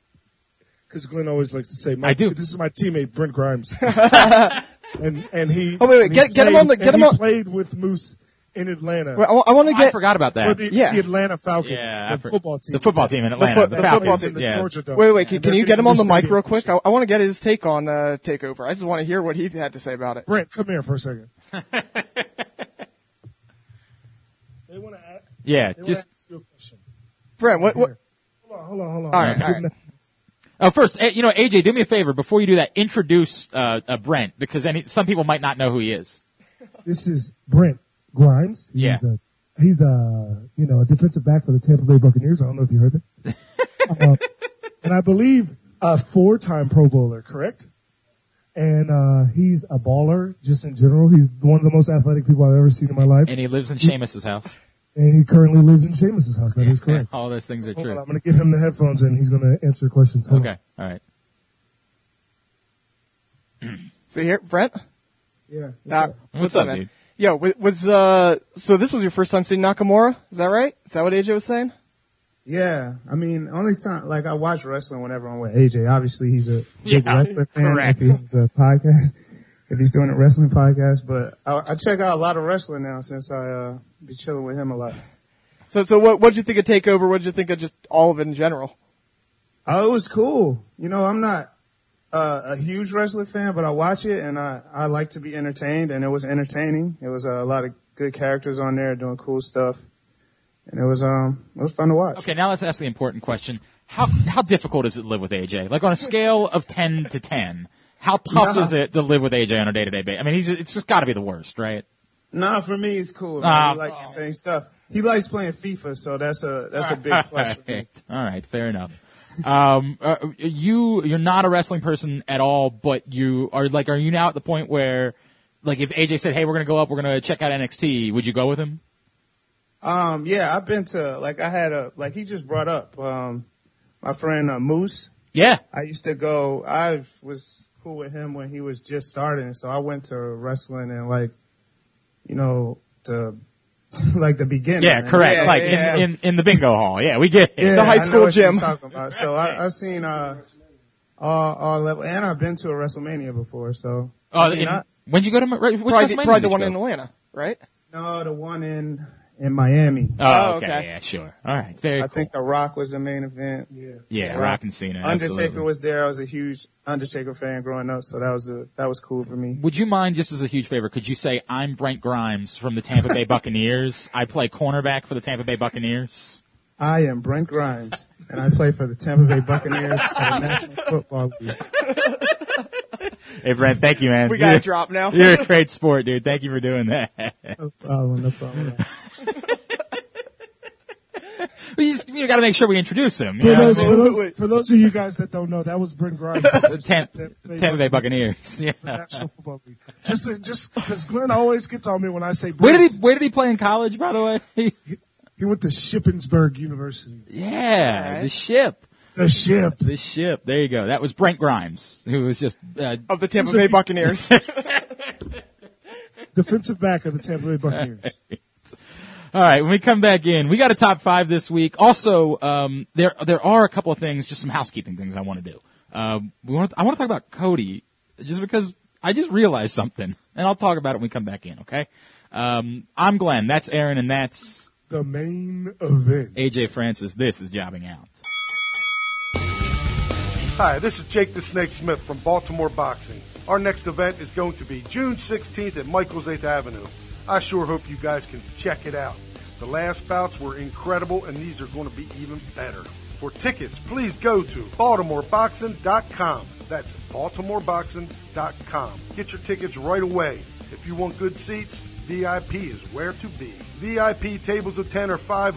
Speaker 2: because Glenn always likes to say, my,
Speaker 1: I do.
Speaker 2: This is my teammate Brent Grimes, and and he.
Speaker 3: Oh, wait, wait,
Speaker 2: and he
Speaker 3: get- get him on the- get
Speaker 2: and
Speaker 3: him
Speaker 2: he
Speaker 3: on-
Speaker 2: played with Moose in Atlanta
Speaker 3: Well, I, want to get.
Speaker 1: I
Speaker 3: get.
Speaker 1: forgot about
Speaker 2: for
Speaker 1: that.
Speaker 2: the,
Speaker 3: Yeah.
Speaker 2: the Atlanta Falcons,
Speaker 1: Yeah, I
Speaker 2: the
Speaker 1: for-
Speaker 2: football team,
Speaker 1: The football team in Atlanta,
Speaker 3: fo-
Speaker 1: the,
Speaker 3: the
Speaker 1: Falcons.
Speaker 3: football
Speaker 2: in the
Speaker 1: yeah.
Speaker 2: Georgia Dome.
Speaker 3: Wait, wait, can,
Speaker 2: And
Speaker 3: can
Speaker 2: they're
Speaker 3: you get him on the
Speaker 2: do
Speaker 3: mic real quick? I, I want to get his take on uh, Takeover. I just want to hear what he had to say about it.
Speaker 2: Brent, come here for a second. they want to ask,
Speaker 1: Yeah,
Speaker 2: they
Speaker 1: just
Speaker 2: wanna ask you a question.
Speaker 3: Brent, what? what
Speaker 2: Hold on, hold on, hold on.
Speaker 3: All right,
Speaker 2: I'm
Speaker 3: all
Speaker 2: getting
Speaker 3: right.
Speaker 1: Oh, first, eh, you know, AJ, do me a favor before you do that. Introduce uh, uh, Brent because any, some people might not know who he is.
Speaker 2: This is Brent Grimes.
Speaker 1: Yeah.
Speaker 2: He's a, he's a, you know, a defensive back for the Tampa Bay Buccaneers. I don't know if you heard that. uh, and I believe a four-time Pro Bowler, correct? And, uh, he's a baller just in general. He's one of the most athletic people I've ever seen in my life.
Speaker 1: And he lives in Seamus's house.
Speaker 2: And he currently lives in Seamus's house. That is correct.
Speaker 1: All those things are
Speaker 2: Hold on,
Speaker 1: true.
Speaker 2: I'm going to give him the headphones and he's going to answer questions. Hold
Speaker 1: Okay, all right.
Speaker 3: See here, Brent.
Speaker 2: on. Yeah.
Speaker 3: Uh,
Speaker 1: What's up,
Speaker 3: man?
Speaker 1: dude?
Speaker 3: Yo, was uh, so this was your first time seeing Nakamura? Is that right? Is that what AJ was saying?
Speaker 9: Yeah, I mean, only time like I watch wrestling whenever I'm with AJ. Obviously, he's a big
Speaker 1: Yeah,
Speaker 9: wrestling fan.
Speaker 1: correct.
Speaker 9: If he a podcast, if he's doing a wrestling podcast, but I, I check out a lot of wrestling now since I uh, be chilling with him a lot.
Speaker 3: So, so what? What'd you think of Takeover? What'd you think of just all of it in general?
Speaker 9: Oh, it was cool. You know, I'm not uh, a huge wrestling fan, but I watch it and I I like to be entertained, and it was entertaining. It was uh, a lot of good characters on there doing cool stuff, and it was um it was fun to watch.
Speaker 1: Okay, now let's ask the important question. How how difficult is it to live with AJ? Like on a scale of 10 to 10, how tough is it to live with AJ on a day-to-day basis? I mean, he's it's just got to be the worst, right?
Speaker 9: Nah, for me, it's cool. Man.
Speaker 1: Ah.
Speaker 9: he like the same stuff. He likes playing FIFA, so that's a that's a big plus for me.
Speaker 1: All right, fair enough. Um, uh, you you're not a wrestling person at all, but you are like, are you now at the point where, like, if AJ said, "Hey, we're gonna go up, we're gonna check out NXT," would you go with him?
Speaker 9: Um, yeah, I've been to like I had a like he just brought up um my friend uh, Moose.
Speaker 1: Yeah.
Speaker 9: I used to go. I was cool with him when he was just starting, so I went to wrestling and like, you know, to like the beginning.
Speaker 1: Yeah,
Speaker 9: man.
Speaker 1: correct.
Speaker 3: Yeah,
Speaker 1: like
Speaker 3: yeah.
Speaker 1: In, in in the bingo hall. Yeah, we get it.
Speaker 9: Yeah,
Speaker 3: The high
Speaker 9: I know
Speaker 3: school
Speaker 9: what you're
Speaker 3: gym.
Speaker 9: talking about. So I, I've seen uh all all level, and I've been to a WrestleMania before. So
Speaker 1: Oh,
Speaker 9: I mean,
Speaker 1: in-
Speaker 9: I-
Speaker 1: when'd you go to? Which
Speaker 3: Probably,
Speaker 1: WrestleMania
Speaker 3: probably the one
Speaker 1: go?
Speaker 3: in Atlanta, right?
Speaker 9: no, the one in in Miami.
Speaker 1: Oh,
Speaker 3: Oh,
Speaker 1: okay.
Speaker 3: okay.
Speaker 1: Yeah, sure. All right. Very
Speaker 9: I
Speaker 1: cool.
Speaker 9: think The Rock was the main event.
Speaker 1: yeah,
Speaker 9: Rock.
Speaker 1: Rock and Cena.
Speaker 9: Undertaker
Speaker 1: absolutely.
Speaker 9: was there. I was a huge Undertaker fan growing up, so that was a, that was cool for me.
Speaker 1: Would you mind, just as a huge favor, could you say, I'm Brent Grimes from the Tampa Bay Buccaneers. I play cornerback for the Tampa Bay Buccaneers.
Speaker 9: I am Brent Grimes, and I play for the Tampa Bay Buccaneers of the National Football League.
Speaker 1: Hey, Brent, thank you, man.
Speaker 3: We got
Speaker 1: You're-
Speaker 3: to drop now.
Speaker 1: You're a great sport, dude. Thank you for doing that.
Speaker 9: No problem, no problem.
Speaker 1: we just, you gotta make sure we introduce him.
Speaker 2: For those, for, those, for those of you guys that don't know, that was Brent Grimes.
Speaker 1: Tam- Tampa Bay Buccaneers. Yeah.
Speaker 2: National Football League. Just, just because Glenn always gets on me when I say
Speaker 1: Where did he, where did he play in college, by the way?
Speaker 2: He went to Shippensburg University.
Speaker 1: yeah,
Speaker 3: All right.
Speaker 1: the ship.
Speaker 2: The ship.
Speaker 1: The ship. There you go. That was Brent Grimes, who was just, uh,
Speaker 3: Of the Tampa
Speaker 2: He's a-
Speaker 3: Bay Buccaneers.
Speaker 2: Defensive back of the Tampa Bay Buccaneers.
Speaker 1: All right, when we come back in, we got a top five this week. Also, um, there there are a couple of things, just some housekeeping things I want to do. Um, we want I want to talk about Cody, just because I just realized something, and I'll talk about it when we come back in. Okay? Um, I'm Glenn. That's Aaron, and that's
Speaker 2: the main event.
Speaker 1: AJ Francis. This is jobbing out.
Speaker 7: Hi, this is Jake the Snake Smith from Baltimore Boxing. Our next event is going to be June 16th at Michael's 8th Avenue. I sure hope you guys can check it out. The last bouts were incredible and these are going to be even better. For tickets, please go to baltimoreboxing.com. That's baltimoreboxing.com. Get your tickets right away. If you want good seats, VIP is where to be. VIP tables of 10 are $500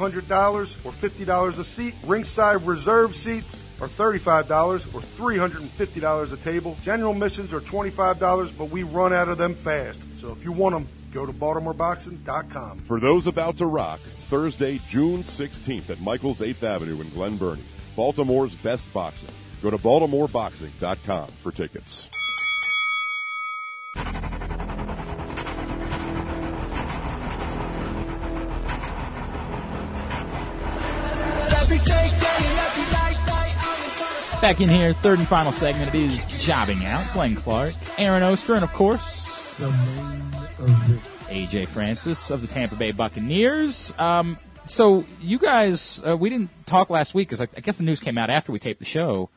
Speaker 7: or $50 a seat. Ringside reserve seats are $35 or $350 a table. General missions are $25, but we run out of them fast. So if you want them, Go to BaltimoreBoxing.com.
Speaker 8: For those about to rock, Thursday, June 16th at Michael's 8th Avenue in Glen Burnie. Baltimore's best boxing. Go to BaltimoreBoxing.com for tickets.
Speaker 1: Back in here, third and final segment. It is jobbing out. Glenn Clark, Aaron Oster, and of course
Speaker 2: The main event.
Speaker 1: AJ Francis of the Tampa Bay Buccaneers. Um, so you guys, uh, we didn't talk last week because I, I guess the news came out after we taped the show.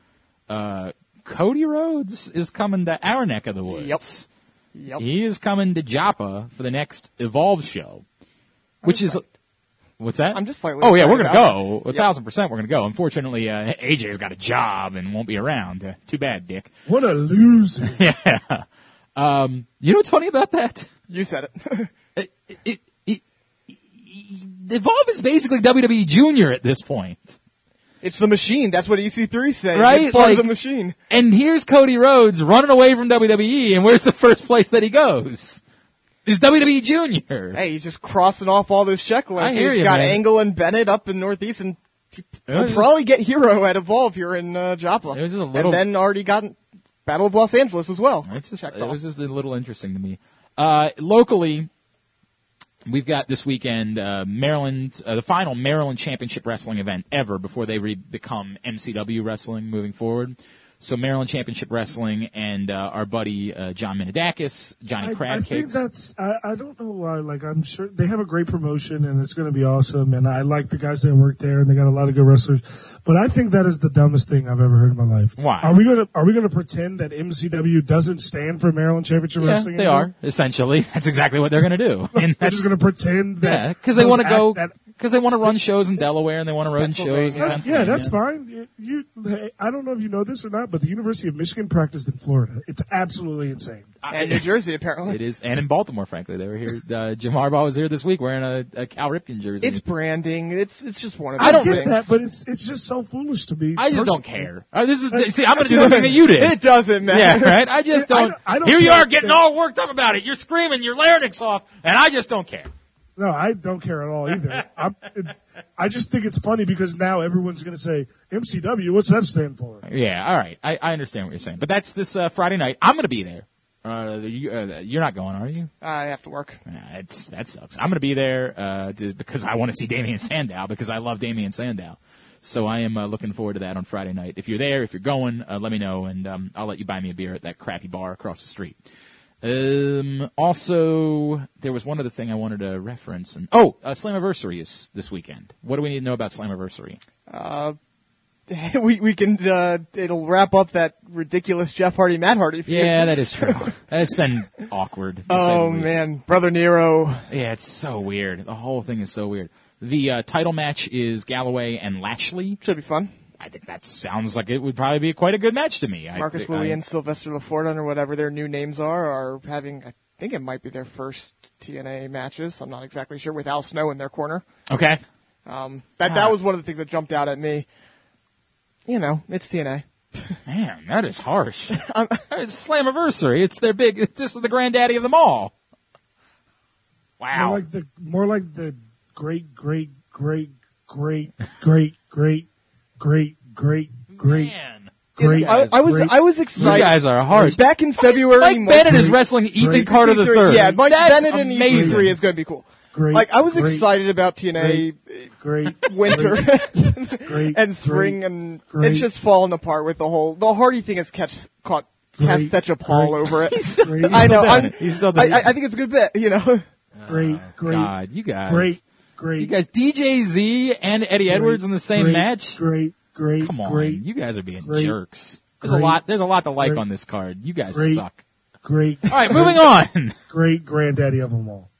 Speaker 1: Uh, Cody Rhodes is coming to our neck of the woods.
Speaker 3: Yep. Yep.
Speaker 1: He is coming to Joppa for the next Evolve show, which is what's that?
Speaker 3: I'm just slightly
Speaker 1: Oh yeah, we're gonna go.
Speaker 3: it.
Speaker 1: A
Speaker 3: Yep.
Speaker 1: thousand percent, we're gonna go. Unfortunately, uh, AJ's got a job and won't be around. Uh, too bad, Dick.
Speaker 2: What a loser.
Speaker 1: yeah. Um, you know what's funny about that?
Speaker 3: You said it.
Speaker 1: It, it, it, Evolve is basically WWE Junior at this point.
Speaker 3: it's the machine. That's what EC3 said.
Speaker 1: Right?
Speaker 3: It's part
Speaker 1: Like-
Speaker 3: of the machine.
Speaker 1: And here's Cody Rhodes running away from WWE, and where's the first place that he goes? Is WWE Junior.
Speaker 3: Hey, he's just crossing off all those checklists.
Speaker 1: I hear
Speaker 3: He's
Speaker 1: you,
Speaker 3: got
Speaker 1: man.
Speaker 3: Angle and Bennett up in Northeast, and
Speaker 1: just-
Speaker 3: probably get Hero at Evolve here in uh, Joppa.
Speaker 1: It was just a little-
Speaker 3: And then already got Battle of Los Angeles as well.
Speaker 1: It's just,
Speaker 3: Checked
Speaker 1: it
Speaker 3: off.
Speaker 1: was just a little interesting to me. Uh, locally, we've got this weekend uh, Maryland, uh, the final Maryland Championship Wrestling event ever before they re- become MCW Wrestling moving forward. So Maryland Championship Wrestling and uh, our buddy uh, John Minidakis, Johnny
Speaker 2: I, I think that's I, I don't know why like I'm sure they have a great promotion and it's going to be awesome and I like the guys that work there and they got a lot of good wrestlers but I think that is the dumbest thing I've ever heard in my life.
Speaker 1: Why?
Speaker 2: Are we gonna Are we gonna pretend that MCW doesn't stand for Maryland Championship
Speaker 1: yeah,
Speaker 2: Wrestling?
Speaker 1: they
Speaker 2: anymore?
Speaker 1: are essentially. That's exactly what they're going to do. And
Speaker 2: They're just gonna pretend that
Speaker 1: yeah, because they want to go
Speaker 2: that-
Speaker 1: because they want to run shows in Delaware and they want to run shows in
Speaker 3: Pennsylvania.
Speaker 2: Yeah, that's fine. You, you, hey, I don't know if you know this or not, but the University of Michigan practiced in Florida. It's absolutely insane.
Speaker 3: and New Jersey, apparently.
Speaker 1: It is, and in Baltimore, frankly, they were here. Uh, Jim Harbaugh was here this week wearing a, a Cal Ripken jersey.
Speaker 3: It's branding. It's it's just one of
Speaker 1: I don't
Speaker 2: get
Speaker 3: things.
Speaker 2: that, but it's it's just so foolish to me.
Speaker 1: I just don't care. Uh, this is see, I'm going to do the thing that you did.
Speaker 3: It doesn't matter.
Speaker 1: Yeah, right. I just don't.
Speaker 2: don't- I don't
Speaker 1: here you are getting all worked up about it. You're screaming your larynx off, and I just don't care.
Speaker 2: No, I don't care at all either. I'm, it, I just think it's funny because now everyone's going to say MCW. What's that stand for?
Speaker 1: Yeah, all right. I, I understand what you're saying, but that's this uh, Friday night. I'm going to be there. Uh, you, uh, you're not going, are you?
Speaker 3: I have to work.
Speaker 1: Yeah, it's, that sucks. I'm going to be there uh, to, because I want to see Damien Sandow because I love Damien Sandow. So I am uh, looking forward to that on Friday night. If you're there, if you're going, uh, let me know, and um, I'll let you buy me a beer at that crappy bar across the street. Um, also, there was one other thing I wanted to reference. And oh, uh, Slammiversary is this weekend. What do we need to know about Slammiversary?
Speaker 3: we we can uh, it'll wrap up that ridiculous Jeff Hardy Matt Hardy. feud.
Speaker 1: Yeah, that is true. it's been awkward. to say the
Speaker 3: Oh man, brother Nero.
Speaker 1: Yeah, it's so weird. The whole thing is so weird. The uh, title match is Galloway and Lashley.
Speaker 3: Should be fun.
Speaker 1: I think that sounds like it would probably be quite a good match to me.
Speaker 3: Marcus
Speaker 1: I,
Speaker 3: Louis and Sylvester LaFortune or whatever their new names are are having. I think it might be their first TNA matches. I'm not exactly sure with Al Snow in their corner.
Speaker 1: Okay.
Speaker 3: Um, that that was one of the things that jumped out at me. You know, it's TNA.
Speaker 1: Man, that is harsh. it's Slammiversary. It's their big. It's just the granddaddy of them all. Wow.
Speaker 2: More like the more like the great great great great great great great great great
Speaker 1: Man.
Speaker 2: great.
Speaker 3: I, I was
Speaker 2: great-
Speaker 3: I was excited.
Speaker 1: You
Speaker 3: excited.
Speaker 1: guys are harsh.
Speaker 3: Back in February,
Speaker 1: Mike
Speaker 3: March-
Speaker 1: Bennett is wrestling Ethan
Speaker 2: Great.
Speaker 1: Carter the third.
Speaker 3: Yeah, Mike
Speaker 1: That's
Speaker 3: Bennett and
Speaker 1: amazing.
Speaker 3: EC3 is going to be cool.
Speaker 2: Great,
Speaker 3: like I was
Speaker 2: great,
Speaker 3: excited about TNA
Speaker 2: great
Speaker 3: winter
Speaker 2: great
Speaker 3: and spring,
Speaker 2: great,
Speaker 3: and
Speaker 2: great.
Speaker 3: it's just fallen apart with the whole. The Hardy thing has catch caught cast
Speaker 2: Great,
Speaker 3: such a pall
Speaker 2: great.
Speaker 3: over it.
Speaker 2: great,
Speaker 3: I know.
Speaker 1: done
Speaker 3: I'm.
Speaker 1: He's still
Speaker 3: I, I. I think it's a good bit. You know.
Speaker 2: great oh, great
Speaker 1: God, you guys.
Speaker 2: great great
Speaker 1: You guys, DJ Z and Eddie Edwards in the same
Speaker 2: great,
Speaker 1: match.
Speaker 2: Great great
Speaker 1: Come on,
Speaker 2: great
Speaker 1: you guys are being
Speaker 2: great,
Speaker 1: jerks. There's a lot. There's a lot to like
Speaker 2: great,
Speaker 1: on this card. You guys
Speaker 2: great,
Speaker 1: suck.
Speaker 2: great.
Speaker 1: All right, moving on.
Speaker 2: Great granddaddy of them all.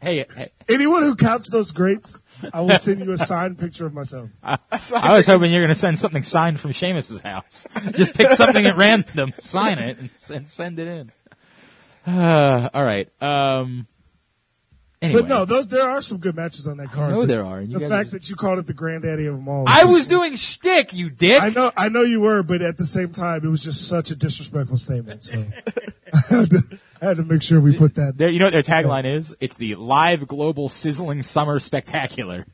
Speaker 1: hey, hey,
Speaker 2: Anyone who counts those greats, I will send you a signed picture of myself.
Speaker 1: I was hoping you were going to send something signed from Sheamus's house. Just pick something at random, sign it, and, and send it in. Uh, all right. Um, Anyway,
Speaker 2: But no, those there are some good matches on that card.
Speaker 1: know there are,
Speaker 2: the fact
Speaker 1: are
Speaker 2: that you called it the granddaddy of them all.
Speaker 1: I was
Speaker 2: just-
Speaker 1: doing shtick, you dick.
Speaker 2: I know, I know you were, but at the same time, it was just such a disrespectful statement. So I, had to, I had to make sure we put that.
Speaker 1: There, you know what their tagline is? It's the live global sizzling summer spectacular.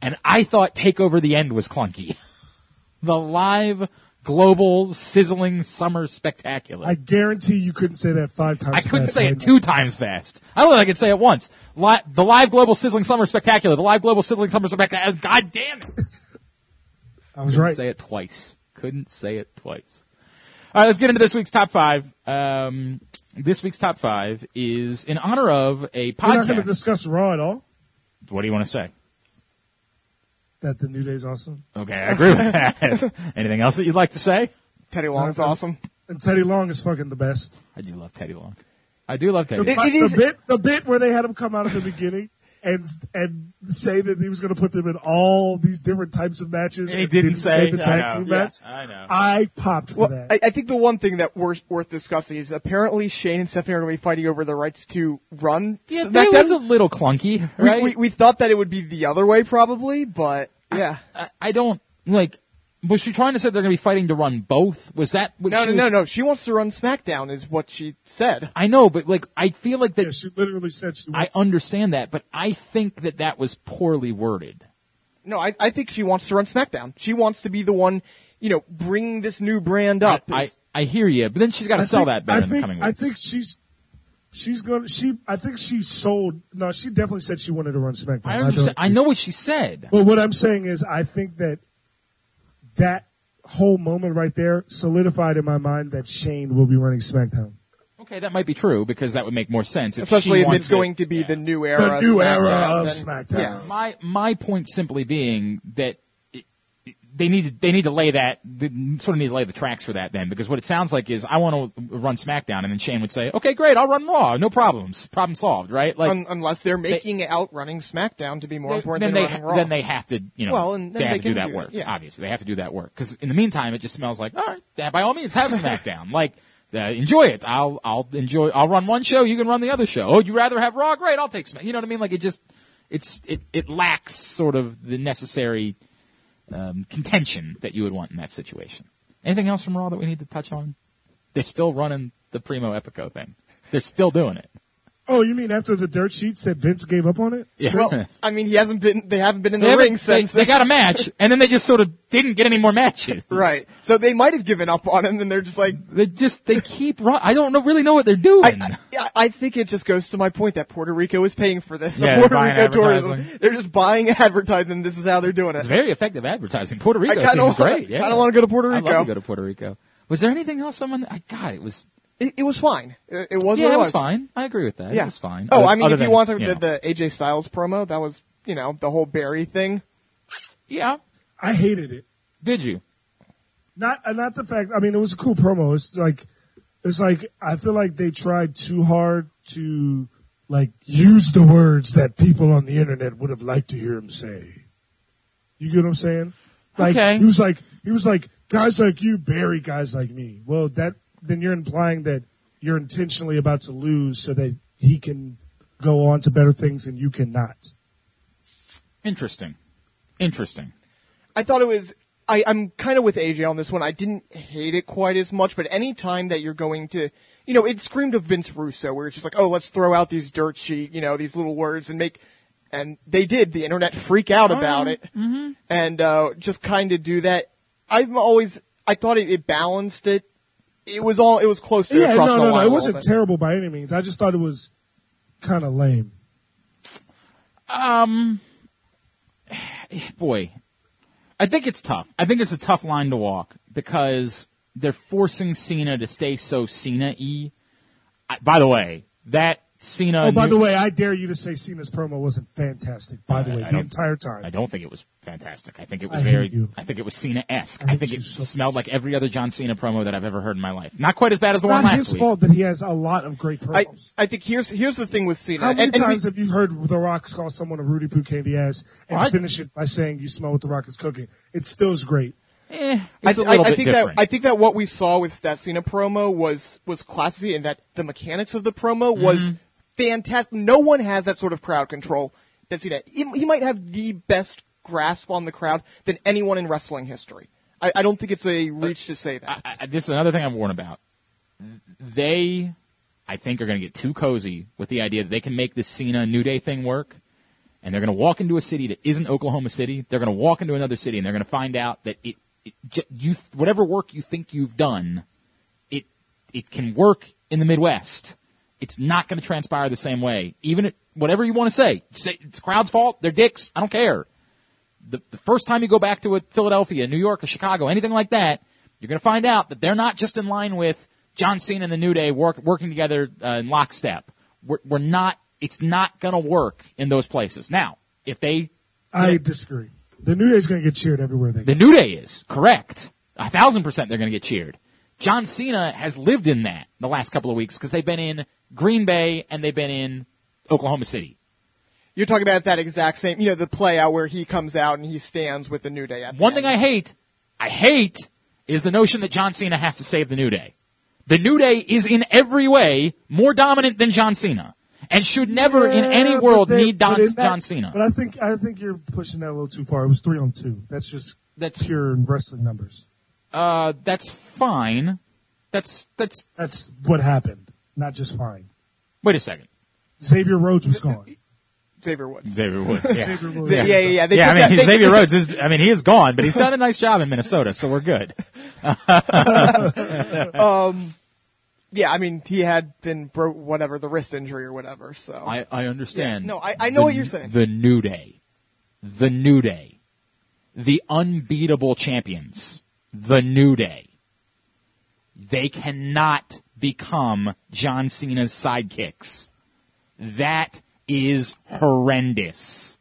Speaker 1: And I thought Take Over the End was clunky. the live global sizzling summer spectacular.
Speaker 2: I guarantee you couldn't say that five times.
Speaker 1: I couldn't say it two times fast. I don't think I could say it once. Li- the live global sizzling summer spectacular. The live global sizzling summer spectacular. God damn it.
Speaker 2: I was
Speaker 1: Couldn't
Speaker 2: right.
Speaker 1: say it twice. Couldn't say it twice. All right, let's get into this week's top five. Um, this week's top five is in honor of a podcast.
Speaker 2: We're not going to discuss Raw at all.
Speaker 1: what do you want to say?
Speaker 2: That the New Day's awesome.
Speaker 1: Okay, I agree with that. Anything else that you'd like to say?
Speaker 3: Teddy Long's
Speaker 2: Sorry.
Speaker 3: awesome.
Speaker 2: And Teddy Long is fucking the best.
Speaker 1: I do love Teddy Long. I do love Teddy.
Speaker 2: The,
Speaker 1: Long.
Speaker 3: It- it
Speaker 2: the bit, the bit where they had him come out at the beginning and and say that he was going to put them in all these different types of matches,
Speaker 1: And he didn't say.
Speaker 2: the
Speaker 1: I
Speaker 2: tag
Speaker 1: know.
Speaker 2: team
Speaker 1: Yeah,
Speaker 2: match.
Speaker 1: I know.
Speaker 2: I popped for
Speaker 3: Well,
Speaker 2: that.
Speaker 3: I, I think the one thing that worth, worth discussing is apparently Shane and Stephanie are going to be fighting over the rights to run.
Speaker 1: Yeah, that was a little clunky,
Speaker 3: we,
Speaker 1: right?
Speaker 3: we, we thought that it would be the other way probably, but yeah.
Speaker 1: I, I don't like. Was she trying to say they're going to be fighting to run both? Was that what
Speaker 3: No,
Speaker 1: she
Speaker 3: no,
Speaker 1: was-
Speaker 3: no, no. She wants to run SmackDown, is what she said.
Speaker 1: I know, but like, I feel like that.
Speaker 2: yeah, she literally said she
Speaker 1: I
Speaker 2: wants
Speaker 1: understand that, but I think that that was poorly worded.
Speaker 3: No, I, I think she wants to run SmackDown. She wants to be the one, you know, bring this new brand up.
Speaker 1: I,
Speaker 3: It's-
Speaker 1: I hear you, but then she's got to sell
Speaker 2: think-
Speaker 1: that better
Speaker 2: I
Speaker 1: in the
Speaker 2: think,
Speaker 1: coming
Speaker 2: I think she's she's going. to She I think she sold. No, she definitely said she wanted to run SmackDown.
Speaker 1: I understand. I know what she said.
Speaker 2: But what I'm saying is, I think that that whole moment right there solidified in my mind that Shane will be running SmackDown.
Speaker 1: Okay, that might be true because that would make more sense. If
Speaker 3: especially if
Speaker 1: wants
Speaker 3: it's going
Speaker 1: it.
Speaker 3: to be
Speaker 1: Yeah.
Speaker 3: the new era.
Speaker 2: The new era of
Speaker 3: then-
Speaker 2: SmackDown.
Speaker 3: Yeah.
Speaker 1: My my point simply being that it- it- they need to, they need to lay that they sort of need to lay the tracks for that then because what it sounds like is I want to run SmackDown and then Shane would say okay great I'll run Raw no problems problem solved right like
Speaker 3: Un- unless they're making out running SmackDown to be more
Speaker 1: they-
Speaker 3: important than
Speaker 1: they
Speaker 3: running Raw.
Speaker 1: then they have to you know
Speaker 3: Well, and
Speaker 1: they have
Speaker 3: they
Speaker 1: to do that
Speaker 3: do it,
Speaker 1: work
Speaker 3: yeah.
Speaker 1: obviously they have to do that work because in the meantime it just smells like all right by all means have SmackDown like. Uh, enjoy it. I'll I'll enjoy. I'll run one show. You can run the other show. Oh, you rather have Raw? Great. I'll take Smack. You know what I mean? Like it just, it's it it lacks sort of the necessary um, contention that you would want in that situation. Anything else from Raw that we need to touch on? They're still running the Primo Epico thing. They're still doing it.
Speaker 2: Oh, you mean after the dirt sheet said Vince gave up on it?
Speaker 1: Yeah.
Speaker 3: well, I mean, he hasn't been. They haven't been in
Speaker 1: They,
Speaker 3: the
Speaker 1: haven't-
Speaker 3: ring
Speaker 1: they,
Speaker 3: since.
Speaker 1: they got a match, and then they just sort of didn't get any more matches.
Speaker 3: right. So they might have given up on him, and they're just like.
Speaker 1: They just they keep run. I don't know, really know what they're doing.
Speaker 3: I, I, I think it just goes to my point that Puerto Rico is paying for this. The
Speaker 1: Yeah,
Speaker 3: Puerto
Speaker 1: buying
Speaker 3: Rico tourism.
Speaker 1: advertising.
Speaker 3: They're just buying advertising. This is how they're doing it.
Speaker 1: it's very effective advertising. Puerto Rico seems
Speaker 3: wanna-
Speaker 1: great. Yeah.
Speaker 3: kinda wanna go to Puerto
Speaker 1: I'd love
Speaker 3: Rico.
Speaker 1: to go to Puerto Rico. Was there anything else? Someone, I God, it was.
Speaker 3: It, it was fine. It, it was
Speaker 1: yeah, it
Speaker 3: it
Speaker 1: was fine. I agree with that.
Speaker 3: Yeah,
Speaker 1: It was fine.
Speaker 3: Oh,
Speaker 1: Other-
Speaker 3: I mean,
Speaker 1: other
Speaker 3: if you
Speaker 1: than,
Speaker 3: want to,
Speaker 1: you
Speaker 3: the,
Speaker 1: know.
Speaker 3: the AJ Styles promo, that was you know the whole Barry thing.
Speaker 1: yeah,
Speaker 2: I hated it.
Speaker 1: did you?
Speaker 2: Not uh, not the fact. I mean, it was a cool promo. It's like it's like I feel like they tried too hard to like use the words that people on the internet would have liked to hear him say. You get what I'm saying? Like
Speaker 1: Okay.
Speaker 2: he was like he was like guys like you bury guys like me. Well, that then you're implying that you're intentionally about to lose so that he can go on to better things and you cannot.
Speaker 1: Interesting. Interesting.
Speaker 3: I thought it was. I, I'm kind of with AJ on this one. I didn't hate it quite as much, but any time that you're going to, you know, it screamed of Vince Russo, where it's just like, oh, let's throw out these dirt sheet, you know, these little words and make, and they did. The internet freak out about it, mm-hmm. and uh, just kind of do that. I've always, I thought it, it balanced it. It was all, it was close to
Speaker 2: Yeah,
Speaker 3: crossing
Speaker 2: no,
Speaker 3: the
Speaker 2: no, no.
Speaker 3: line a
Speaker 2: It wasn't
Speaker 3: bit.
Speaker 2: terrible by any means. I just thought it was kind of lame.
Speaker 1: um Boy, I think it's tough. I think it's a tough line to walk because they're forcing Cena to stay so Cena-y. I, by the way, that Cena.
Speaker 2: Oh, by
Speaker 1: new-
Speaker 2: the way, I dare you to say Cena's promo wasn't fantastic. By the
Speaker 1: I-
Speaker 2: way,
Speaker 1: I
Speaker 2: the entire time.
Speaker 1: I don't think it was fantastic. I think it was
Speaker 2: I
Speaker 1: very.
Speaker 2: you.
Speaker 1: I think it was Cena-esque.
Speaker 2: I
Speaker 1: I, think it
Speaker 2: so
Speaker 1: smelled like every other John Cena promo that I've ever heard in my life. Not quite as bad as the one last.
Speaker 2: not
Speaker 1: last
Speaker 2: his fault that he has a lot of great
Speaker 3: I,
Speaker 2: promos.
Speaker 3: I think here's here's the thing with Cena.
Speaker 2: How many
Speaker 3: and, and we-
Speaker 2: times have you heard The Rock call someone a Roody Poo candy ass and
Speaker 1: What?
Speaker 2: finish it by saying you smell what The Rock is cooking? It still is great.
Speaker 1: Eh,
Speaker 3: I,
Speaker 1: it's a
Speaker 3: I-
Speaker 1: little
Speaker 3: I
Speaker 1: bit
Speaker 3: think
Speaker 1: different.
Speaker 3: that I think that what we saw with that Cena promo was was classy, and that the mechanics of the promo was fantastic. No one has that sort of crowd control that Cena. He, he might have the best grasp on the crowd than anyone in wrestling history. I, I don't think it's a reach to say that.
Speaker 1: I, I, this is another thing I'm warned about. They, I think, are going to get too cozy with the idea that they can make this Cena New Day thing work. And they're going to walk into a city that isn't Oklahoma City. They're going to walk into another city and they're going to find out that it, it you, whatever work you think you've done, it, it can work in the Midwest. It's not going to transpire the same way. Even it, whatever you want to say, say it's the crowd's fault. They're dicks. I don't care. The, the first time you go back to a Philadelphia, New York, or Chicago, anything like that, you're going to find out that they're not just in line with John Cena and the New Day work, working together uh, in lockstep. We're, we're not. It's not going to work in those places. Now, if they,
Speaker 2: I disagree. The New Day is going to get cheered everywhere they go.
Speaker 1: the New Day is correct, a thousand percent, they're going to get cheered. John Cena has lived in that the last couple of weeks because they've been in Green Bay and they've been in Oklahoma City.
Speaker 3: You're talking about that exact same, you know, the play out where he comes out and he stands with the New Day. At the
Speaker 1: One
Speaker 3: end.
Speaker 1: thing I hate, I hate, is the notion that John Cena has to save the New Day. The New Day is in every way more dominant than John Cena, and should never in any world
Speaker 2: they-
Speaker 1: need Don,
Speaker 2: that-
Speaker 1: John Cena.
Speaker 2: But I think I think you're pushing that a little too far. It was three on two. That's just
Speaker 1: That's-
Speaker 2: pure wrestling numbers.
Speaker 1: Uh, that's fine. That's that's.
Speaker 2: That's what happened. Not just fine.
Speaker 1: Wait a second,
Speaker 2: Xavier Rhodes was gone.
Speaker 3: Xavier Woods.
Speaker 1: Xavier Woods. Yeah,
Speaker 2: Xavier Rhodes
Speaker 3: Yeah,
Speaker 2: was
Speaker 3: yeah, yeah. They
Speaker 1: yeah. I mean,
Speaker 3: that- they-
Speaker 1: Xavier Rhodes is. I mean, he is gone, but he's done a nice job in Minnesota, so we're good.
Speaker 3: um, Yeah, I mean, he had been bro- whatever the wrist injury or whatever. So
Speaker 1: I I understand.
Speaker 3: Yeah, no, I- I know
Speaker 1: The-
Speaker 3: what you're saying.
Speaker 1: The New Day, the New Day, the unbeatable champions, the New Day. They cannot become John Cena's sidekicks. That is horrendous,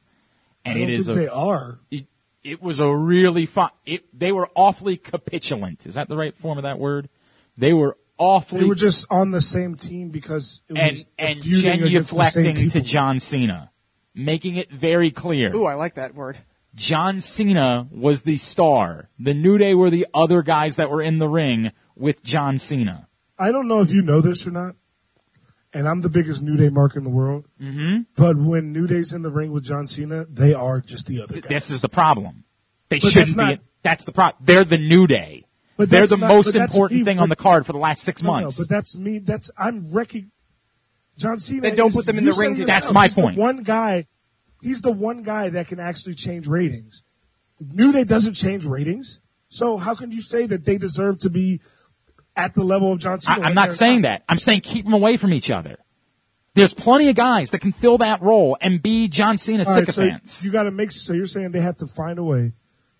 Speaker 1: and
Speaker 2: I don't
Speaker 1: it is
Speaker 2: think
Speaker 1: a
Speaker 2: they are.
Speaker 1: it, it was a really fun. It, they were awfully capitulant. Is that the right form of that word? They were awfully
Speaker 2: They were just on the same team because it
Speaker 1: and
Speaker 2: was
Speaker 1: and
Speaker 2: feuding against the same
Speaker 1: genuflecting to. John Cena, making it very clear.
Speaker 3: Ooh, I like that word.
Speaker 1: John Cena was the star. The New Day were the other guys that were in the ring with John Cena.
Speaker 2: I don't know if you know this or not, and I'm the biggest New Day mark in the world. Mm-hmm. But when New Day's in the ring with John Cena, they are just the other guy.
Speaker 1: This is the problem. They
Speaker 2: But
Speaker 1: shouldn't
Speaker 2: that's
Speaker 1: be. That's the problem. They're the New Day.
Speaker 2: But
Speaker 1: They're the
Speaker 2: not-
Speaker 1: most
Speaker 2: but
Speaker 1: important
Speaker 2: me,
Speaker 1: thing
Speaker 2: but-
Speaker 1: on the card for the last six
Speaker 2: No, no,
Speaker 1: months.
Speaker 2: but that's me. That's I'm wrecking. John Cena.
Speaker 3: Then don't
Speaker 2: is-
Speaker 3: put them in the ring
Speaker 2: said it
Speaker 3: together.
Speaker 1: That's my
Speaker 2: he's the
Speaker 1: point.
Speaker 2: one guy. He's the one guy that can actually change ratings. New Day doesn't change ratings, so how can you say that they deserve to be at the level of John
Speaker 1: I,
Speaker 2: Cena?
Speaker 1: I'm
Speaker 2: when
Speaker 1: not saying that. I'm saying keep them away from each other. There's plenty of guys that can fill that role and be John Cena
Speaker 2: All right, so
Speaker 1: sycophants.
Speaker 2: you got to make. So you're saying they have to find a way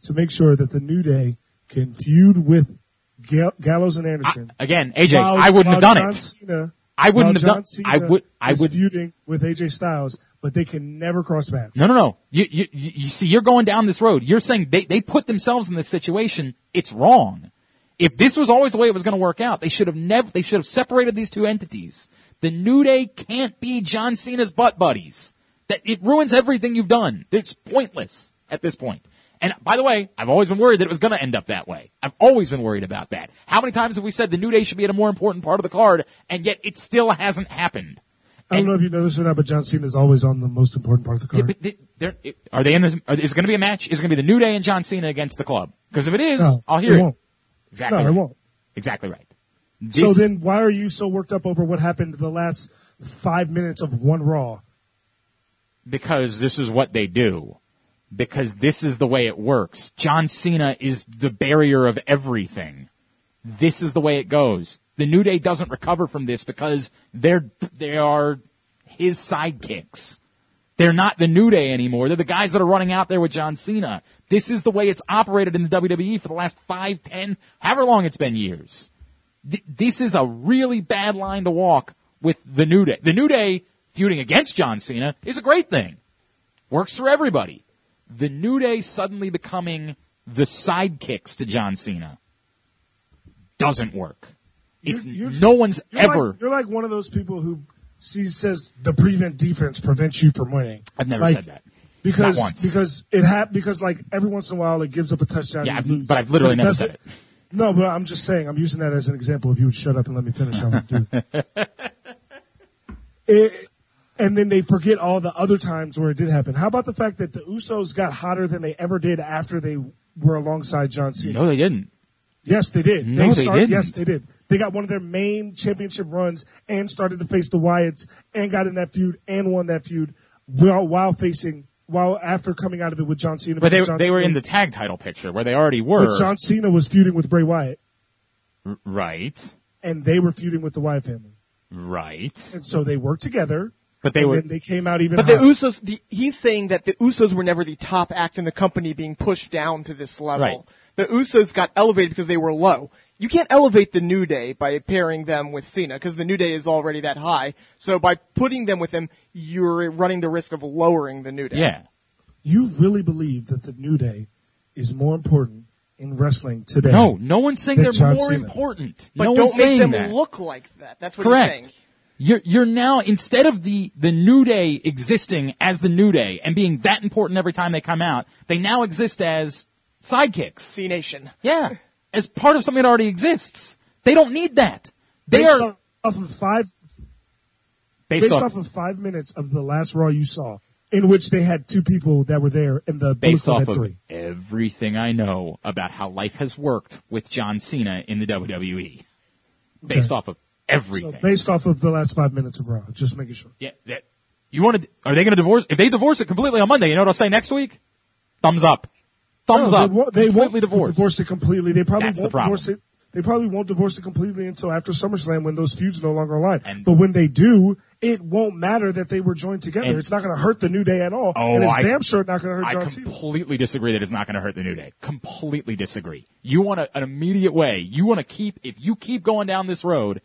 Speaker 2: to make sure that the New Day can feud with Gal- Gallows and Anderson.
Speaker 1: Again, AJ,
Speaker 2: while-
Speaker 1: I wouldn't have done
Speaker 2: John
Speaker 1: it.
Speaker 2: Cena-
Speaker 1: I wouldn't have done-
Speaker 2: Cena
Speaker 1: I would- I would-
Speaker 2: feuding with AJ Styles, but they can never cross paths.
Speaker 1: No, no, no. You, you, you you see, you're going down this road. You're saying they, they put themselves in this situation. It's wrong. If this was always the way it was going to work out, they should have never, they should have separated these two entities. The New Day can't be John Cena's butt buddies. That, it ruins everything you've done. It's pointless at this point. And by the way, I've always been worried that it was going to end up that way. I've always been worried about that. How many times have we said the New Day should be at a more important part of the card, and yet it still hasn't happened?
Speaker 2: I don't know if you know this or not, but John Cena is always on the most important part of the
Speaker 1: Yeah,
Speaker 2: card.
Speaker 1: but they, are they in this? Are, is it going to be a match? Is it going to be the New Day and John Cena against the club? Because if it is,
Speaker 2: no,
Speaker 1: I'll hear
Speaker 2: it
Speaker 1: it. Exactly.
Speaker 2: No, it
Speaker 1: right.
Speaker 2: won't.
Speaker 1: Exactly right.
Speaker 2: So then, why are you so worked up over what happened the last five minutes of one Raw?
Speaker 1: because this is what they do. Because this is the way it works. John Cena is the barrier of everything. This is the way it goes. The New Day doesn't recover from this because they're they are his sidekicks. They're not the New Day anymore. They're the guys that are running out there with John Cena. This is the way it's operated in the WWE for the last five, ten, however long it's been years. Th- this is a really bad line to walk with the New Day. The New Day feuding against John Cena is a great thing. Works for everybody. The New Day suddenly becoming the sidekicks to John Cena doesn't work. It's
Speaker 2: You're- you're-
Speaker 1: no one's
Speaker 2: You're
Speaker 1: ever.
Speaker 2: Like, you're like one of those people who sees says the prevent defense prevents you from winning.
Speaker 1: I've never
Speaker 2: Like,
Speaker 1: said that.
Speaker 2: because
Speaker 1: Not once.
Speaker 2: because it hap- because like every once in a while it gives up a touchdown.
Speaker 1: Yeah,
Speaker 2: and you
Speaker 1: I've-
Speaker 2: lose.
Speaker 1: but I've literally
Speaker 2: it
Speaker 1: never said it.
Speaker 2: No, but I'm just saying I'm using that as an example. If you would shut up and let me finish, I would do. it. it and then they forget all the other times where it did happen. How about the fact that the Usos got hotter than they ever did after they were alongside John Cena?
Speaker 1: No, they didn't.
Speaker 2: Yes, they did.
Speaker 1: No, they didn't.
Speaker 2: Yes, they did. They got one of their main championship runs and started to face the Wyatts and got in that feud and won that feud while, while facing while after coming out of it with John Cena.
Speaker 1: But they
Speaker 2: because John
Speaker 1: they were
Speaker 2: Cena-
Speaker 1: in the tag title picture where they already were.
Speaker 2: But John Cena was feuding with Bray Wyatt,
Speaker 1: R- right,
Speaker 2: and they were feuding with the Wyatt family,
Speaker 1: right.
Speaker 2: and so they worked together.
Speaker 1: But they
Speaker 2: and
Speaker 1: were
Speaker 2: then they came out even.
Speaker 3: But the. Usos, the, he's saying that the Usos were never the top act in the company being pushed down to this level.
Speaker 1: Right.
Speaker 3: The Usos got elevated because they were low. You can't elevate the New Day by pairing them with Cena because the New Day is already that high. So by putting them with him, you're running the risk of lowering the New Day.
Speaker 1: yeah.
Speaker 2: You really believe that the New Day is more important in wrestling today?
Speaker 1: No, no one's saying they're
Speaker 2: John
Speaker 1: more
Speaker 2: Cena.
Speaker 1: important.
Speaker 3: But
Speaker 1: no
Speaker 3: don't
Speaker 1: one's
Speaker 3: make them
Speaker 1: that.
Speaker 3: look like that. That's what
Speaker 1: Correct.
Speaker 3: he's saying.
Speaker 1: You're you're now instead of the the New Day existing as the New Day and being that important every time they come out, they now exist as sidekicks.
Speaker 3: Cenation.
Speaker 1: Yeah, as part of something that already exists. They don't need that. They
Speaker 2: based
Speaker 1: are
Speaker 2: off of five
Speaker 1: based,
Speaker 2: based
Speaker 1: off,
Speaker 2: off of five minutes of the last Raw you saw, in which they had two people that were there, and the
Speaker 1: based off of
Speaker 2: three.
Speaker 1: everything I know about how life has worked with John Cena in the WWE. Based
Speaker 2: Okay.
Speaker 1: off of everything.
Speaker 2: So based off of the last five minutes of Raw, just making sure.
Speaker 1: Yeah, that, you want to? Are they going to divorce? If they divorce it completely on Monday, you know what I'll say next week? Thumbs up. Thumbs
Speaker 2: No,
Speaker 1: up.
Speaker 2: They, won't- they won't
Speaker 1: divorce.
Speaker 2: divorce it completely. They probably
Speaker 1: That's
Speaker 2: won't
Speaker 1: problem.
Speaker 2: divorce it. They probably won't divorce it completely until after SummerSlam when those feuds no longer align.
Speaker 1: And-
Speaker 2: but when they do, it won't matter that they were joined together. It's not going to hurt the New Day at all.
Speaker 1: Oh,
Speaker 2: and it's
Speaker 1: I-
Speaker 2: damn sure not going to hurt
Speaker 1: I
Speaker 2: John Cena.
Speaker 1: completely disagree that it's not going to hurt the New Day. Completely disagree. You want a, an immediate way. You want to keep, if you keep going down this road,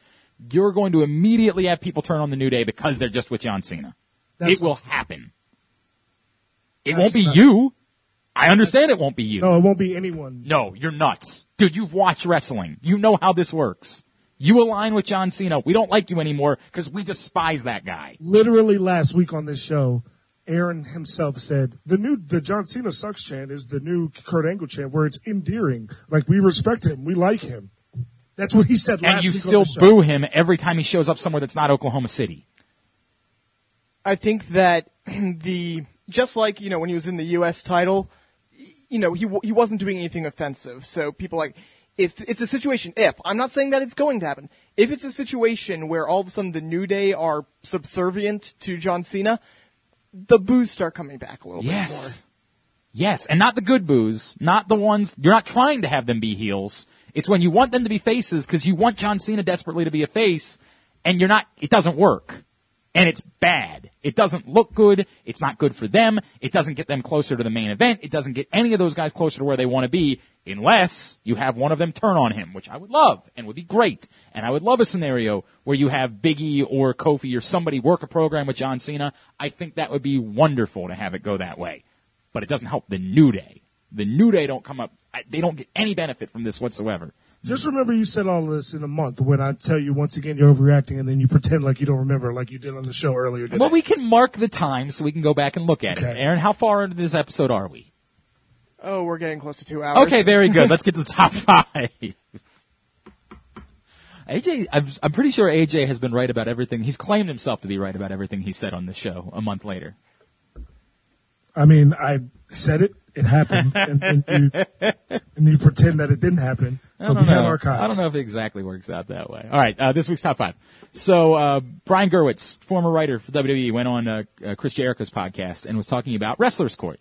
Speaker 1: you're going to immediately have people turn on the New Day because they're just with John Cena.
Speaker 2: That's
Speaker 1: it will happen. It won't be you. I understand it won't be you.
Speaker 2: No, it won't be anyone.
Speaker 1: No, you're nuts. Dude, you've watched wrestling. You know how this works. You align with John Cena. We don't like you anymore because we despise that guy.
Speaker 2: Literally last week on this show, Aaron himself said the new the John Cena sucks chant is the new Kurt Angle chant where it's endearing. Like we respect him, we like him. That's what he said last
Speaker 1: And you
Speaker 2: week on
Speaker 1: still
Speaker 2: the show.
Speaker 1: boo him every time he shows up somewhere that's not Oklahoma City.
Speaker 3: I think that the just like you know when he was in the U.S. title, you know he he wasn't doing anything offensive. So people like if it's a situation if I'm not saying that it's going to happen. If it's a situation where all of a sudden the New Day are subservient to John Cena, the boos start coming back a little bit.
Speaker 1: Yes. Yes, and not the good boos, not the ones, you're not trying to have them be heels. It's when you want them to be faces because you want John Cena desperately to be a face and you're not, it doesn't work. And it's bad. It doesn't look good. It's not good for them. It doesn't get them closer to the main event. It doesn't get any of those guys closer to where they want to be unless you have one of them turn on him, which I would love and would be great. And I would love a scenario where you have Biggie or Kofi or somebody work a program with John Cena. I think that would be wonderful to have it go that way. But it doesn't help the New Day. The New Day don't come up, they don't get any benefit from this whatsoever.
Speaker 2: Just remember you said all of this in a month when I tell you once again you're overreacting and then you pretend like you don't remember like you did on the show earlier today.
Speaker 1: Well, we can mark the time so we can go back and look at it. Aaron, how far into this episode are we?
Speaker 3: Oh, we're getting close to two hours.
Speaker 1: Okay, very good. Let's get to the top five. AJ, I'm, I'm pretty sure AJ has been right about everything. He's claimed himself to be right about everything he said on the show a month later.
Speaker 2: I mean, I said it, it happened, and, and, you, and you pretend that it didn't happen.
Speaker 1: I don't know.
Speaker 2: archives.
Speaker 1: I don't know if it exactly works out that way. All right, uh, this week's top five. So uh, Brian Gewirtz, former writer for WWE, went on uh, uh, Chris Jericho's podcast and was talking about Wrestlers Court.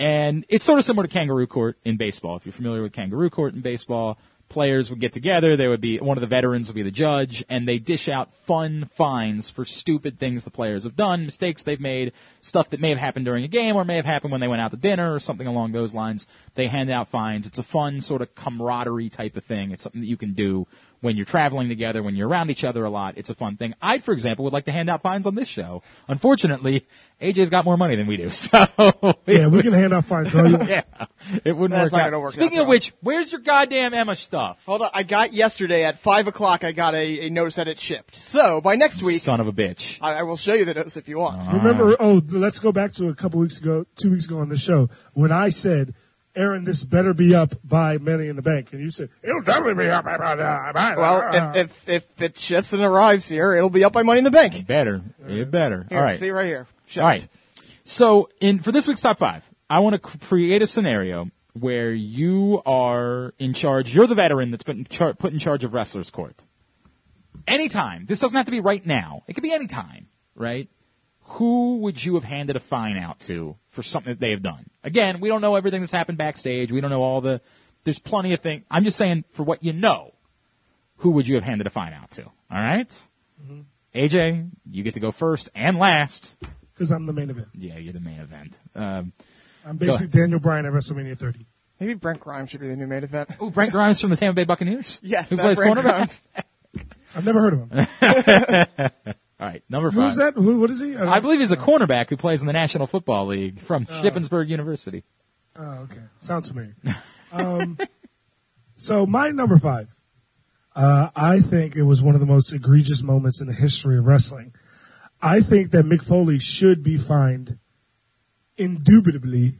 Speaker 1: And it's sort of similar to Kangaroo Court in baseball. If you're familiar with Kangaroo Court in baseball, players would get together. There would be one of the veterans would be the judge, and they dish out fun fines for stupid things the players have done, mistakes they've made, stuff that may have happened during a game or may have happened when they went out to dinner or something along those lines. They hand out fines. It's a fun sort of camaraderie type of thing. It's something that you can do when you're traveling together, when you're around each other a lot. It's a fun thing. I, for example, would like to hand out fines on this show. Unfortunately, AJ's got more money than we do, so
Speaker 2: Yeah, we can hand out fines. all you
Speaker 1: yeah, it wouldn't
Speaker 3: That's
Speaker 1: work out.
Speaker 3: work
Speaker 1: Speaking
Speaker 3: out
Speaker 1: of which, where's your goddamn Emma stuff?
Speaker 3: Hold on. I got yesterday at five o'clock. I got a, a notice that it shipped. So by next week,
Speaker 1: Son of a bitch.
Speaker 3: I, I will show you the notice if you want.
Speaker 2: Remember? Ah. Oh, let's go back to a couple weeks ago, two weeks ago on the show when I said Aaron, this better be up by Money in the Bank, and you said it'll definitely be up by. by, by uh,
Speaker 3: Well, uh, if, if if it ships and arrives here, it'll be up by Money in the Bank.
Speaker 1: Better. It better.
Speaker 3: Here,
Speaker 1: All right.
Speaker 3: see you right here. Shipped.
Speaker 1: All right. So, in for this week's top five, I want to create a scenario where you are in charge. You're the veteran that's put in, char- put in charge of wrestlers' court. Anytime. This doesn't have to be right now. It could be any time, right? Who would you have handed a fine out to for something that they have done? Again, we don't know everything that's happened backstage. We don't know all the. There's plenty of things. I'm just saying for what you know. Who would you have handed a fine out to? All right? AJ, you get to go first and last.
Speaker 2: because I'm the main event.
Speaker 1: Yeah, you're the main event. Um,
Speaker 2: I'm basically Daniel Bryan at WrestleMania 30.
Speaker 3: Maybe Brent Grimes should be the new main event.
Speaker 1: oh, Brent Grimes from the Tampa Bay Buccaneers.
Speaker 3: Yes,
Speaker 1: who
Speaker 3: that
Speaker 1: plays
Speaker 3: Brent
Speaker 1: cornerback.
Speaker 3: Grimes.
Speaker 2: I've never heard of him.
Speaker 1: All right, number five.
Speaker 2: Who's that? Who? What is he?
Speaker 1: I believe he's a cornerback who plays in the National Football League from Shippensburg University.
Speaker 2: Oh, okay. Sounds familiar. um, so my number five, uh, I think it was one of the most egregious moments in the history of wrestling. I think that Mick Foley should be fined indubitably,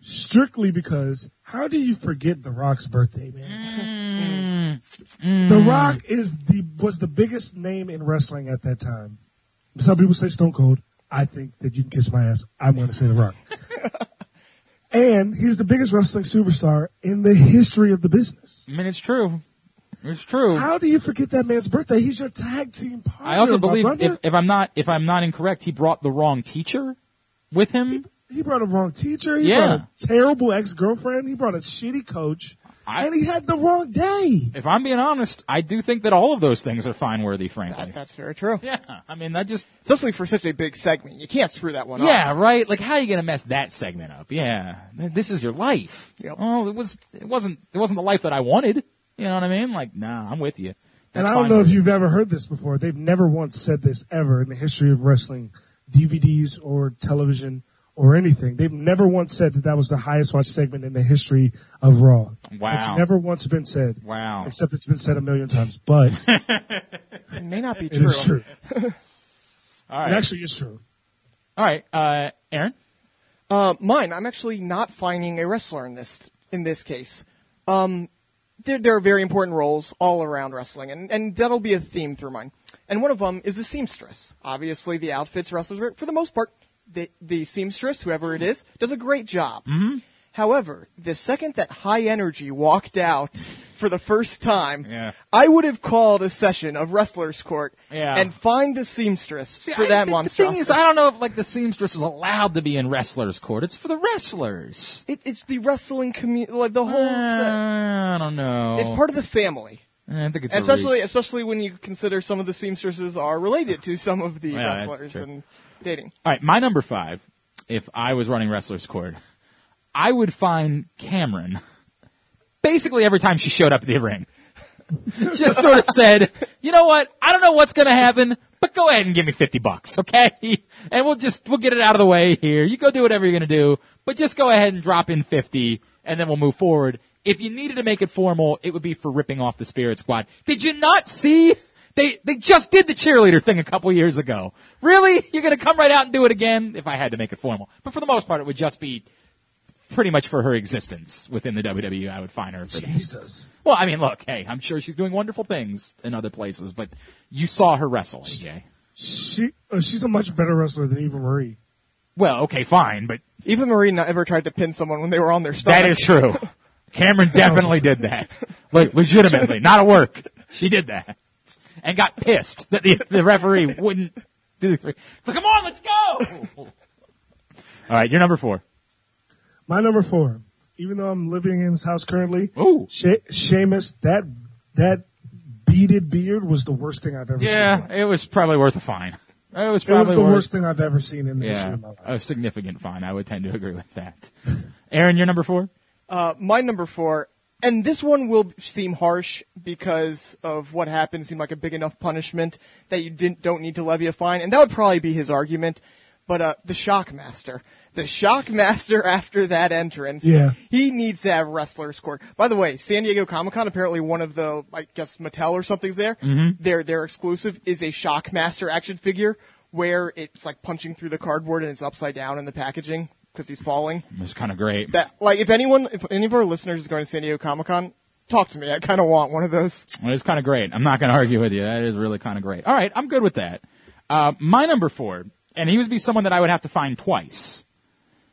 Speaker 2: strictly because how do you forget The Rock's birthday, man? The Rock is the was the biggest name in wrestling at that time. Some people say Stone Cold. I think that you can kiss my ass. I'm going to say The Rock. and he's the biggest wrestling superstar in the history of the business.
Speaker 1: I mean, it's true. It's true.
Speaker 2: How do you forget that man's birthday? He's your tag team partner.
Speaker 1: I also believe if, if I'm not if I'm not incorrect, he brought the wrong teacher with him.
Speaker 2: he brought a wrong teacher. He
Speaker 1: Yeah.
Speaker 2: brought a terrible ex girlfriend. He brought a shitty coach,
Speaker 1: I-
Speaker 2: and he had the wrong day.
Speaker 1: If I'm being honest, I do think that all of those things are fine worthy, frankly.
Speaker 3: That, that's very true.
Speaker 1: yeah, I mean that just
Speaker 3: Especially for such a big segment. You can't screw that one up.
Speaker 1: yeah, right. Like how are you gonna mess that segment up? Yeah, this is your life.
Speaker 3: Yep.
Speaker 1: Oh, it was it wasn't it wasn't the life that I wanted. You know what I mean? Like, nah, I'm with you.
Speaker 2: And I don't know if you've ever heard this before. They've never once said this ever in the history of wrestling, DVDs or television or anything. They've never once said that that was the highest watched segment in the history of Raw.
Speaker 1: Wow.
Speaker 2: It's never once been said.
Speaker 1: Wow.
Speaker 2: Except it's been said a million times, but
Speaker 3: It may not be true.
Speaker 2: It is true.
Speaker 1: All right,
Speaker 2: It actually is true.
Speaker 1: all right, uh, Aaron.
Speaker 3: Uh, mine. I'm actually not finding a wrestler in this in this case. Um, there, there are very important roles all around wrestling, and, and that'll be a theme through mine. And one of them is the seamstress. Obviously, the outfits wrestlers wear, for the most part, the, the seamstress, whoever it is, does a great job. Mm-hmm. However, the second that High Energy walked out for the first time,
Speaker 1: Yeah.
Speaker 3: I would have called a session of Wrestlers Court
Speaker 1: Yeah.
Speaker 3: and find the seamstress for
Speaker 1: I-
Speaker 3: that
Speaker 1: the, the thing is, I don't know if like the seamstress is allowed to be in wrestlers' court. It's for the wrestlers.
Speaker 3: it, it's the wrestling community, like the whole.
Speaker 1: Uh. I don't know.
Speaker 3: It's part of the family,
Speaker 1: I think it's
Speaker 3: especially especially when you consider some of the seamstresses are related to some of the
Speaker 1: Yeah,
Speaker 3: wrestlers and dating.
Speaker 1: All right, my number five. If I was running wrestlers' court, I would find Cameron. Basically, every time she showed up at the ring, just sort of said, "You know what? I don't know what's going to happen, but go ahead and give me fifty bucks, okay? And we'll just we'll get it out of the way here. You go do whatever you're going to do, but just go ahead and drop in fifty, and then we'll move forward." If you needed to make it formal, it would be for ripping off the Spirit Squad. Did you not see? They they just did the cheerleader thing a couple years ago. Really? You're going to come right out and do it again? If I had to make it formal, but for the most part, it would just be pretty much for her existence within the WWE. I would find her. For that.
Speaker 2: Jesus.
Speaker 1: Well, I mean, look, hey, I'm sure she's doing wonderful things in other places, but you saw her wrestle, AJ.
Speaker 2: She uh, she's a much better wrestler than Eva Marie.
Speaker 1: Well, okay, fine, but
Speaker 3: Eva Marie not ever tried to pin someone when they were on their stomach.
Speaker 1: that is true. Cameron definitely did that. Like, legitimately, not at work. She did that. And got pissed that the, the referee wouldn't do the three. So come on, let's go! All right, you're number four.
Speaker 2: My number four. Even though I'm living in his house currently,
Speaker 1: Ooh.
Speaker 2: she- Sheamus, that that beaded beard was the worst thing I've ever
Speaker 1: Yeah,
Speaker 2: seen.
Speaker 1: Yeah, it was probably worth a fine. It was
Speaker 2: It
Speaker 1: probably
Speaker 2: was the
Speaker 1: worth,
Speaker 2: worst thing I've ever seen in the history of my life.
Speaker 1: a significant fine. I would tend to agree with that. Aaron, you're number four.
Speaker 3: Uh, my number four, and this one will seem harsh because of what happened. Seemed like a big enough punishment that you didn't don't need to levy a fine, and that would probably be his argument. But uh, the Shockmaster, the Shockmaster after that entrance,
Speaker 2: Yeah.
Speaker 3: he needs to have wrestlers court. By the way, San Diego Comic Con apparently one of the I guess Mattel or something's there. Mm-hmm. Their their exclusive is a Shockmaster action figure where it's like punching through the cardboard and it's upside down in the packaging. Because he's falling.
Speaker 1: It was kind of great.
Speaker 3: That like if anyone, if any of our listeners is going to San Diego Comic Con, talk to me. I kind of want one of those.
Speaker 1: It was kind of great. I'm not going to argue with you. That is really kind of great. All right, I'm good with that. Uh, my number four, and he would be someone that I would have to find twice.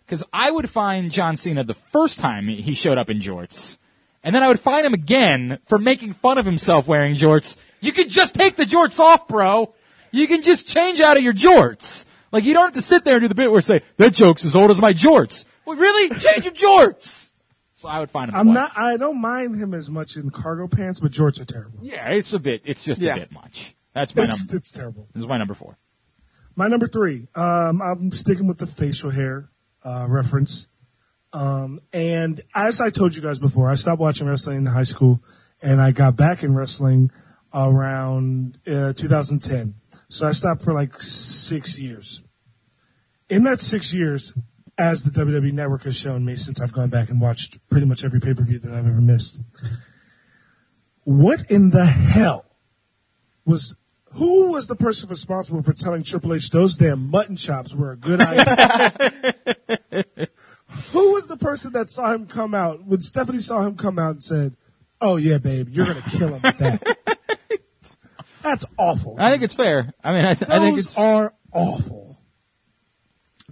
Speaker 1: Because I would find John Cena the first time he showed up in jorts. And then I would find him again for making fun of himself wearing jorts. You could just take the jorts off, bro. You can just change out of your jorts. Like you don't have to sit there and do the bit where say, that joke's as old as my jorts. Well, really? Change your jorts! So I would find him
Speaker 2: I'm
Speaker 1: twice.
Speaker 2: not. I don't mind him as much in cargo pants, but jorts are terrible.
Speaker 1: Yeah, it's a bit, it's just
Speaker 3: Yeah.
Speaker 1: a bit much. That's my
Speaker 2: It's
Speaker 1: number.
Speaker 2: it's terrible.
Speaker 1: This is my number four.
Speaker 2: My number three. Um, I'm sticking with the facial hair uh, reference. Um, and as I told you guys before, I stopped watching wrestling in high school, and I got back in wrestling around uh, 2010. So I stopped for like six years. In that six years, as the WWE Network has shown me, since I've gone back and watched pretty much every pay per view that I've ever missed, what in the hell was who was the person responsible for telling Triple H those damn mutton chops were a good idea? who was the person that saw him come out when Stephanie saw him come out and said, "Oh yeah, babe, you're gonna kill him with that." That's awful.
Speaker 1: I think it's fair. I mean, I, th- I think
Speaker 2: Those
Speaker 1: it's.
Speaker 2: are awful.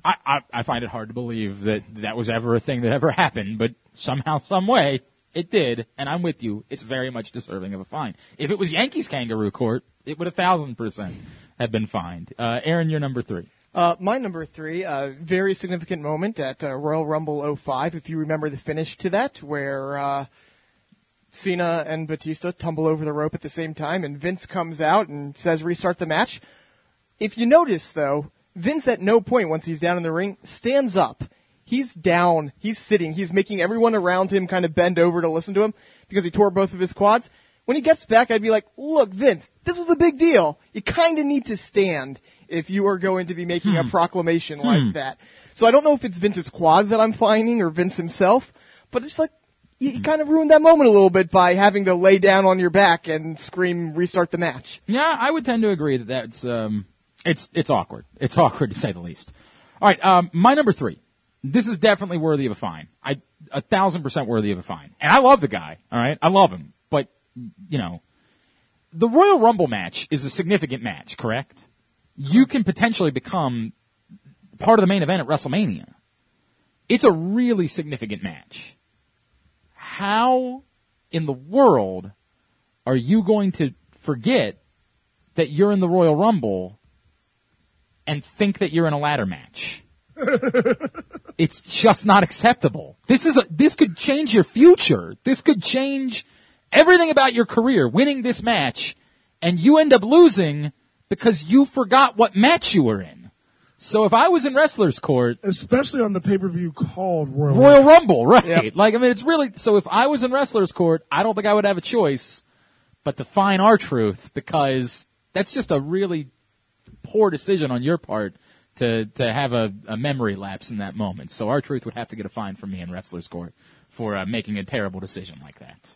Speaker 1: I, I, I find it hard to believe that that was ever a thing that ever happened, but somehow, some way, it did, and I'm with you. It's very much deserving of a fine. If it was Yankees kangaroo court, it would a thousand percent have been fined. Uh, Aaron, you're number three.
Speaker 3: Uh, my number three, a very significant moment at uh, Royal Rumble 05. If you remember the finish to that, where uh, Cena and Batista tumble over the rope at the same time, and Vince comes out and says restart the match. If you notice, though, Vince at no point once he's down in the ring stands up. He's down. He's sitting. He's making everyone around him kind of bend over to listen to him because he tore both of his quads. When he gets back, I'd be like, look, Vince, this was a big deal. You kind of need to stand if you are going to be making a hmm. proclamation like hmm. that. So I don't know if it's Vince's quads that I'm finding or Vince himself, but it's like, you, you kind of ruined that moment a little bit by having to lay down on your back and scream, restart the match.
Speaker 1: Yeah, I would tend to agree that that's um, it's it's awkward. It's awkward to say the least. All right, um, my number three. This is definitely worthy of a fine. I a thousand percent worthy of a fine. And I love the guy. All right, I love him. But you know, the Royal Rumble match is a significant match, correct? You can potentially become part of the main event at WrestleMania. It's a really significant match. How in the world are you going to forget that you're in the Royal Rumble and think that you're in a ladder match? it's just not acceptable. This is a, this could change your future. This could change everything about your career. Winning this match and you end up losing because you forgot what match you were in. So if I was in wrestler's court,
Speaker 2: Especially on the pay per view called Royal.
Speaker 1: Royal Rumble, right? Like, I mean, it's really, so if I was in wrestler's court, I don't think I would have a choice but to find R-Truth because that's just a really poor decision on your part to, to have a, a memory lapse in that moment. So R-Truth would have to get a fine from me in wrestler's court for uh, making a terrible decision like that.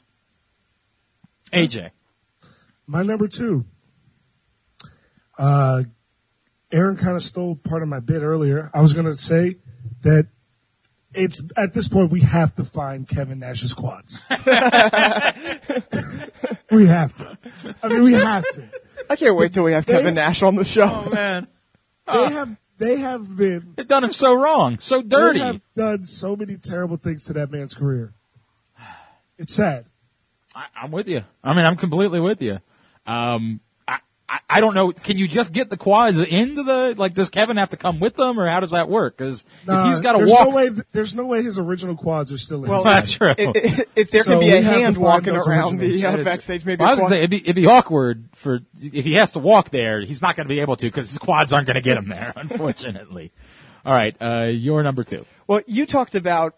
Speaker 1: AJ.
Speaker 2: My number two. Uh, Aaron kind of stole part of my bit earlier. I was going to say that it's at this point we have to find Kevin Nash's quads. we have to. I mean, we have to.
Speaker 3: I can't wait till we have
Speaker 2: They-
Speaker 3: Kevin Nash on the show.
Speaker 1: Oh man.
Speaker 2: They have. They have been.
Speaker 1: They've done him so wrong, so dirty.
Speaker 2: They have done so many terrible things to that man's career. It's sad.
Speaker 1: I, I'm with you. I mean, I'm completely with you. Um, I, I, I don't know. Can you just get the quads into the like? Does Kevin have to come with them, or how does that work? Because if
Speaker 2: Nah,
Speaker 1: he's got to walk,
Speaker 2: No way, there's no way his original quads are still in.
Speaker 3: Well,
Speaker 1: that's
Speaker 2: body.
Speaker 1: true.
Speaker 3: If, if- if there
Speaker 2: So
Speaker 3: can be a hand walking around
Speaker 2: originals.
Speaker 3: the uh, backstage, maybe
Speaker 1: Well, I
Speaker 3: a
Speaker 1: was say it'd be, it'd be awkward for if he has to walk there. He's not going to be able to because his quads aren't going to get him there, unfortunately. All right, uh, your number two.
Speaker 3: Well, you talked about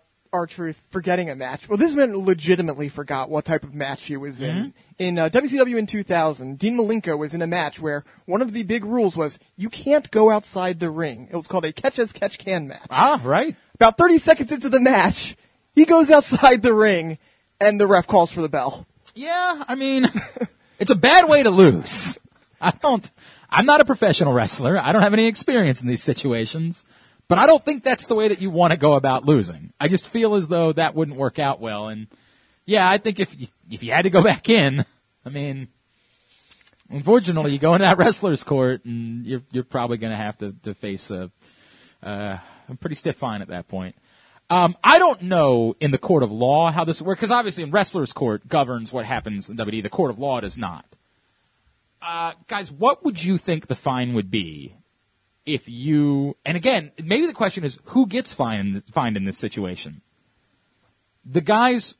Speaker 3: truth forgetting a match. Well, this man legitimately forgot what type of match he was in. In uh, WCW in 2000, Dean Malenko was in a match where one of the big rules was you can't go outside the ring. It was called a catch as catch can match.
Speaker 1: Ah, right.
Speaker 3: About 30 seconds into the match, he goes outside the ring, and the ref calls for the bell.
Speaker 1: Yeah, I mean, it's a bad way to lose. I don't, I'm not a professional wrestler. I don't have any experience in these situations, But I don't think that's the way that you want to go about losing. I just feel as though that wouldn't work out well. And yeah, I think if you, if you had to go back in, I mean, unfortunately, you go into that wrestler's court and you're you're probably going to have to face a uh, a pretty stiff fine at that point. Um, I don't know in the court of law how this works because obviously in wrestler's court governs what happens in WWE. The court of law does not. Uh, guys, what would you think the fine would be if you? And again, maybe the question is who gets fined fined in this situation? The guys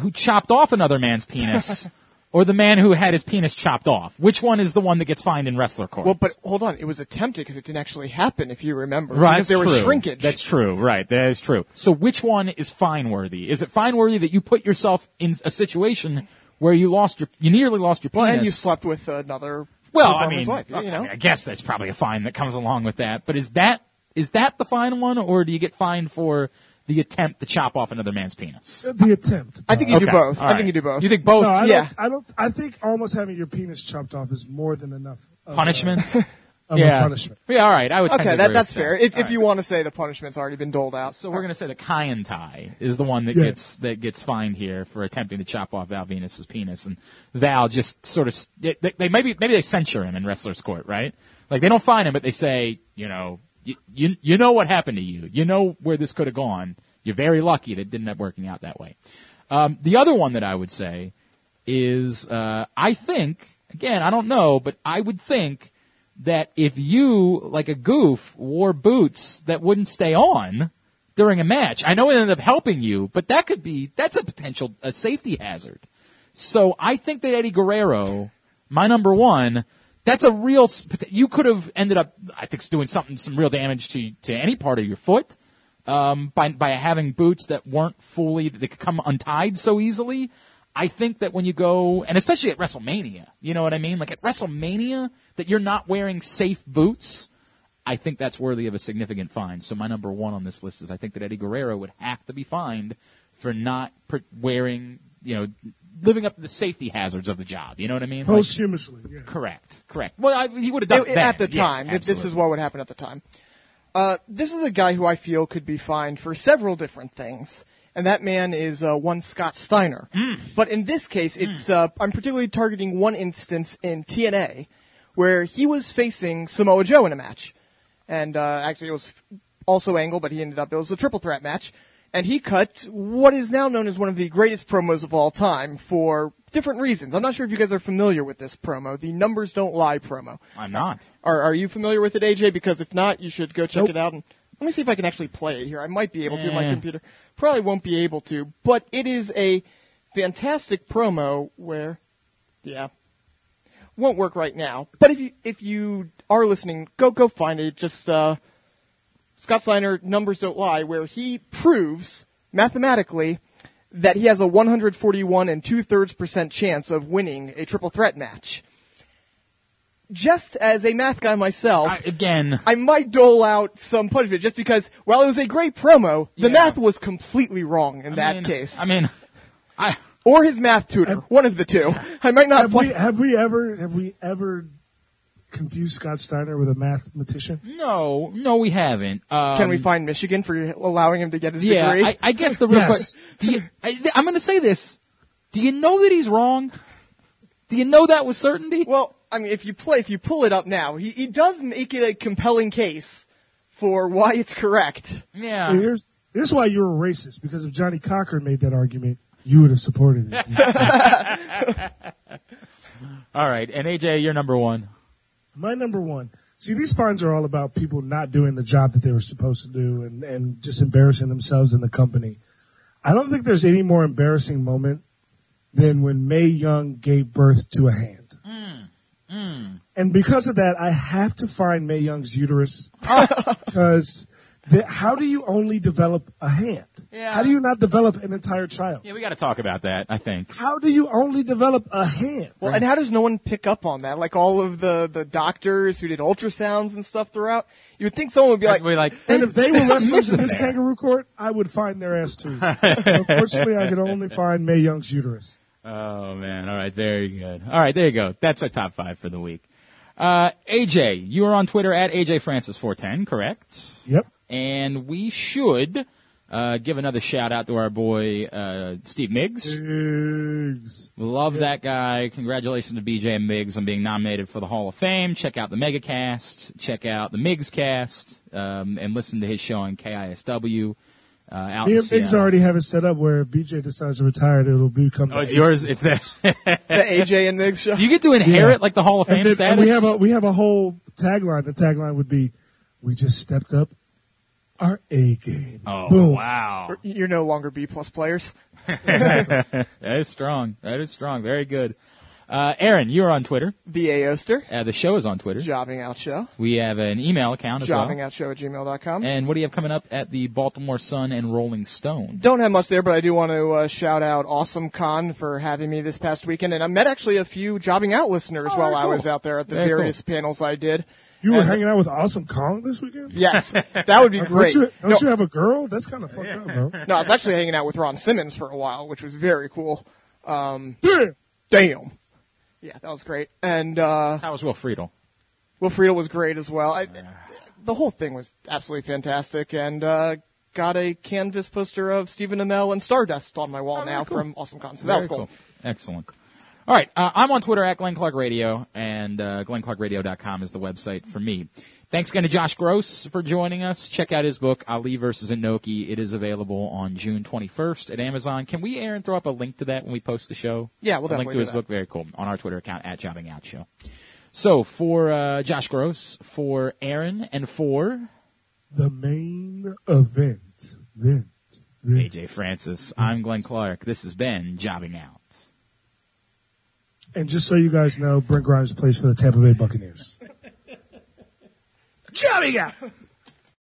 Speaker 1: who chopped off another man's penis, or the man who had his penis chopped off? Which one is the one that gets fined in wrestler court?
Speaker 3: Well, but hold on, it was attempted because it didn't actually happen, if you remember.
Speaker 1: Right,
Speaker 3: because there
Speaker 1: that's
Speaker 3: was shrinkage.
Speaker 1: That's true. Right, that is true. So which one is fine worthy? Is it fine worthy that you put yourself in a situation where you lost your, you nearly lost your penis?
Speaker 3: well, and you slept with another.
Speaker 1: Well, I mean,
Speaker 3: wife, you
Speaker 1: I, mean, I guess that's probably a fine that comes along with that. But is that is that the fine one, or do you get fined for the attempt to chop off another man's penis?
Speaker 2: Uh, the attempt.
Speaker 3: I think you do both.
Speaker 1: all
Speaker 3: I think you do both.
Speaker 1: You think both
Speaker 2: No, I
Speaker 3: yeah.
Speaker 2: don't. I don't. I think almost having your penis chopped off is more than enough. Of,
Speaker 1: punishment?
Speaker 2: Of
Speaker 1: yeah.
Speaker 2: a punishment.
Speaker 1: Yeah, all right. I would. tend to
Speaker 3: okay,
Speaker 1: agree
Speaker 3: that, that's
Speaker 1: with
Speaker 3: fair.
Speaker 1: that.
Speaker 3: If, if
Speaker 1: right.
Speaker 3: you want to say the punishment's already been doled out.
Speaker 1: So we're going to say the Kaientai is the one that
Speaker 2: Yeah.
Speaker 1: gets that gets fined here for attempting to chop off Val Venis's penis, and Val just sort of they, they maybe maybe they censure him in wrestlers' court, right? Like they don't fine him, but they say, you know, you you, you know what happened to you, you know where this could have gone. You're very lucky that it didn't end up working out that way. Um, the other one that I would say is uh, I think again I don't know, but I would think that if you like a goof wore boots that wouldn't stay on during a match, I know it ended up helping you, but that could be that's a potential a safety hazard. So I think that Eddie Guerrero, my number one, that's a real. You could have ended up, I think, doing something, some real damage to to any part of your foot um, by by having boots that weren't fully that could come untied so easily. I think that when you go, and especially at WrestleMania, you know what I mean? Like at WrestleMania, that you're not wearing safe boots. I think that's worthy of a significant fine. So my number one on this list is I think that Eddie Guerrero would have to be fined for not pr- wearing, you know, living up to the safety hazards of the job. You know what I mean? Like-
Speaker 2: Posthumously. Yeah.
Speaker 1: correct, correct. Well, I, he would have done
Speaker 3: It-
Speaker 1: it
Speaker 3: at the time. Th- this is what would happen at the time. Uh, this is a guy who I feel could be fined for several different things, and that man is uh, one Scott Steiner.
Speaker 1: Hmm.
Speaker 3: But in this case, it's uh, I'm particularly targeting one instance in TNA where he was facing Samoa Joe in a match, and uh, actually it was also Angle, but he ended up it was a triple threat match, and he cut what is now known as one of the greatest promos of all time for different reasons. I'm not sure if you guys are familiar with this promo, the Numbers Don't Lie promo.
Speaker 1: I'm not.
Speaker 3: Are are you familiar with it, AJ? Because if not, you should go check
Speaker 2: Nope.
Speaker 3: it out. And let me see if I can actually play it here. I might be able to. My
Speaker 1: Eh.
Speaker 3: computer probably won't be able to, but it is a fantastic promo where, yeah, won't work right now. But if you if you are listening, go go find it. Just uh, Scott Steiner, numbers don't lie, where he proves mathematically that he has a 141 and two thirds percent chance of winning a triple threat match. Just as a math guy myself,
Speaker 1: I, again,
Speaker 3: I might dole out some punishment just because while it was a great promo, the
Speaker 1: Yeah.
Speaker 3: math was completely wrong in
Speaker 1: I
Speaker 3: that
Speaker 1: mean-
Speaker 3: case.
Speaker 1: I mean, I
Speaker 3: or his math tutor, one of the two. I might not.
Speaker 2: Have we have we ever have we ever confused Scott Steiner with a mathematician?
Speaker 1: no, no, we haven't. Um,
Speaker 3: Can we find Michigan for allowing him to get his
Speaker 1: Yeah,
Speaker 3: degree?
Speaker 1: I, I guess the real
Speaker 2: Yes.
Speaker 1: question. I, I'm going to say this. Do you know that he's wrong? Do you know that with certainty?
Speaker 3: well, I mean, if you play, if you pull it up now, he, he does make it a compelling case for why it's correct.
Speaker 1: Yeah.
Speaker 2: Here's here's why you're a racist because if Johnnie Cochran made that argument, you would have supported it.
Speaker 1: All right, and AJ, you're number one.
Speaker 2: My number one. See, these fines are all about people not doing the job that they were supposed to do and, and just embarrassing themselves in the company. I don't think there's any more embarrassing moment than when Mae Young gave birth to a hand. Mm, mm. And because of that, I have to find Mae Young's uterus because how do you only develop a hand?
Speaker 1: Yeah.
Speaker 2: How do you not develop an entire child?
Speaker 1: Yeah, we got to talk about that. I think.
Speaker 2: How do you only develop a hand?
Speaker 3: Well, and how does no one pick up on that? Like all of the, the doctors who did ultrasounds and stuff throughout, you would think someone would be like,
Speaker 1: we like.
Speaker 2: And if they were
Speaker 1: there's something
Speaker 2: wrestlers in
Speaker 1: missing
Speaker 2: this
Speaker 1: there.
Speaker 2: kangaroo court, I would find their ass too. Unfortunately, I could only find Mae Young's uterus.
Speaker 1: Oh man! All right, very good. All right, there you go. That's our top five for the week. Uh, AJ, you are on Twitter at AJ Francis 410, correct?
Speaker 2: Yep.
Speaker 1: And we should uh, give another shout out to our boy uh, Steve Migs.
Speaker 2: Eggs.
Speaker 1: Love that guy. Congratulations to BJ and Migs on being nominated for the Hall of Fame. Check out the Megacast. Check out the Migs Cast. Um, and listen to his show on KISW. Uh, out
Speaker 2: Me
Speaker 1: in
Speaker 2: and Biggs
Speaker 1: Seattle.
Speaker 2: already have it set up where if BJ decides to retire, it'll become.
Speaker 1: Oh, it's yours. It's this.
Speaker 3: The AJ and Migs show.
Speaker 1: Do you get to inherit
Speaker 2: Yeah.
Speaker 1: like the Hall of Fame
Speaker 2: And, then,
Speaker 1: status?
Speaker 2: and we have a we have a whole tagline. The tagline would be, "We just stepped up our A game."
Speaker 1: oh
Speaker 2: Boom.
Speaker 1: wow,
Speaker 3: You're no longer B plus players.
Speaker 1: that is strong. That is strong. Very good. Uh, Aaron, you're on Twitter.
Speaker 3: The A Oster.
Speaker 1: Uh, the show is on Twitter.
Speaker 3: Jobbing Out Show.
Speaker 1: We have an email account as well.
Speaker 3: Show at gmail.com.
Speaker 1: And what do you have coming up at the Baltimore Sun and Rolling Stone?
Speaker 3: Don't have much there, but I do want to uh, shout out Awesome Con for having me this past weekend. And I met actually a few Jobbing Out listeners
Speaker 1: Oh,
Speaker 3: while
Speaker 1: very
Speaker 3: I was out there at the
Speaker 1: Very cool.
Speaker 3: various panels I did.
Speaker 2: You were
Speaker 3: And-
Speaker 2: hanging out with Awesome Kong this weekend.
Speaker 3: Yes, that would be
Speaker 2: Don't
Speaker 3: great.
Speaker 2: you, don't
Speaker 3: No,
Speaker 2: you have a girl? That's kind of fucked up, bro.
Speaker 3: no, I was actually hanging out with Ron Simmons for a while, which was very cool. Um,
Speaker 2: Damn.
Speaker 3: damn. Yeah, that was great. And, uh,
Speaker 1: How was Will Friedle?
Speaker 3: Will Friedle was great as well. I, the whole thing was absolutely fantastic, and uh, got a canvas poster of Stephen Amell and Stardust on my wall
Speaker 1: Oh,
Speaker 3: now
Speaker 1: cool.
Speaker 3: from Awesome Con. So that was
Speaker 1: Very
Speaker 3: cool.
Speaker 1: Excellent. All right, uh, I'm on Twitter at Glenn Clark Radio, and uh, GlennClarkRadio.com is the website for me. Thanks again to Josh Gross for joining us. Check out his book, Ali versus Inoki. It is available on June 21st at Amazon. Can we, Aaron, throw up a link to that when we post the show?
Speaker 3: Yeah, we'll
Speaker 1: a link to
Speaker 3: do
Speaker 1: his
Speaker 3: that.
Speaker 1: book. Very cool. On our Twitter account at Jobbing Out Show. So for uh, Josh Gross, for Aaron, and for
Speaker 2: The main event. Vent. Vent.
Speaker 1: AJ Francis, I'm Glenn Clark. This has been Jobbing Out.
Speaker 2: And just so you guys know, Brent Grimes plays for the Tampa Bay Buccaneers. Chubby out.